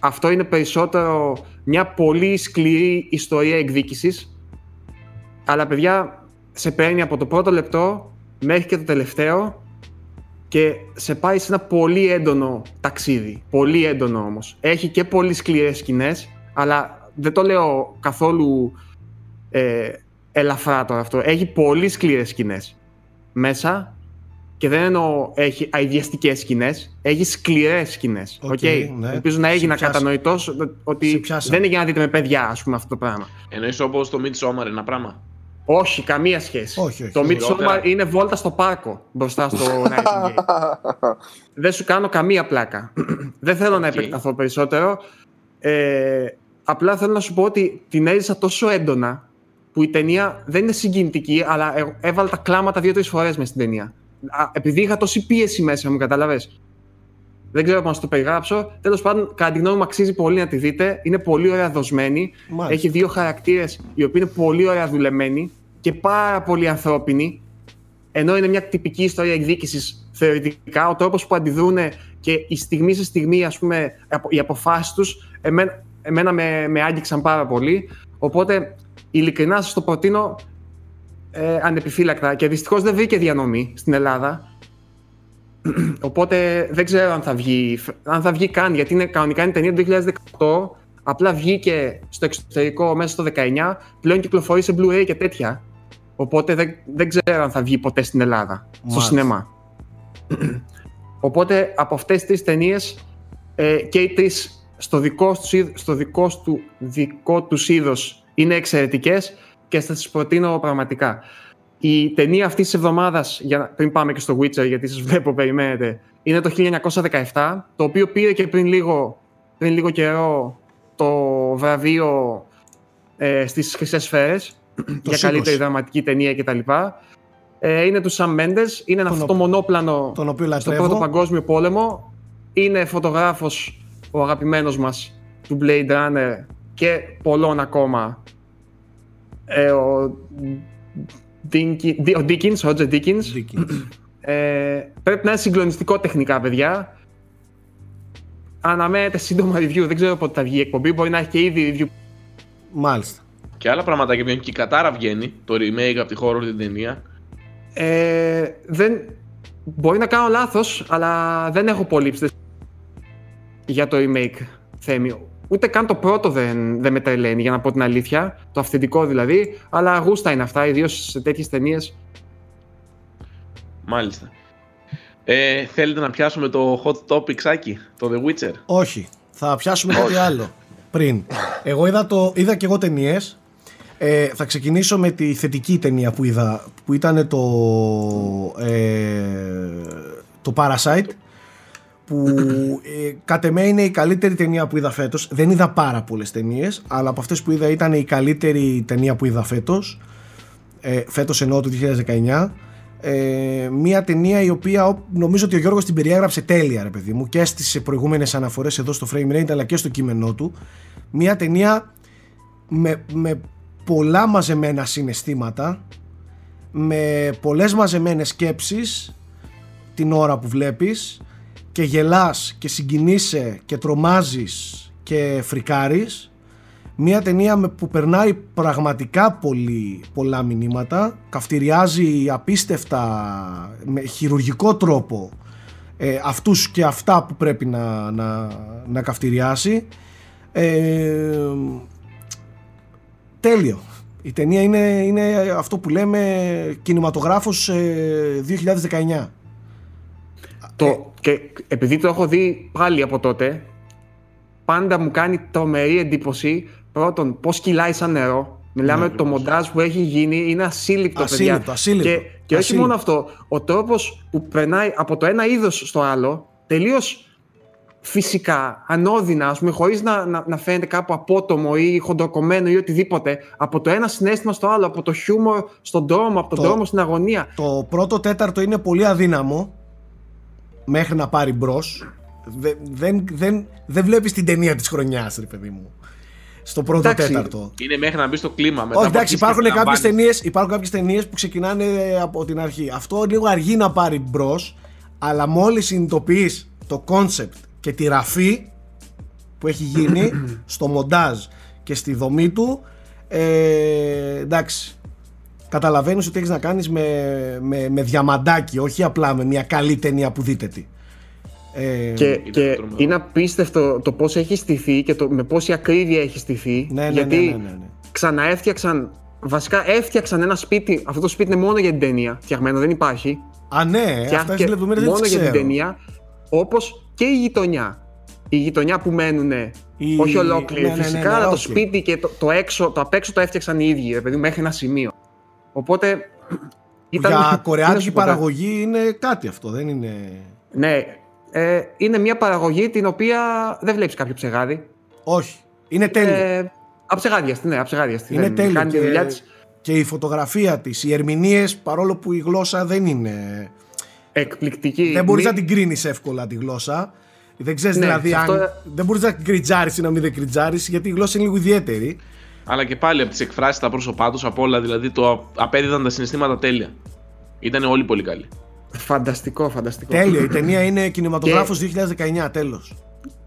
αυτό είναι περισσότερο μια πολύ σκληρή ιστορία εκδίκησης. Αλλά παιδιά, σε παίρνει από το πρώτο λεπτό μέχρι και το τελευταίο και σε πάει σε ένα πολύ έντονο ταξίδι. Πολύ έντονο όμως. Έχει και πολύ σκληρές σκηνές, αλλά δεν το λέω καθόλου ε, ελαφρά τώρα αυτό. Έχει πολύ σκληρές σκηνές μέσα Και δεν εννοώ έχει αηδιαστικές σκηνές, έχει σκληρές σκηνές. Οκ, okay, ναι. Ελπίζω να έγινα Σε πιάσα. κατανοητός Σε ότι πιάσα. δεν είναι για να δείτε με παιδιά, ας πούμε, αυτό το πράγμα. Εννοείς όπως το Midsommar ένα πράγμα; Όχι, καμία σχέση. Όχι, όχι. Το Χειρότερα. Midsommar είναι βόλτα στο πάρκο μπροστά στο Nightingale. (laughs) δεν σου κάνω καμία πλάκα. (clears throat) δεν θέλω να Οκ. επεκταθώ περισσότερο. Ε, απλά θέλω να σου πω ότι την έζησα τόσο έντονα που η ταινία δεν είναι συγκινητική, αλλά ε- έβαλα τα κλάματα δύο-τρεις φορές μες στην ταινία. Α, επειδή είχα τόση πίεση μέσα μου, κατάλαβες; Δεν ξέρω πώς να το περιγράψω. Τέλος πάντων, κατά τη γνώμη μου, αξίζει πολύ να τη δείτε. Είναι πολύ ωραία δοσμένη. Μάλιστα. Έχει δύο χαρακτήρες οι οποίοι είναι πολύ ωραία δουλεμένοι και πάρα πολύ ανθρώπινοι. Ενώ είναι μια τυπική ιστορία εκδίκησης θεωρητικά, ο τρόπος που αντιδρούν και η στιγμή σε στιγμή, ας πούμε, απο- οι αποφάσεις τους, εμένα, εμένα με, με άγγιξαν πάρα πολύ. Οπότε, ειλικρινά σας το προτείνω ε, ανεπιφύλακτα. Και δυστυχώς δεν βρήκε διανομή στην Ελλάδα. (clears throat) Οπότε δεν ξέρω αν θα βγει, αν θα βγει καν, γιατί είναι, κανονικά είναι ταινία του 2018. Απλά βγήκε στο εξωτερικό μέσα στο 19. Πλέον κυκλοφορεί σε Blu-ray και τέτοια. Οπότε δεν, δεν ξέρω αν θα βγει ποτέ στην Ελλάδα, στο Μάλιστα. σινεμά. (clears throat) Οπότε από αυτές τις τρεις ταινίες ε, και οι τρεις στο δικό, τους, είδ- στο δικό, του, δικό τους είδος είναι εξαιρετικές και θα τις προτείνω πραγματικά. Η ταινία αυτής της εβδομάδας, για, να- πριν πάμε και στο Witcher γιατί σας βλέπω περιμένετε, είναι το 1917, το οποίο πήρε και πριν λίγο, πριν λίγο καιρό το βραβείο ε, στις Χρυσές Σφαίρες για Σίκος. καλύτερη δραματική ταινία κτλ. Ε, είναι του Sam Mendes, είναι Τον αυτό ο- το μονόπλανο τον οποίο στο λατρεύω. πρώτο παγκόσμιο πόλεμο. Είναι φωτογράφος ο αγαπημένος μας του Blade Runner και πολλών ακόμα. Ε, ο, Dinki- ο Dickens, ο Roger Dickens. Dickens. Ε, πρέπει να είναι συγκλονιστικό τεχνικά, παιδιά. Αναμένεται σύντομα review. Δεν ξέρω πότε θα βγει η εκπομπή. Μπορεί να έχει και ήδη review. Μάλιστα. Και άλλα πραγματάκια βγαίνουν και η Κατάρα βγαίνει, το remake από τη horror την ταινία. Ε, δεν... Μπορεί να κάνω λάθος, αλλά δεν έχω πολύ ψηφίσει για το remake Θέμη. Ούτε καν το πρώτο δεν, δεν με τρελαίνει, για να πω την αλήθεια. Το αυθεντικό δηλαδή. Αλλά γούστα είναι αυτά, ιδίως σε τέτοιες ταινίες. Μάλιστα. Ε, θέλετε να πιάσουμε το hot topic, Σάκη, το The Witcher; Όχι. Θα πιάσουμε κάτι άλλο πριν. Εγώ είδα, το, είδα και εγώ ταινίες. Ε, θα ξεκινήσω με τη θετική ταινία που είδα, που ήταν το, ε, το Parasite, που ε, κατ' εμέ είναι η καλύτερη ταινία που είδα φέτος. Δεν είδα πάρα πολλές ταινίες, αλλά από αυτές που είδα ήταν η καλύτερη ταινία που είδα φέτος. Ε, φέτος εννοώ του 2019. Ε, μια ταινία η οποία ο- νομίζω ότι ο Γιώργος την περιέγραψε τέλεια ρε παιδί μου και στις προηγούμενες αναφορές εδώ στο Frame Rate αλλά και στο κείμενό του μια ταινία με, με πολλά μαζεμένα συναισθήματα με πολλές μαζεμένες σκέψεις την ώρα που βλέπεις και γελάς και συγκινείσαι και τρομάζεις και φρικάρεις μια ταινία με, που περνάει πραγματικά πολύ, πολλά μηνύματα καυτηριάζει απίστευτα με χειρουργικό τρόπο ε, αυτούς και αυτά που πρέπει να, να, να καυτηριάσει. Ε, τέλειο. Η ταινία είναι, είναι αυτό που λέμε κινηματογράφος ε, 2019 Το, και επειδή το έχω δει πάλι από τότε, πάντα μου κάνει τρομερή εντύπωση πρώτον πώς κυλάει σαν νερό. Μιλάμε ότι το μοντάζ που έχει γίνει είναι ασύλληπτο, Ασύλληπτο, παιδιά. ασύλληπτο. Και, και όχι Ασύλληπτο. μόνο αυτό, ο τρόπος που περνάει από το ένα είδος στο άλλο τελείως φυσικά, ανώδυνα, ας πούμε, χωρίς να, να, να φαίνεται κάπου απότομο ή χοντροκομμένο ή οτιδήποτε, από το ένα συναίσθημα στο άλλο, από το χιούμορ στον δρόμο, από τον Το- δρόμο στην αγωνία. Το πρώτο τέταρτο είναι πολύ αδύναμο μέχρι να πάρει μπρος. Δεν, δεν, δεν, δεν βλέπεις την ταινία της χρονιάς ρε παιδί μου στο πρώτο Εντάξει. τέταρτο Είναι μέχρι να μπει στο κλίμα μετά. όχι από εντάξει αρχής και υπάρχουν κάποιες, απολαμβάνεις. ταινίες, υπάρχουν κάποιες ταινίες που ξεκινάνε από την αρχή αυτό λίγο αργεί να πάρει μπρος, αλλά μόλις συνειδητοποιείς το concept και τη ραφή που έχει γίνει (clears throat) στο μοντάζ και στη δομή του ε, εντάξει καταλαβαίνεις ότι έχεις να κάνεις με, με, με διαμαντάκι όχι απλά με μια καλή ταινία που δείτε τι ε, Και, Ήταν και τρομερό. είναι απίστευτο το πώς έχει στηθεί και το, με πόση ακρίβεια έχει στηθεί. ναι, ναι, γιατί ναι, ναι, ναι, ναι. ξαναέφτιαξαν, βασικά έφτιαξαν ένα σπίτι. Αυτό το σπίτι είναι μόνο για την ταινία φτιαγμένο, δεν υπάρχει. Α, ναι, αυτές Φτιάχτηκε τις λεπτομέρειες δεν μόνο τις για την ξέρω. ταινία, όπως και η γειτονιά. Η γειτονιά που μένουν, Η- όχι ολόκληρη ναι, ναι, ναι, φυσικά, ναι, αλλά το οκ. σπίτι και το, το, έξω, το απ' έξω το έφτιαξαν οι ίδιοι, ρε παιδί, μου, μέχρι ένα σημείο. Οπότε. (clears throat) ήταν- Για τι να κορεάτικη (clears throat) σου πω, παραγωγή είναι κάτι αυτό, δεν είναι... Ναι, ε, είναι μια παραγωγή την οποία δεν βλέπεις κάποιο ψεγάδι. Όχι, είναι τέλειο. Ε, αψεγάδιαστη, ναι, αψεγάδιαστη. είναι Δεν- τέλειο Κάνει τη δουλειά και, της και η φωτογραφία της, οι ερμηνείες, παρόλο που η γλώσσα δεν είναι... εκπληκτική. Δεν μπορείς Μη- να την κρίνεις εύκολα τη γλώσσα. Δεν ξέρεις Ναι, δηλαδή σε αν... αυτό- Δεν μπορείς να κριτζάρεις ή να μην δεν κριτζάρεις γιατί η γλώσσα είναι λίγο ιδιαίτερη. Αλλά και πάλι από τις εκφράσεις, τα πρόσωπά τους, από όλα δηλαδή το απέδιδαν τα συναισθήματα τέλεια. Ήταν όλοι πολύ καλοί. Φανταστικό, φανταστικό. Τέλειο, η ταινία είναι κινηματογράφος 2019, τέλος.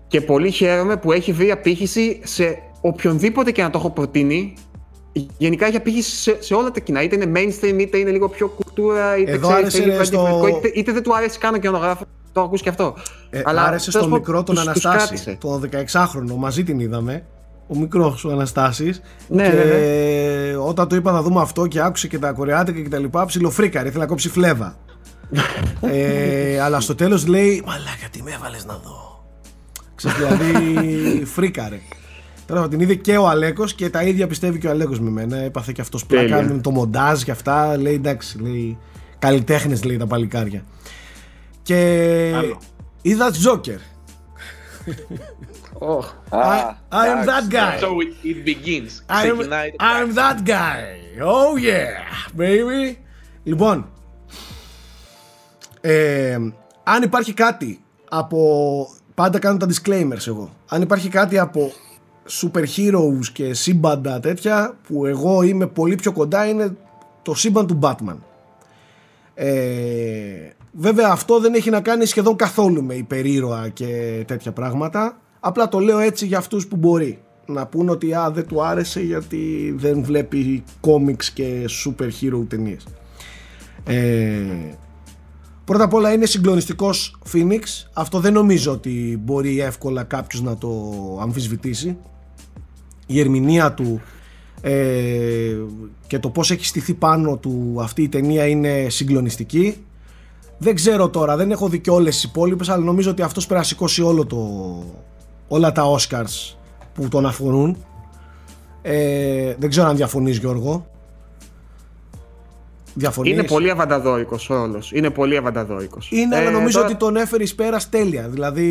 Και πολύ χαίρομαι που έχει βρει απήχηση σε οποιονδήποτε και να το έχω προτείνει. Γενικά έχει απήχηση σε, σε όλα τα κοινά. Είτε είναι mainstream, είτε είναι λίγο πιο κουλτούρα, είτε Εδώ ξέρεις, άρεσε είναι λίγο στο- διαφορετικό, είτε, είτε δεν του αρέσει καν ο κινηματογράφος. Το έχω ακούσει και αυτό. Ε, Αλλά, άρεσε τέλος στο πάντων, μικρό τον τους- τους Αναστάση, κράτησε. το 16χρονο, μαζί την είδαμε. Ο μικρός ο Αναστάσης Ναι, και ναι, όταν του είπα να δούμε αυτό και άκουσε και τα κορεάτικα και τα λοιπά, ψιλοφρίκαρε, ήθελε να κόψει φλέβα. (laughs) ε, αλλά στο τέλος λέει, μαλάκα τι με έβαλες να δω. Ξέρεις, δηλαδή φρίκαρε. Τώρα την είδε και ο Αλέκος και τα ίδια πιστεύει και ο Αλέκος με μένα. Έπαθε και αυτός πλάκα Τέλεια. με το μοντάζ και αυτά. Λέει εντάξει, λέει καλλιτέχνες λέει τα παλικάρια. Και Άλλο. είδα Τζόκερ. (laughs) Οχ. Α, I am that εντάξει. guy. So it, it begins. I am, Ξεκινάει το I am that guy. Oh yeah, baby. Λοιπόν, ε, αν υπάρχει κάτι από... Πάντα κάνω τα disclaimers εγώ. Αν υπάρχει κάτι από super heroes και σύμπαντα τέτοια που εγώ είμαι πολύ πιο κοντά είναι το σύμπαν του Batman. Ε, βέβαια αυτό δεν έχει να κάνει σχεδόν καθόλου με υπερήρωα και τέτοια πράγματα. Απλά το λέω έτσι για αυτούς που μπορεί. Να πούν ότι α, δεν του άρεσε γιατί δεν βλέπει κόμιξ και super hero ταινίες. Ε, πρώτα απ' όλα είναι συγκλονιστικός Phoenix. Αυτό δεν νομίζω ότι μπορεί εύκολα κάποιος να το αμφισβητήσει. Η ερμηνεία του ε, και το πώς έχει στηθεί πάνω του αυτή η ταινία είναι συγκλονιστική. Δεν ξέρω τώρα, δεν έχω δει και όλες τις υπόλοιπες, αλλά νομίζω ότι αυτός πρέπει να σηκώσει όλο το, όλα τα Oscars που τον αφορούν. Ε, δεν ξέρω αν διαφωνείς Γιώργο. Διαφωνείς; Είναι πολύ αβανταδόικος ο ρόλο. Είναι πολύ αβανταδόικος. Είναι, αλλά νομίζω ότι τον έφερε εις πέρας τέλεια. Δηλαδή...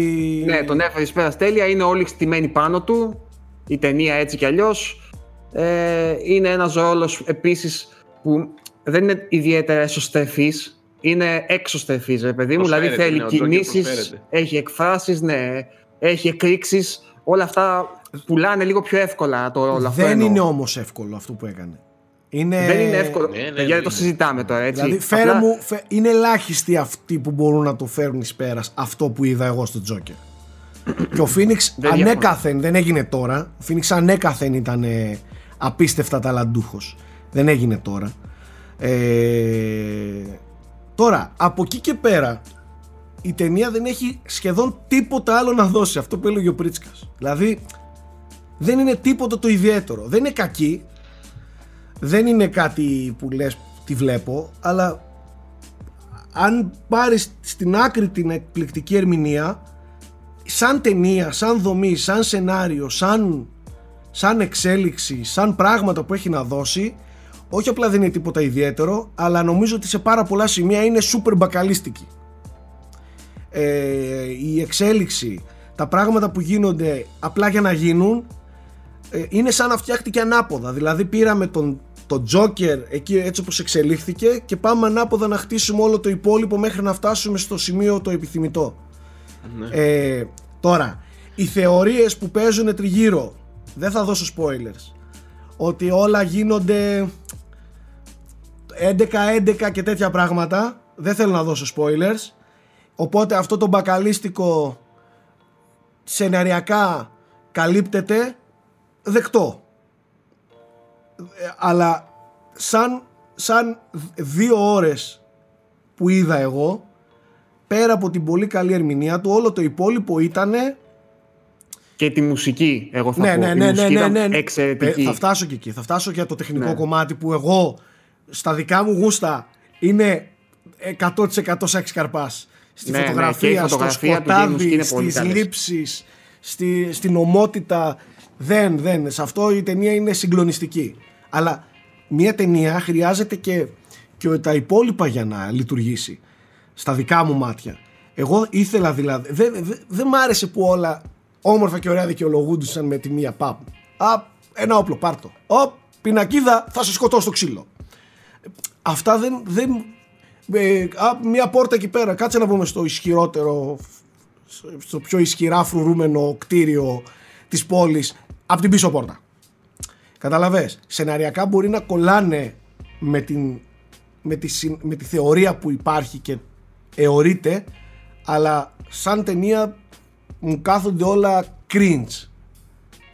Ναι, τον έφερε πέρας τέλεια. Είναι όλοι στημένοι πάνω του. Η ταινία έτσι κι αλλιώς. Ε, είναι ένας ρόλος επίσης που δεν είναι ιδιαίτερα εσωστρεφή. Είναι έξωστρεφή, ρε παιδί μου. Δηλαδή Προσφέρεται, θέλει ναι, ο Τζόκερ κινήσεις, προσφέρεται. έχει εκφράσεις, ναι, έχει εκρήξεις. Όλα αυτά πουλάνε λίγο πιο εύκολα το ρόλο αυτό. δεν εννοώ. είναι όμως εύκολο αυτό που έκανε. Είναι... Δεν είναι εύκολο. Ναι, ναι, γιατί δεν το είναι. συζητάμε τώρα, έτσι. Δηλαδή, φέρε Απλά- μου, φε- είναι ελάχιστοι αυτοί που μπορούν να το φέρουν εις πέρας αυτό που είδα εγώ στο Τζόκερ. (clears throat) και ο Φίνιξ Δεν ανέκαθεν, δεν έγινε τώρα. Ο Φίνιξ ανέκαθεν ήταν ε, απίστευτα ταλαντούχος. Δεν έγινε τώρα. Ε, τώρα, από εκεί και πέρα, η ταινία δεν έχει σχεδόν τίποτα άλλο να δώσει. Αυτό που έλεγε ο Πρίτσκας. Δηλαδή, δεν είναι τίποτα το ιδιαίτερο. Δεν είναι κακή. Δεν είναι κάτι που λες τι βλέπω, αλλά αν πάρεις στην άκρη την εκπληκτική ερμηνεία, σαν ταινία, σαν δομή, σαν σενάριο, σαν, σαν εξέλιξη, σαν πράγματα που έχει να δώσει, όχι απλά δεν είναι τίποτα ιδιαίτερο, αλλά νομίζω ότι σε πάρα πολλά σημεία είναι super μπακαλίστικη. Ε, η εξέλιξη, τα πράγματα που γίνονται απλά για να γίνουν, ε, είναι σαν να φτιάχτηκε ανάποδα. Δηλαδή πήραμε τον, τον Joker εκεί έτσι όπως εξελίχθηκε και πάμε ανάποδα να χτίσουμε όλο το υπόλοιπο μέχρι να φτάσουμε στο σημείο το επιθυμητό. Ε, τώρα, οι θεωρίες που παίζουν τριγύρω, δεν θα δώσω spoilers, ότι όλα γίνονται 11-11 και τέτοια πράγματα, δεν θέλω να δώσω spoilers, οπότε αυτό το μπακαλίστικο σεναριακά καλύπτεται δεκτό. Ε, αλλά σαν, σαν δύο ώρες που είδα εγώ πέρα από την πολύ καλή ερμηνεία του όλο το υπόλοιπο ήτανε Και τη μουσική, εγώ θα ναι, πω. ναι, Η ναι, ναι, μουσική ναι, ήταν ναι, ναι. Εξαιρετική. Ε, θα φτάσω και εκεί. Θα φτάσω για το τεχνικό Ναι. κομμάτι που εγώ στα δικά μου γούστα είναι 100% Σάκης Καρπάς. Στη Ναι, ναι, και η φωτογραφία, φωτογραφία στο του James σκοτάδι, είναι πολύ στις καλές. λήψεις, στη, στην ομότητα. Δεν, δεν. Σε αυτό η ταινία είναι συγκλονιστική. Αλλά μια ταινία χρειάζεται και, και τα υπόλοιπα για να λειτουργήσει. Στα δικά μου μάτια. Εγώ ήθελα δηλαδή. Δεν δε, δεν μ' άρεσε που όλα όμορφα και ωραία δικαιολογούντουσαν με τη μία παπ. Α, ένα όπλο, πάρτο. Ω, πινακίδα, θα σε σκοτώσω στο ξύλο. Αυτά δεν. δεν ε, α, μία πόρτα εκεί πέρα. Κάτσε να πούμε στο ισχυρότερο, στο πιο ισχυρά φρουρούμενο κτίριο της πόλης από την πίσω πόρτα. Καταλαβες, σεναριακά μπορεί να κολλάνε με, την, με, τη, συν- με τη θεωρία που υπάρχει και εωρείται, αλλά σαν ταινία μου κάθονται όλα cringe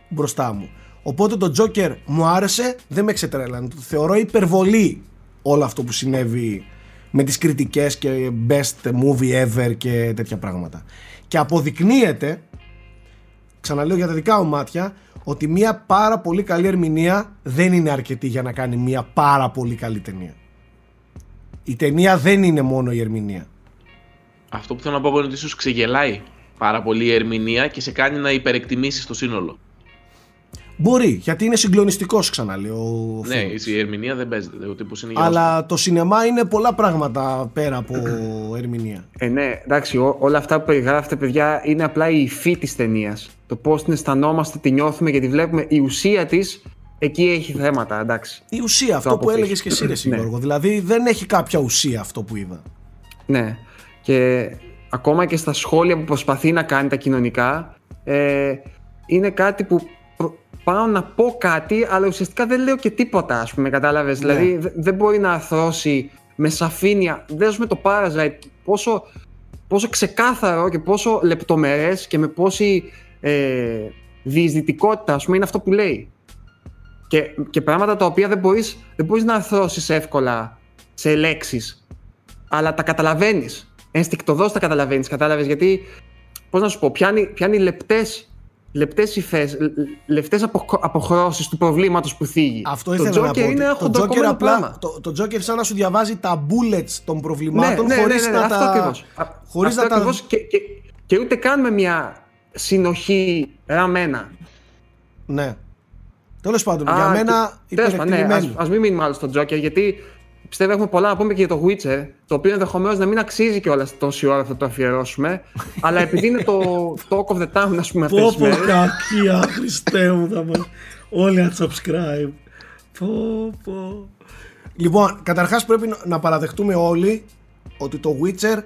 μπροστά μου. Οπότε το Joker μου άρεσε, δεν με ξετρέλανε. Το θεωρώ υπερβολή όλο αυτό που συνέβη με τις κριτικές και best movie ever και τέτοια πράγματα. Και αποδεικνύεται, ξαναλέω για τα δικά μου μάτια, ότι μια πάρα πολύ καλή ερμηνεία δεν είναι αρκετή για να κάνει μια πάρα πολύ καλή ταινία. Η ταινία δεν είναι μόνο η ερμηνεία. Αυτό που θέλω να πω εγώ είναι ότι ίσως ξεγελάει πάρα πολύ η ερμηνεία και σε κάνει να υπερεκτιμήσεις το σύνολο. Μπορεί, γιατί είναι συγκλονιστικός ξαναλέω. ο Ναι, φίλος. η ερμηνεία δεν παίζεται. Ο τύπος είναι για Αλλά το σινεμά είναι πολλά πράγματα πέρα από ερμηνεία. Ε, ναι, εντάξει, ό, όλα αυτά που περιγράφετε, παιδιά, είναι απλά η υφή της ταινίας. Το πώς την αισθανόμαστε, τη νιώθουμε και τη βλέπουμε. Η ουσία της εκεί έχει θέματα, εντάξει. Η ουσία, αυτό που αποφύγει. έλεγες και εσύ, ρε Ναι. Γιώργο. Δηλαδή δεν έχει κάποια ουσία αυτό που είδα. Ναι. Και ακόμα και στα σχόλια που προσπαθεί να κάνει τα κοινωνικά, ε, είναι κάτι που προ- πάω να πω κάτι, αλλά ουσιαστικά δεν λέω και τίποτα, ας πούμε, κατάλαβες. Ναι. Δηλαδή δε- δεν μπορεί να αρθρώσει με σαφήνεια. Δες με το Parasite πόσο, πόσο ξεκάθαρο και πόσο λεπτομερές και με πόση ε, διεισδυτικότητα, ας πούμε, είναι αυτό που λέει. Και, και πράγματα τα οποία δεν μπορείς, δεν μπορείς να αρθρώσεις εύκολα σε λέξεις αλλά τα καταλαβαίνεις. Ενστικτοδός τα καταλαβαίνεις. Κατάλαβες γιατί. Πώς να σου πω, πιάνει, πιάνει λεπτές λεπτές υφές, λεπτές απο, αποχρώσεις του προβλήματος που θίγει. Αυτό το ήθελα να Joker πω. ότι είναι ένα το Joker χοντροκομμένο απλά. πράγμα. Το, το Joker σαν να σου διαβάζει τα bullets των Ναι, προβλημάτων ναι, ναι, χωρίς ναι, ναι, να αυτό τα. ακριβώς. Α- Χωρίς αυτό να τα. ακριβώς και, και, και ούτε καν με μια συνοχή ραμμένα. Ναι. Τέλος πάντων, Α, για μένα και- τέλος πάντων, ναι, υπερεκτιμημένη. ας, ας μην μείνουμε άλλο στον Joker, γιατί πιστεύω έχουμε πολλά να πούμε και για το Witcher, το οποίο ενδεχομένως να μην αξίζει κιόλας τόση ώρα θα το αφιερώσουμε, αλλά επειδή είναι το talk of the town, ας πούμε, αυτές Πω τις πω μέρες, κακία, Χριστέ μου, θα μας όλοι unsubscribe. Πω πω. Λοιπόν, καταρχάς πρέπει να- να παραδεχτούμε όλοι ότι το Witcher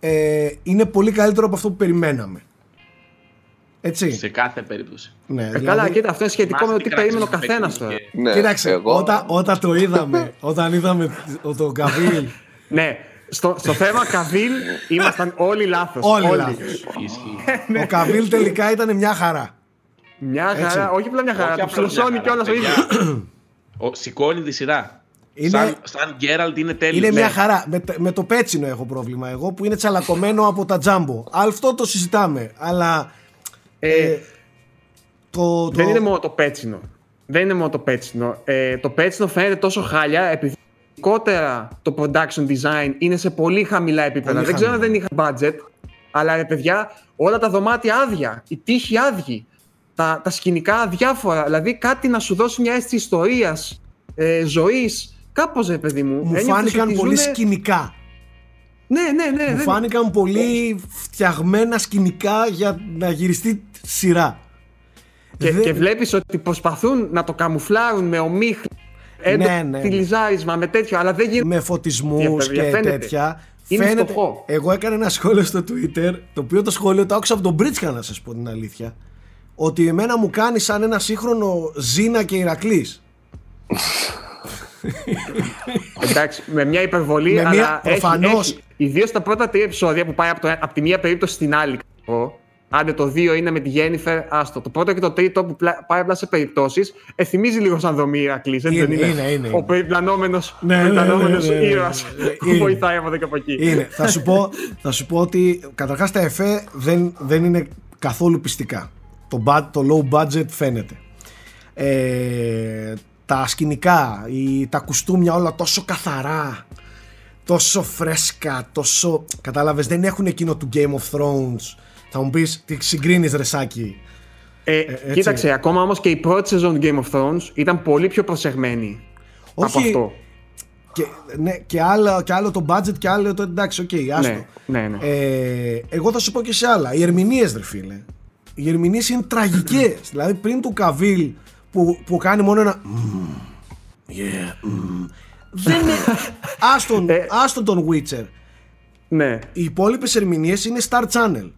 ε, είναι πολύ καλύτερο από αυτό που περιμέναμε. Έτσι. Σε κάθε περίπτωση. Ναι, Ε, δηλαδή- καλά, κοίτα, αυτό είναι σχετικό με το τι Μάστιγα περίμενε ο στις καθένας παιχνίδια. τώρα. Ναι, Κοίταξε, εγώ, όταν, όταν το είδαμε, (laughs) όταν είδαμε το Καβίλ, (laughs) Ναι, στο, στο θέμα Καβίλ ήμασταν όλοι λάθος. Όλοι λάθος. Ισχύει. (laughs) ο Καβίλ τελικά ήταν μια χαρά. Μια Έτσι. χαρά, όχι απλά μια χαρά, Όχι το απλά μια ψιλοσώνει χαρά, κιόλας ο παιδιά. ίδιος. (coughs) Ο- Σηκώνει τη σειρά. Είναι- Σαν, σαν Γκέραλτ είναι τέλειος. Είναι Ναι. μια χαρά. Με, με το πέτσινο έχω πρόβλημα εγώ που είναι τσαλακωμένο από τα τζάμπο. Αυτό το συζητάμε. Αλλά Ε, το, το... Δεν είναι μόνο το πέτσινο. Δεν είναι μόνο το πέτσινο. Ε, το πέτσινο φαίνεται τόσο χάλια επειδή ειδικότερα το production design είναι σε πολύ χαμηλά επίπεδα. Πολύ δεν ξέρω αν δεν χαμηλά. είχα budget, αλλά ρε παιδιά, όλα τα δωμάτια άδεια, οι τείχοι άδειοι, τα, τα σκηνικά αδιάφορα. Δηλαδή κάτι να σου δώσει μια αίσθηση ιστορίας, ε, ζωής. Κάπως ρε παιδί μου. μου ένιωθες φάνηκαν ότι πολύ ζουνε- σκηνικά. Ναι, ναι, ναι. μου δεν- φάνηκαν πολύ φτιαγμένα σκηνικά για να γυριστεί σειρά. Και, Δεν- και βλέπεις ότι προσπαθούν να το καμουφλάρουν με ομίχλη, έντονο Ναι, ναι. τυλιζάρισμα, με τέτοιο, αλλά δεν γίνεται. με φωτισμούς Για παιδιά, και φαίνεται. τέτοια. Είναι Φαίνεται, φτωχό. εγώ έκανα ένα σχόλιο στο Twitter, το οποίο το σχόλιο το άκουσα από τον Μπρίτσκα να σας πω την αλήθεια, ότι εμένα μου κάνει σαν ένα σύγχρονο Ζήνα και Ηρακλής. (laughs) Εντάξει, με μια υπερβολή, Με αλλά μια- έχει, προφανώς. έχει. Ιδίως τα πρώτα τρία επεισόδια που πάει από, το, από τη μία περίπτωση στην άλλη. ξέρω εγώ. Άντε το δύο είναι με τη Γέννηφερ, άστο. Το πρώτο και το τρίτο που πλα- πάει απλά σε περιπτώσεις, ε, θυμίζει λίγο σαν δομή Ηρακλής, έτσι Είναι, δεν είναι. είναι, είναι, Ο είναι. περιπλανόμενος, Ναι, ναι, ναι, περιπλανόμενος ναι, ναι, ναι. ήρωας που Είναι. βοηθάει από εδώ και από εκεί. Είναι. θα, σου πω, θα σου πω ότι καταρχάς τα εφέ δεν, δεν είναι καθόλου πιστικά. Το, bud- το low budget φαίνεται. Ε, τα σκηνικά, η, τα κουστούμια όλα τόσο καθαρά. τόσο φρέσκα, τόσο. Κατάλαβες, δεν έχουν εκείνο του Game of Thrones. Θα μου πεις, τι συγκρίνεις ρεσάκι. Ε, έτσι. κοίταξε, ακόμα όμως και η πρώτη σεζόν του Game of Thrones ήταν πολύ πιο προσεγμένη από Όχι, αυτό. Και, ναι, και, άλλο, και άλλο το budget και άλλο το εντάξει, οκ, άστο. Ναι, ναι, ναι. Ε, εγώ θα σου πω και σε άλλα. Οι ερμηνείες, ρε φίλε. Οι ερμηνείες είναι τραγικές. (clears throat) δηλαδή πριν του Κάβιλ που, που κάνει μόνο ένα. «Mm, yeah, mm», δεν είναι. (laughs) άστον, Ε. άστον τον Witcher. ναι. Οι υπόλοιπες ερμηνείες είναι Star Channel.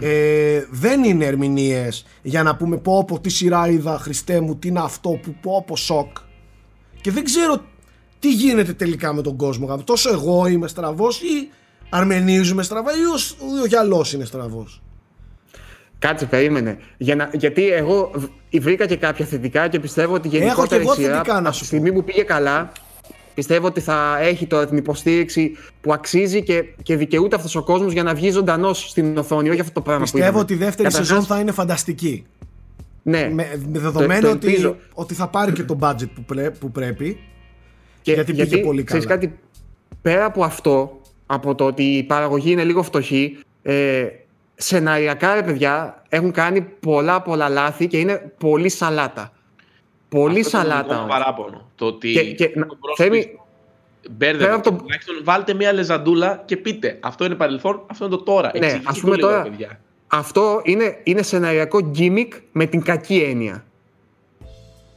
Ε, δεν είναι ερμηνείες για να πούμε πω πω τι σειρά είδα Χριστέ μου τι είναι αυτό που πω πω σοκ και δεν ξέρω τι γίνεται τελικά με τον κόσμο γάμο. τόσο εγώ είμαι στραβός ή αρμενίζουμε στραβά ή ο, σ- ο γυαλός είναι στραβός Κάτσε, περίμενε. Για να, γιατί εγώ β- βρήκα και κάποια θετικά και πιστεύω ότι και γενικότερα εγώ η σειρά θετικά να από σου τη πω. στιγμή που πήγε καλά, πιστεύω ότι θα έχει τώρα την υποστήριξη που αξίζει και, και δικαιούται αυτός ο κόσμος για να βγει ζωντανός στην οθόνη. Όχι αυτό το πράγμα που πιστεύω είδαμε. ότι η δεύτερη Καταρχάς, σεζόν θα είναι φανταστική Ναι, με, με δεδομένο το ότι, ελπίζω. ότι θα πάρει και το budget που, πρέ- που πρέπει Και γιατί πήγε πολύ ξέρεις καλά. κάτι, πέρα από αυτό, από το ότι η παραγωγή είναι λίγο φτωχή, ε, σεναριακά ρε παιδιά έχουν κάνει πολλά πολλά λάθη και είναι πολύ σαλάτα. Πολύ Αυτό ήταν το σαλάτα. δικό μου όμως. παράπονο. Το ότι. Και- και να- το πρόσωπο Θέμη, Μπέρδευε. πέρα από το- Τουλάχιστον βάλτε μια λεζαντούλα και πείτε. Αυτό είναι παρελθόν, αυτό είναι το τώρα. Ναι, Εξηγήστε ας το πούμε λίγο, τώρα- ρε παιδιά. Αυτό είναι, είναι σεναριακό gimmick με την κακή έννοια.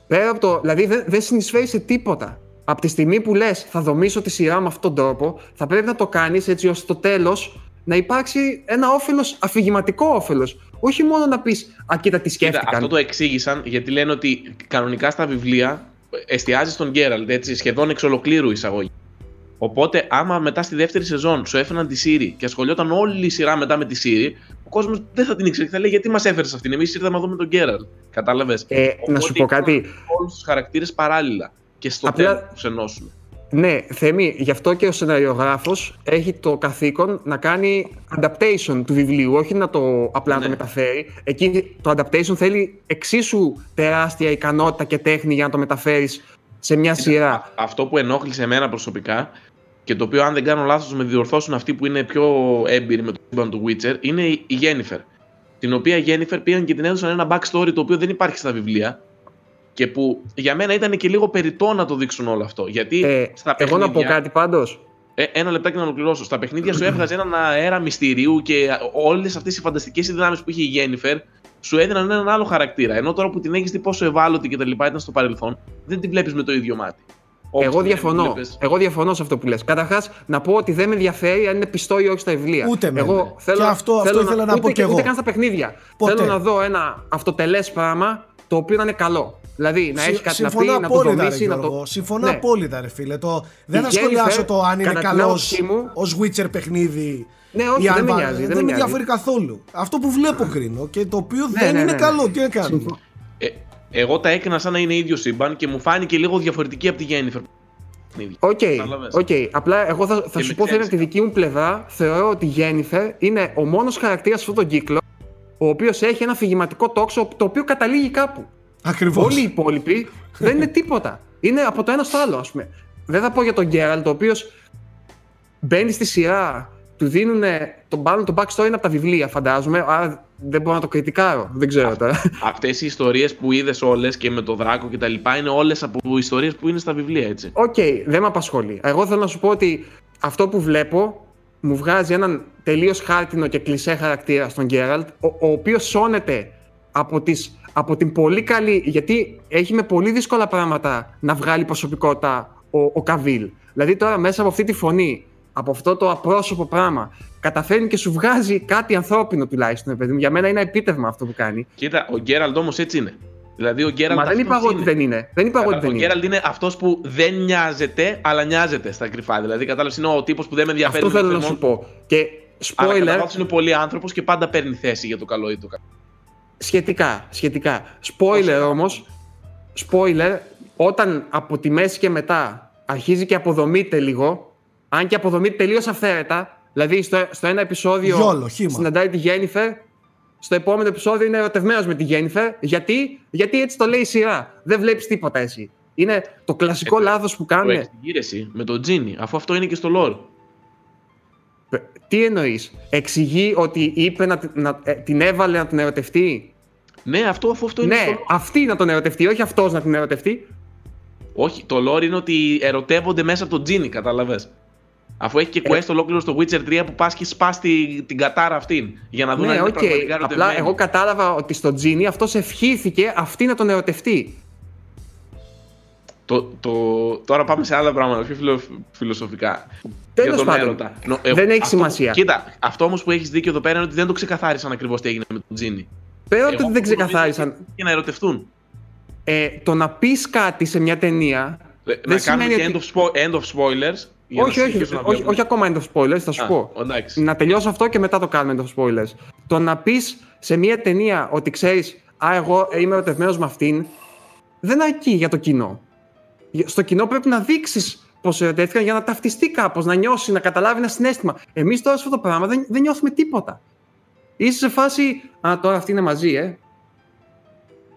Πέρα από το. Δηλαδή δεν, δεν συνεισφέρει σε τίποτα. Από τη στιγμή που λες, θα δομήσω τη σειρά με αυτόν τον τρόπο, θα πρέπει να το κάνεις έτσι ώστε στο τέλος να υπάρξει ένα όφελος, αφηγηματικό όφελος. Όχι μόνο να πεις Α, κοίτα τι Κοίτα, σκέφτηκαν. αυτό το εξήγησαν γιατί λένε ότι κανονικά στα βιβλία εστιάζει στον Γκέραλτ, έτσι, σχεδόν εξ ολοκλήρου εισαγωγή. Οπότε, άμα μετά στη δεύτερη σεζόν σου έφεραν τη Σύρη και ασχολιόταν όλη η σειρά μετά με τη Σύρη, ο κόσμος δεν θα την ήξερε. Θα λέει γιατί μας έφερες αυτήν; Εμείς ήρθαμε εδώ με τον Γκέραλτ. Κατάλαβες; Ε, να σου πω κάτι. Όλους τους χαρακτήρες παράλληλα. Και στο Απλά- τέλος τους ενώσουν. Ναι, Θέμη, γι' αυτό και ο σεναριογράφος έχει το καθήκον να κάνει adaptation του βιβλίου, όχι να το απλά να το Ναι. μεταφέρει. Εκεί το adaptation θέλει εξίσου τεράστια ικανότητα και τέχνη για να το μεταφέρεις σε μια σειρά. Α- Αυτό που ενόχλησε εμένα προσωπικά και το οποίο, αν δεν κάνω λάθος, με διορθώσουν αυτοί που είναι πιο έμπειροι με το σύμπαν του Witcher, είναι η Γέννηφερ. Την οποία Γέννηφερ πήγαν και την έδωσαν ένα backstory το οποίο δεν υπάρχει στα βιβλία και που για μένα ήταν και λίγο περιττό να το δείξουν όλο αυτό. Γιατί Ε, στα εγώ παιχνίδια. να πω κάτι πάντως. Ε, ένα λεπτάκι να ολοκληρώσω. Στα παιχνίδια σου έβγαζε έναν αέρα μυστηρίου και όλες αυτές οι φανταστικές δυνάμεις που είχε η Γέννηφερ σου έδιναν έναν άλλο χαρακτήρα. Ενώ τώρα που την έχεις δει πόσο ευάλωτη και τα λοιπά ήταν στο παρελθόν, δεν την βλέπεις με το ίδιο μάτι. Όπως Εγώ την διαφωνώ. έβλεπες. Εγώ διαφωνώ σε αυτό που λες. Καταρχάς, να πω ότι δεν με ενδιαφέρει αν είναι πιστό ή όχι στα βιβλία. Ούτε εμένα. Εγώ θέλω, Και αυτό- αυτό θέλω ήθελα να ούτε, πω κι εγώ. Ούτε καν στα παιχνίδια. Ποτέ. Θέλω να δω ένα αυτοτελές πράγμα το οποίο να είναι καλό. Δηλαδή να Συ- έχει κάτι να πει, Συμφωνώ να το απόλυτα, ρε, δομήσει, να Γιώργο. το. Συμφωνώ Ναι. απόλυτα, ρε φίλε. Το... Δεν θα Jennifer, σχολιάσω το αν είναι κατά την καλός άποψή μου- ως Witcher παιχνίδι. Ναι, όχι, ή αν δεν με βα- νοιάζει, δεν Δεν με με νοιάζει. ενδιαφέρει καθόλου. Αυτό που βλέπω κρίνω και το οποίο Ναι, δεν ναι, είναι ναι, ναι. καλό. Τι να κάνουμε. Συμφωνώ. Ε, εγώ τα έκανα σαν να είναι ίδιο σύμπαν και μου φάνηκε λίγο διαφορετική από τη Γένεφερ. Οκ, Κατάλαβες. οκ. Απλά εγώ θα, θα Και σου με πω θέλει ξέρεις. από τη δική μου πλευρά. Θεωρώ ότι η Γένεφερ είναι ο μόνος χαρακτήρας σε αυτόν τον κύκλο ο οποίος έχει ένα αφηγηματικό τόξο το οποίο καταλήγει κάπου. Ακριβώς. Όλοι οι υπόλοιποι δεν είναι τίποτα. Είναι από το ένας στο άλλο, ας πούμε. Δεν θα πω για τον Γκέραλτ, ο οποίος μπαίνει στη σειρά, του δίνουν τον πάνω τον backstory είναι από τα βιβλία, φαντάζομαι. Άρα δεν μπορώ να το κριτικάρω. Δεν ξέρω τώρα. Αυτές οι ιστορίες που είδες όλες και με το δράκο και τα λοιπά είναι όλες από ιστορίες που είναι στα βιβλία, έτσι. Οκ, δεν με απασχολεί. Εγώ θέλω να σου πω ότι αυτό που βλέπω μου βγάζει έναν τελείως χάρτινο και κλισέ χαρακτήρα στον Γκέραλτ, ο, ο οποίος σώνεται από, τις, από την πολύ καλή. Γιατί έχει με πολύ δύσκολα πράγματα να βγάλει προσωπικότητα ο, ο Καβίλ. Δηλαδή τώρα μέσα από αυτή τη φωνή, από αυτό το απρόσωπο πράγμα, καταφέρνει και σου βγάζει κάτι ανθρώπινο τουλάχιστον. ρε παιδί μου. Για μένα είναι επίτευγμα αυτό που κάνει. Κοίτα, ο Γκέραλντ όμως έτσι είναι. Δηλαδή ο Γκέραλντ. Μα δεν είπα εγώ ότι δεν είναι. Δεν είπα εγώ ότι Ο δεν είναι. Γκέραλντ είναι αυτός που δεν νοιάζεται, αλλά νοιάζεται στα κρυφά. Δηλαδή, κατάλαβες, είναι ο τύπος που δεν με ενδιαφέρει. Αυτό με θέλω το να σου θερμό, πω. Και Αλλά κατά spoiler, βάθος είναι πολύ άνθρωπος και πάντα παίρνει θέση για το καλό ή το κακό. Σχετικά, σχετικά. Spoiler όμως, spoiler, όταν από τη μέση και μετά αρχίζει και αποδομείται λίγο, αν και αποδομείται τελείως αυθαίρετα, δηλαδή στο, στο ένα επεισόδιο Γιόλο, χύμα. συναντάει τη Γέννηφερ, στο επόμενο επεισόδιο είναι ερωτευμένος με τη Γέννηφερ, γιατί, γιατί έτσι το λέει η σειρά. Δεν βλέπεις τίποτα εσύ. Είναι το κλασικό Ε, λάθος που Το κάνουν. εξηγεί εσύ με τον Τζίνι, αφού αυτό είναι και στο lore. Τι εννοείς, Εξηγεί ότι είπε να, να- ε, την έβαλε να την ερωτευτεί; Ναι, αυτό, αφού αυτό είναι Ναι, στο lore. αυτή να τον ερωτευτεί, όχι αυτός να την ερωτευτεί. Όχι, το lore είναι ότι ερωτεύονται μέσα από τον Τζίνι, κατάλαβες. Αφού έχει και Ε. quest ολόκληρο στο Witcher 3 που πας και σπάς τη- την κατάρα αυτήν. Για να δουν αν Ναι, είναι οκ. πραγματικά Απλά ερωτευμένοι. εγώ κατάλαβα ότι στο Τζίνι αυτός ευχήθηκε αυτή να τον ερωτευτεί. Το, το, τώρα πάμε σε άλλα πράγματα, πιο φιλο, φιλοσοφικά. Τέλος Για τον πάντων. έρωτα. Νο- ε, Δεν έχει αυτό- σημασία. Κοίτα, αυτό όμως που έχεις δίκιο εδώ πέρα είναι ότι δεν το ξεκαθάρισαν ακριβώς τι έγινε με τον Τζίνι. Πέρα ότι Εγώ δεν νομίζω ξεκαθάρισαν. ότι Για να ερωτευτούν. Ε, το να πεις κάτι σε μια ταινία. Ε, δεν να κάνουμε σημαίνει και ότι- end, of spo- end of spoilers. για να Όχι, όχι, συνεχίσουν να όχι, βλέπουν. όχι ακόμα end of spoilers, θα σου Α, πω. εντάξει. Να τελειώσω αυτό και μετά το κάνουμε end of spoilers. Το να πεις σε μια ταινία ότι ξέρεις, Α, εγώ είμαι ερωτευμένος με αυτήν, δεν αρκεί για το κοινό. Στο κοινό πρέπει να δείξεις πώς ερωτεύτηκαν για να ταυτιστεί κάπως, να νιώσει, να καταλάβει ένα συναίσθημα. Εμείς τώρα σε αυτό το πράγμα δεν, δεν νιώθουμε τίποτα. Είσαι σε φάση. Α, τώρα αυτή είναι μαζί, ε.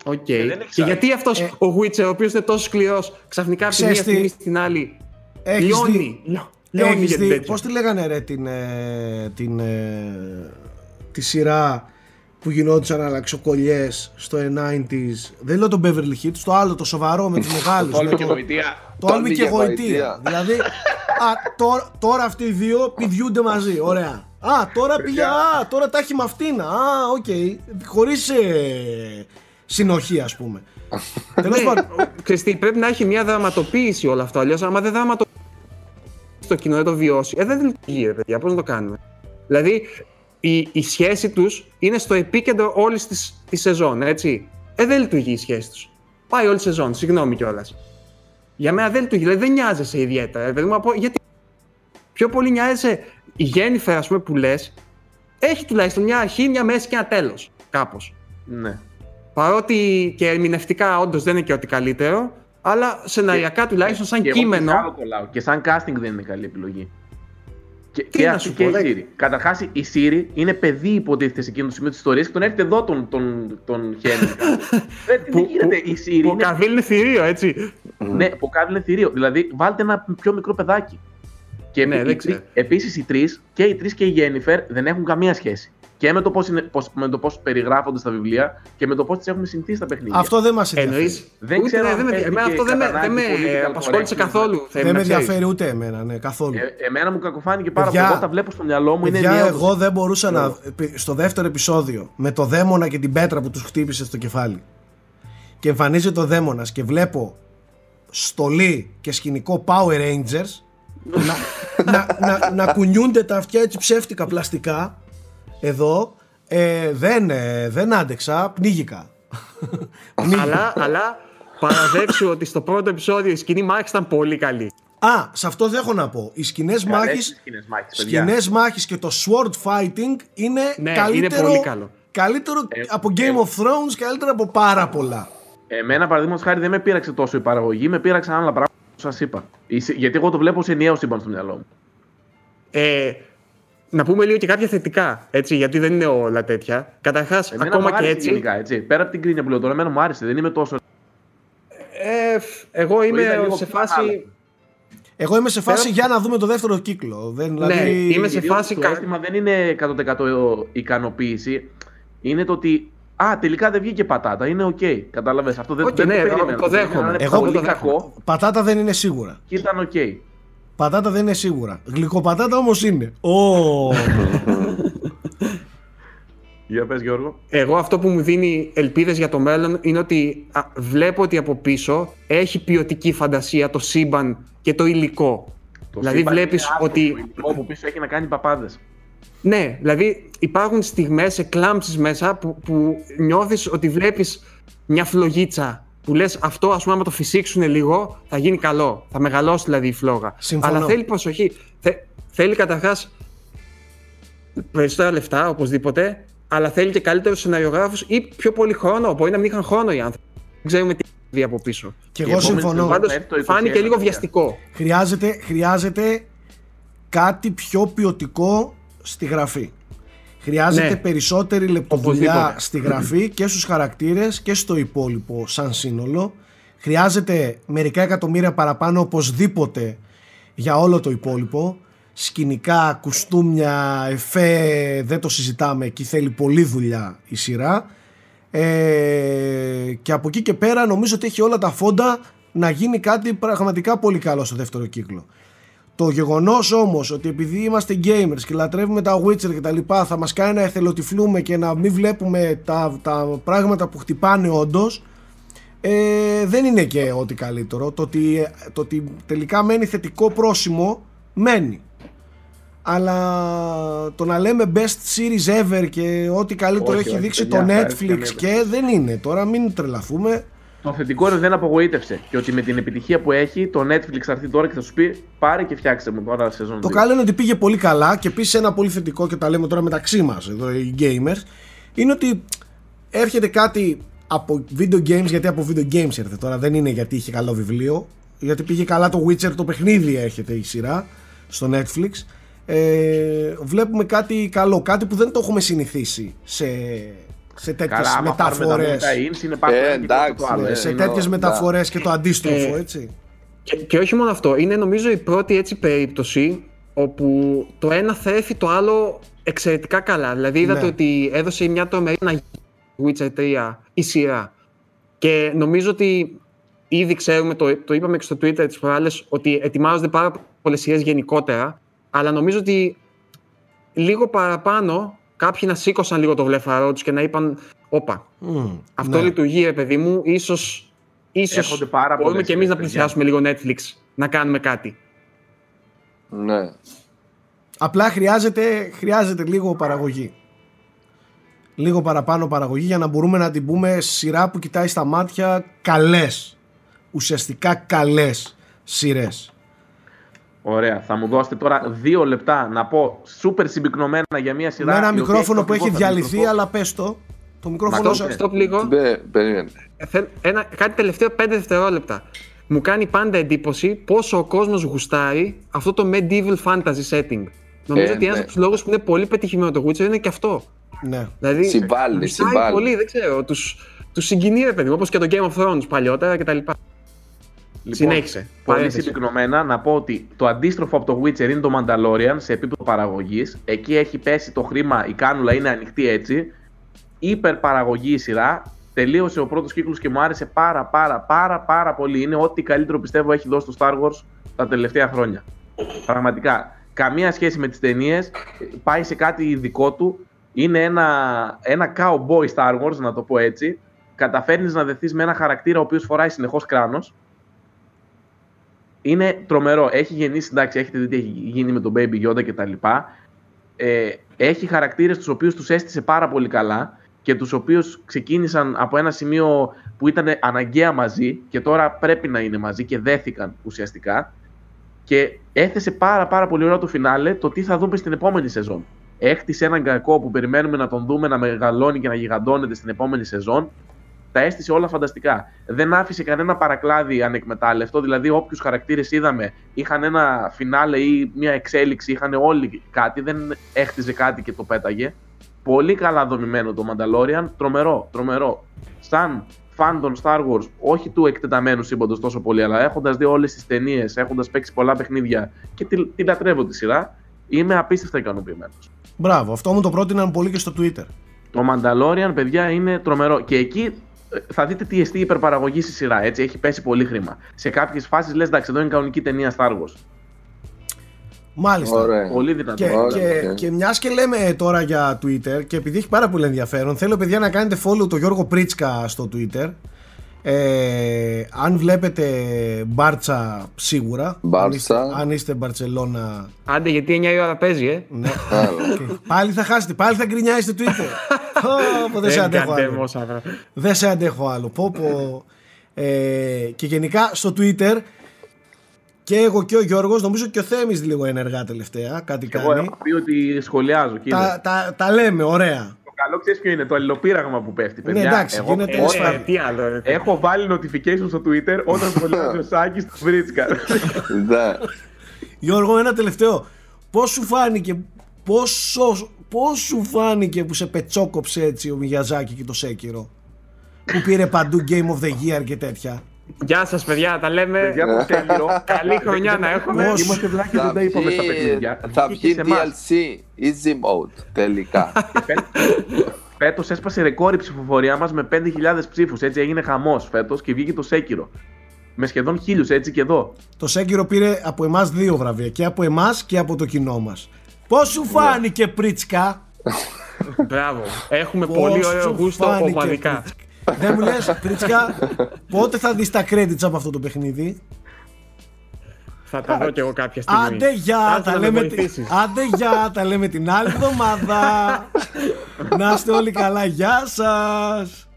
Οκ. Ε, δεν έχεις και άλλο. γιατί αυτός Ε, ο Witcher, ο οποίος είναι τόσο σκληρός, ξαφνικά από τη μία Ξέρεις τι, στιγμή στην άλλη. Έχεις Λιώνει. δει- Λιώ- Λιώνει Έχεις για την δει, τέτοια. πώς τη λέγανε ρε την, ε, την, ε, τη σειρά που γινόντουσαν αλλαξοκωλιές στο 90s. Δεν λέω τον Beverly Hills, το άλλο το σοβαρό με τους μεγάλους. Όλο με και το- γοητεία. Το άλλο Τόλμη και και γοητεία. γοητεία. δηλαδή, α, τώρα, τώρα αυτοί οι δύο πηδιούνται μαζί. Ωραία. Α, τώρα πήγε. Α, τώρα τα έχει με αυτήν. Α, οκ. Χωρίς ε, συνοχή, ας πούμε. (laughs) Τέλος Ναι, πάντων. ο- ξέρεις τι, πρέπει να έχει μια δραματοποίηση όλο αυτό. Αλλιώς, άμα δεν δραματοποιήσει το κοινό, δεν το βιώσει. Ε, δεν λειτουργεί, ρε παιδιά. Πώς να το κάνουμε. Δηλαδή, η, η σχέση τους είναι στο επίκεντρο όλης της της σεζόν, έτσι. Ε, δεν λειτουργεί η σχέση τους. Πάει όλη η σεζόν, συγγνώμη κιόλας. Για μένα δεν λειτουργεί, δηλαδή δεν νοιάζεσαι ιδιαίτερα. Ε, παιδί μου, να πω, γιατί πιο πολύ νοιάζεσαι η Γέννηφερ, ας πούμε, που λες, έχει τουλάχιστον μια αρχή, μια μέση και ένα τέλος. Κάπως. Ναι. Παρότι και ερμηνευτικά όντως δεν είναι και ό,τι καλύτερο, αλλά σεναριακά τουλάχιστον σαν Και εγώ κείμενο. και άλλο κολλάω. Και σαν casting δεν είναι καλή επιλογή. Και, Τι και να αυτή σου και πω, η δεν- Siri. Καταρχάς, η Siri είναι παιδί, υποτίθεται σε εκείνο το σημείο της ιστορίας και τον έρχεται εδώ τον, τον, τον Χένρι. (laughs) δεν Που, γίνεται που, η Siri. που ο είναι, Καβίλ είναι θηρίο, έτσι. ναι, που κάνει είναι θηρίο. Δηλαδή, βάλτε ένα πιο μικρό παιδάκι. Και Ναι, επί- δεν οι τρεις- ξέρω. επίσης οι τρεις, και οι τρεις και η Γέννηφερ, δεν έχουν καμία σχέση. Και με το πώς με το πώς περιγράφονται στα βιβλία και με το πώς τις έχουμε συνηθίσει στα παιχνίδια. Αυτό δεν μας ενδιαφέρει. Εννοείς. Δεν ξέρω αν δεν με, παίζει εμένα και αυτό δεν με, κατά δεν με ανάγκη political απασχόλησε correctness. καθόλου. Θέμη, Δεν να με ξέρεις. ενδιαφέρει ούτε εμένα, ναι, καθόλου. Ε, εμένα μου κακοφάνηκε πάρα Παιδιά, πολύ. Εγώ τα βλέπω στο μυαλό μου. Είναι Παιδιά, ενιαίο εγώ το- δεν μπορούσα να. Στο δεύτερο επεισόδιο, με το δαίμονα και την πέτρα που τους χτύπησε στο κεφάλι. Και εμφανίζεται ο δαίμονας και βλέπω στολή και σκηνικό Power Rangers να, να, να, να κουνιούνται τα αυτιά έτσι ψεύτικα πλαστικά εδώ. Ε, δεν, ε, δεν άντεξα, πνίγηκα. Πνίγηκα. (laughs) αλλά, αλλά παραδέξου ότι στο πρώτο επεισόδιο η σκηνή μάχη ήταν πολύ καλή. Α, σε αυτό δεν έχω να πω. Οι σκηνές Καλές μάχη τις σκηνές μάχης, παιδιά. σκηνές μάχης και το sword fighting είναι Ναι, καλύτερο, είναι πολύ καλό. καλύτερο Ε, από Game ε. of Thrones, καλύτερο από πάρα πολλά. Εμένα, παραδείγματος χάρη, δεν με πείραξε τόσο η παραγωγή, με πείραξαν άλλα πράγματα που σας είπα. Η σε- Γιατί εγώ το βλέπω σε ενιαίο σύμπαν στο μυαλό μου. Ε, να πούμε λίγο και κάποια θετικά, έτσι, γιατί δεν είναι όλα τέτοια. Καταρχάς, Εμένα ακόμα μου και άρεσε έτσι. Γενικά, έτσι. Πέρα από την κρίνια που λέω τώρα, εμένα μου άρεσε. Δεν είμαι τόσο. Ε, φ, εγώ είμαι είδα λίγο σε πιο φάση. ανάλογα. Εγώ είμαι σε φάση Πέρα- για να δούμε το δεύτερο κύκλο. Δεν, δηλαδή, Ναι, είμαι σε Κυρίως φάση Το κα- αίσθημα δεν είναι 100% ικανοποίηση. Είναι το ότι. Α, τελικά δεν βγήκε πατάτα. Είναι οκ. Κατάλαβες. Αυτό δεν, Οκ, δεν ναι, το το- περίμενα. το δέχομαι. Ήταν Εγώ πολύ το δέχομαι. κακό Πατάτα δεν είναι σίγουρα. και ήταν οκ. Πατάτα δεν είναι σίγουρα. Γλυκοπατάτα όμως είναι. Ω. Για πες Γιώργο. Εγώ αυτό που μου δίνει ελπίδες για το μέλλον είναι ότι α, βλέπω ότι από πίσω έχει ποιοτική φαντασία το σύμπαν και το υλικό. Το δηλαδή σύμπαν βλέπεις είναι άσχημο, ότι... Το υλικό που πίσω έχει να κάνει παπάδες. Ναι, δηλαδή υπάρχουν στιγμές, εκλάμψεις μέσα που, που νιώθεις ότι βλέπεις μια φλογίτσα που λες αυτό ας πούμε άμα το φυσήξουν λίγο θα γίνει καλό, θα μεγαλώσει δηλαδή η φλόγα. Συμφωνώ. Αλλά θέλει προσοχή. Θε, θέλει καταρχάς περισσότερα λεφτά οπωσδήποτε, αλλά θέλει και καλύτερους σεναριογράφους ή πιο πολύ χρόνο. Μπορεί να μην είχαν χρόνο οι άνθρωποι. Δεν ξέρουμε τι δει από πίσω. Και Η εγώ επόμενη συμφωνώ. σεζόν- Πάντως έρθει το 21, φάνηκε λίγο παιδιά. βιαστικό. Χρειάζεται, χρειάζεται κάτι πιο ποιοτικό στη γραφή. Χρειάζεται Ναι. περισσότερη λεπτοδουλειά Οπωσδήποτε. στη γραφή και στους χαρακτήρες και στο υπόλοιπο σαν σύνολο. Χρειάζεται μερικά εκατομμύρια παραπάνω οπωσδήποτε για όλο το υπόλοιπο. Σκηνικά, κουστούμια, εφέ, δεν το συζητάμε. Εκεί θέλει πολλή δουλειά η σειρά. Ε, και από εκεί και πέρα νομίζω ότι έχει όλα τα φόντα να γίνει κάτι πραγματικά πολύ καλό στο δεύτερο κύκλο. Το γεγονός όμως ότι επειδή είμαστε gamers και λατρεύουμε τα Witcher και τα λοιπά, θα μας κάνει να εθελοτυφλούμε και να μην βλέπουμε τα, τα πράγματα που χτυπάνε όντως, ε, δεν είναι και ό,τι καλύτερο. Το ότι, το ότι τελικά μένει θετικό πρόσημο, μένει. Αλλά το να λέμε best series ever και ό,τι καλύτερο έχει δείξει το Netflix και δεν είναι. Τώρα μην τρελαθούμε. Το θετικό είναι ότι δεν απογοήτευσε. Και ότι με την επιτυχία που έχει, το Netflix θα έρθει τώρα και θα σου πει πάρε και φτιάξε μου τώρα σεζόν. Το καλό είναι ότι πήγε πολύ καλά και επίση ένα πολύ θετικό και τα λέμε τώρα μεταξύ μας εδώ οι gamers είναι ότι έρχεται κάτι από video games, γιατί από video games έρχεται τώρα, δεν είναι γιατί είχε καλό βιβλίο. Γιατί πήγε καλά το Witcher, το παιχνίδι έρχεται η σειρά στο Netflix. Ε, βλέπουμε κάτι καλό, κάτι που δεν το έχουμε συνηθίσει σε, σε τέτοιες μεταφορές. Ε, σε τέτοιες μεταφορές και το αντίστροφο, ε, έτσι. Και, και όχι μόνο αυτό, είναι νομίζω η πρώτη έτσι περίπτωση όπου το ένα θέφει το άλλο εξαιρετικά καλά. Δηλαδή είδατε ναι. ότι έδωσε μια τρομερή Witcher 3 η σειρά. Και νομίζω ότι ήδη ξέρουμε, το, το είπαμε και στο Twitter τις προάλλες, ότι ετοιμάζονται πάρα πολλές σειρές γενικότερα, αλλά νομίζω ότι λίγο παραπάνω κάποιοι να σήκωσαν λίγο το βλέφαρό τους και να είπαν «Όπα, αυτό ναι. λειτουργεί ρε παιδί μου, ίσως, ίσως μπορούμε και εμείς να πλησιάσουμε λίγο Netflix, να κάνουμε κάτι». Ναι. Απλά χρειάζεται, χρειάζεται λίγο παραγωγή λίγο παραπάνω παραγωγή για να μπορούμε να την πούμε σειρά που κοιτάει στα μάτια καλές, ουσιαστικά καλές σειρές. Ωραία. Θα μου δώσετε τώρα δύο λεπτά να πω σούπερ συμπυκνωμένα για μια σειρά. Με ένα μικρόφωνο που έχει διαλυθεί, αλλά πες το. Το μικρόφωνο σου. Στοπ λίγο. Ένα, κάτι τελευταίο πέντε δευτερόλεπτα. Μου κάνει πάντα εντύπωση πόσο ο κόσμος γουστάρει αυτό το medieval fantasy setting. Νομίζω ε, ότι ένας ναι. από τους λόγους που είναι πολύ πετυχημένο το Witcher είναι και αυτό. Ναι. Δηλαδή, συμβάλλει, συμβάλλει. πολύ, δεν ξέρω. Του τους συγκινεί, ρε παιδί, όπως και το Game of Thrones παλιότερα κτλ. Λοιπόν, Συνέχισε. Πολύ συμπυκνωμένα να πω ότι το αντίστροφο από το Witcher είναι το Mandalorian σε επίπεδο παραγωγής. Εκεί έχει πέσει το χρήμα, η κάνουλα είναι ανοιχτή έτσι. Υπερπαραγωγή η σειρά. Τελείωσε ο πρώτος κύκλος και μου άρεσε πάρα πάρα πάρα πάρα πολύ. Είναι ό,τι καλύτερο πιστεύω έχει δώσει το Star Wars τα τελευταία χρόνια. Πραγματικά. Καμία σχέση με τις ταινίες. Πάει σε κάτι δικό του είναι ένα, ένα cowboy Star Wars, να το πω έτσι. Καταφέρνεις να δεθείς με ένα χαρακτήρα ο οποίος φοράει συνεχώς κράνος. Είναι τρομερό. Έχει γεννήσει, εντάξει, έχετε δει τι έχει γίνει με τον Baby Yoda και τα λοιπά. Ε, έχει χαρακτήρες τους οποίους τους έστησε πάρα πολύ καλά και τους οποίους ξεκίνησαν από ένα σημείο που ήταν αναγκαία μαζί και τώρα πρέπει να είναι μαζί και δέθηκαν ουσιαστικά και έθεσε πάρα πάρα πολύ ωραία το φινάλε το τι θα δούμε στην επόμενη σεζόν έκτισε έναν κακό που περιμένουμε να τον δούμε να μεγαλώνει και να γιγαντώνεται στην επόμενη σεζόν. Τα έστησε όλα φανταστικά. Δεν άφησε κανένα παρακλάδι ανεκμετάλλευτο. Δηλαδή, όποιους χαρακτήρες είδαμε είχαν ένα φινάλε ή μια εξέλιξη, είχαν όλοι κάτι. Δεν έχτιζε κάτι και το πέταγε. Πολύ καλά δομημένο το Mandalorian. Τρομερό, τρομερό. Σαν φαν των Star Wars, όχι του εκτεταμένου σύμπαντος τόσο πολύ, αλλά έχοντας δει όλες τις ταινίες, έχοντας παίξει πολλά παιχνίδια και τη, τη λατρεύω τη σειρά, είμαι απίστευτα ικανοποιημένος. Μπράβο, αυτό μου το πρότειναν πολύ και στο Twitter. Το Mandalorian, παιδιά, είναι τρομερό. Και εκεί ε, θα δείτε τι εστί υπερπαραγωγή στη σειρά. Έτσι, έχει πέσει πολύ χρήμα. Σε κάποιες φάσεις λες, εντάξει, εδώ είναι κανονική ταινία Star Wars. Μάλιστα. Ωραία. Πολύ δυνατό. Και, και, και μιας και λέμε τώρα για Twitter, και επειδή έχει πάρα πολύ ενδιαφέρον, θέλω παιδιά να κάνετε follow το Γιώργο Πρίτσκα στο Twitter. Ε, αν βλέπετε Μπάρτσα σίγουρα Μπάρτσα. αν, είστε, Μπαρτσελώνα Άντε γιατί 9 η ώρα παίζει ε ναι. Πάλι θα χάσετε Πάλι θα γκρινιάσετε Twitter (laughs) oh, Δεν σε αντέχω άλλο Δεν σε αντέχω άλλο πω, πω. Ε, Και γενικά στο Twitter και εγώ και ο Γιώργος νομίζω και ο Θέμης λίγο ενεργά τελευταία. Κάτι κάνει. Εγώ έχω πει ότι σχολιάζω. Τα, τα, τα λέμε, ωραία καλό ξέρεις ποιο είναι το αλληλοπείραγμα που πέφτει. Ναι, παιδιά. Ναι, εντάξει, εγώ, γίνεται έχω, τι άλλο, έχω βάλει notification στο Twitter όταν σχολιάζει ο Σάκης στο Βρίτσκα. Ναι. Γιώργο, ένα τελευταίο. Πώς σου φάνηκε, πόσο, πώς σου φάνηκε που σε πετσόκοψε έτσι ο Μιγιαζάκη και το Σέκυρο που πήρε παντού Game of the Year και τέτοια; Γεια σας παιδιά, τα λέμε. Παιδιά, το Sekiro. Καλή χρονιά να έχουμε. Όσο- Είμαστε βλάκες, δεν Θα τα είπαμε στα βγει- παιχνίδια. θα Βγήκε βγει σε εμάς. DLC, easy mode, τελικά. (laughs) Φέτο έσπασε ρεκόρ η ψηφοφορία μας με 5.000 ψήφους. Έτσι έγινε χαμός φέτος και βγήκε το Σέκυρο. Με σχεδόν χίλιους έτσι και εδώ. Το Σέγκυρο πήρε από εμάς δύο βραβεία. Και από εμάς και από το κοινό μας. Πώς σου φάνηκε, Πρίτσκα; Μπράβο. Έχουμε Πώς πολύ ωραίο σου γούστο φάνηκε, ομαδικά. Πρίτσκα; Δεν μου λες, Πρίτσκα, πότε θα δεις τα credits από αυτό το παιχνίδι; Θα τα δω κι εγώ κάποια στιγμή. Άντε γεια, Θα έρθω τα να με λέμε, τη- βοηθήσεις. άντε γεια, τα λέμε την άλλη εβδομάδα. (laughs) Να είστε όλοι καλά, γεια σας.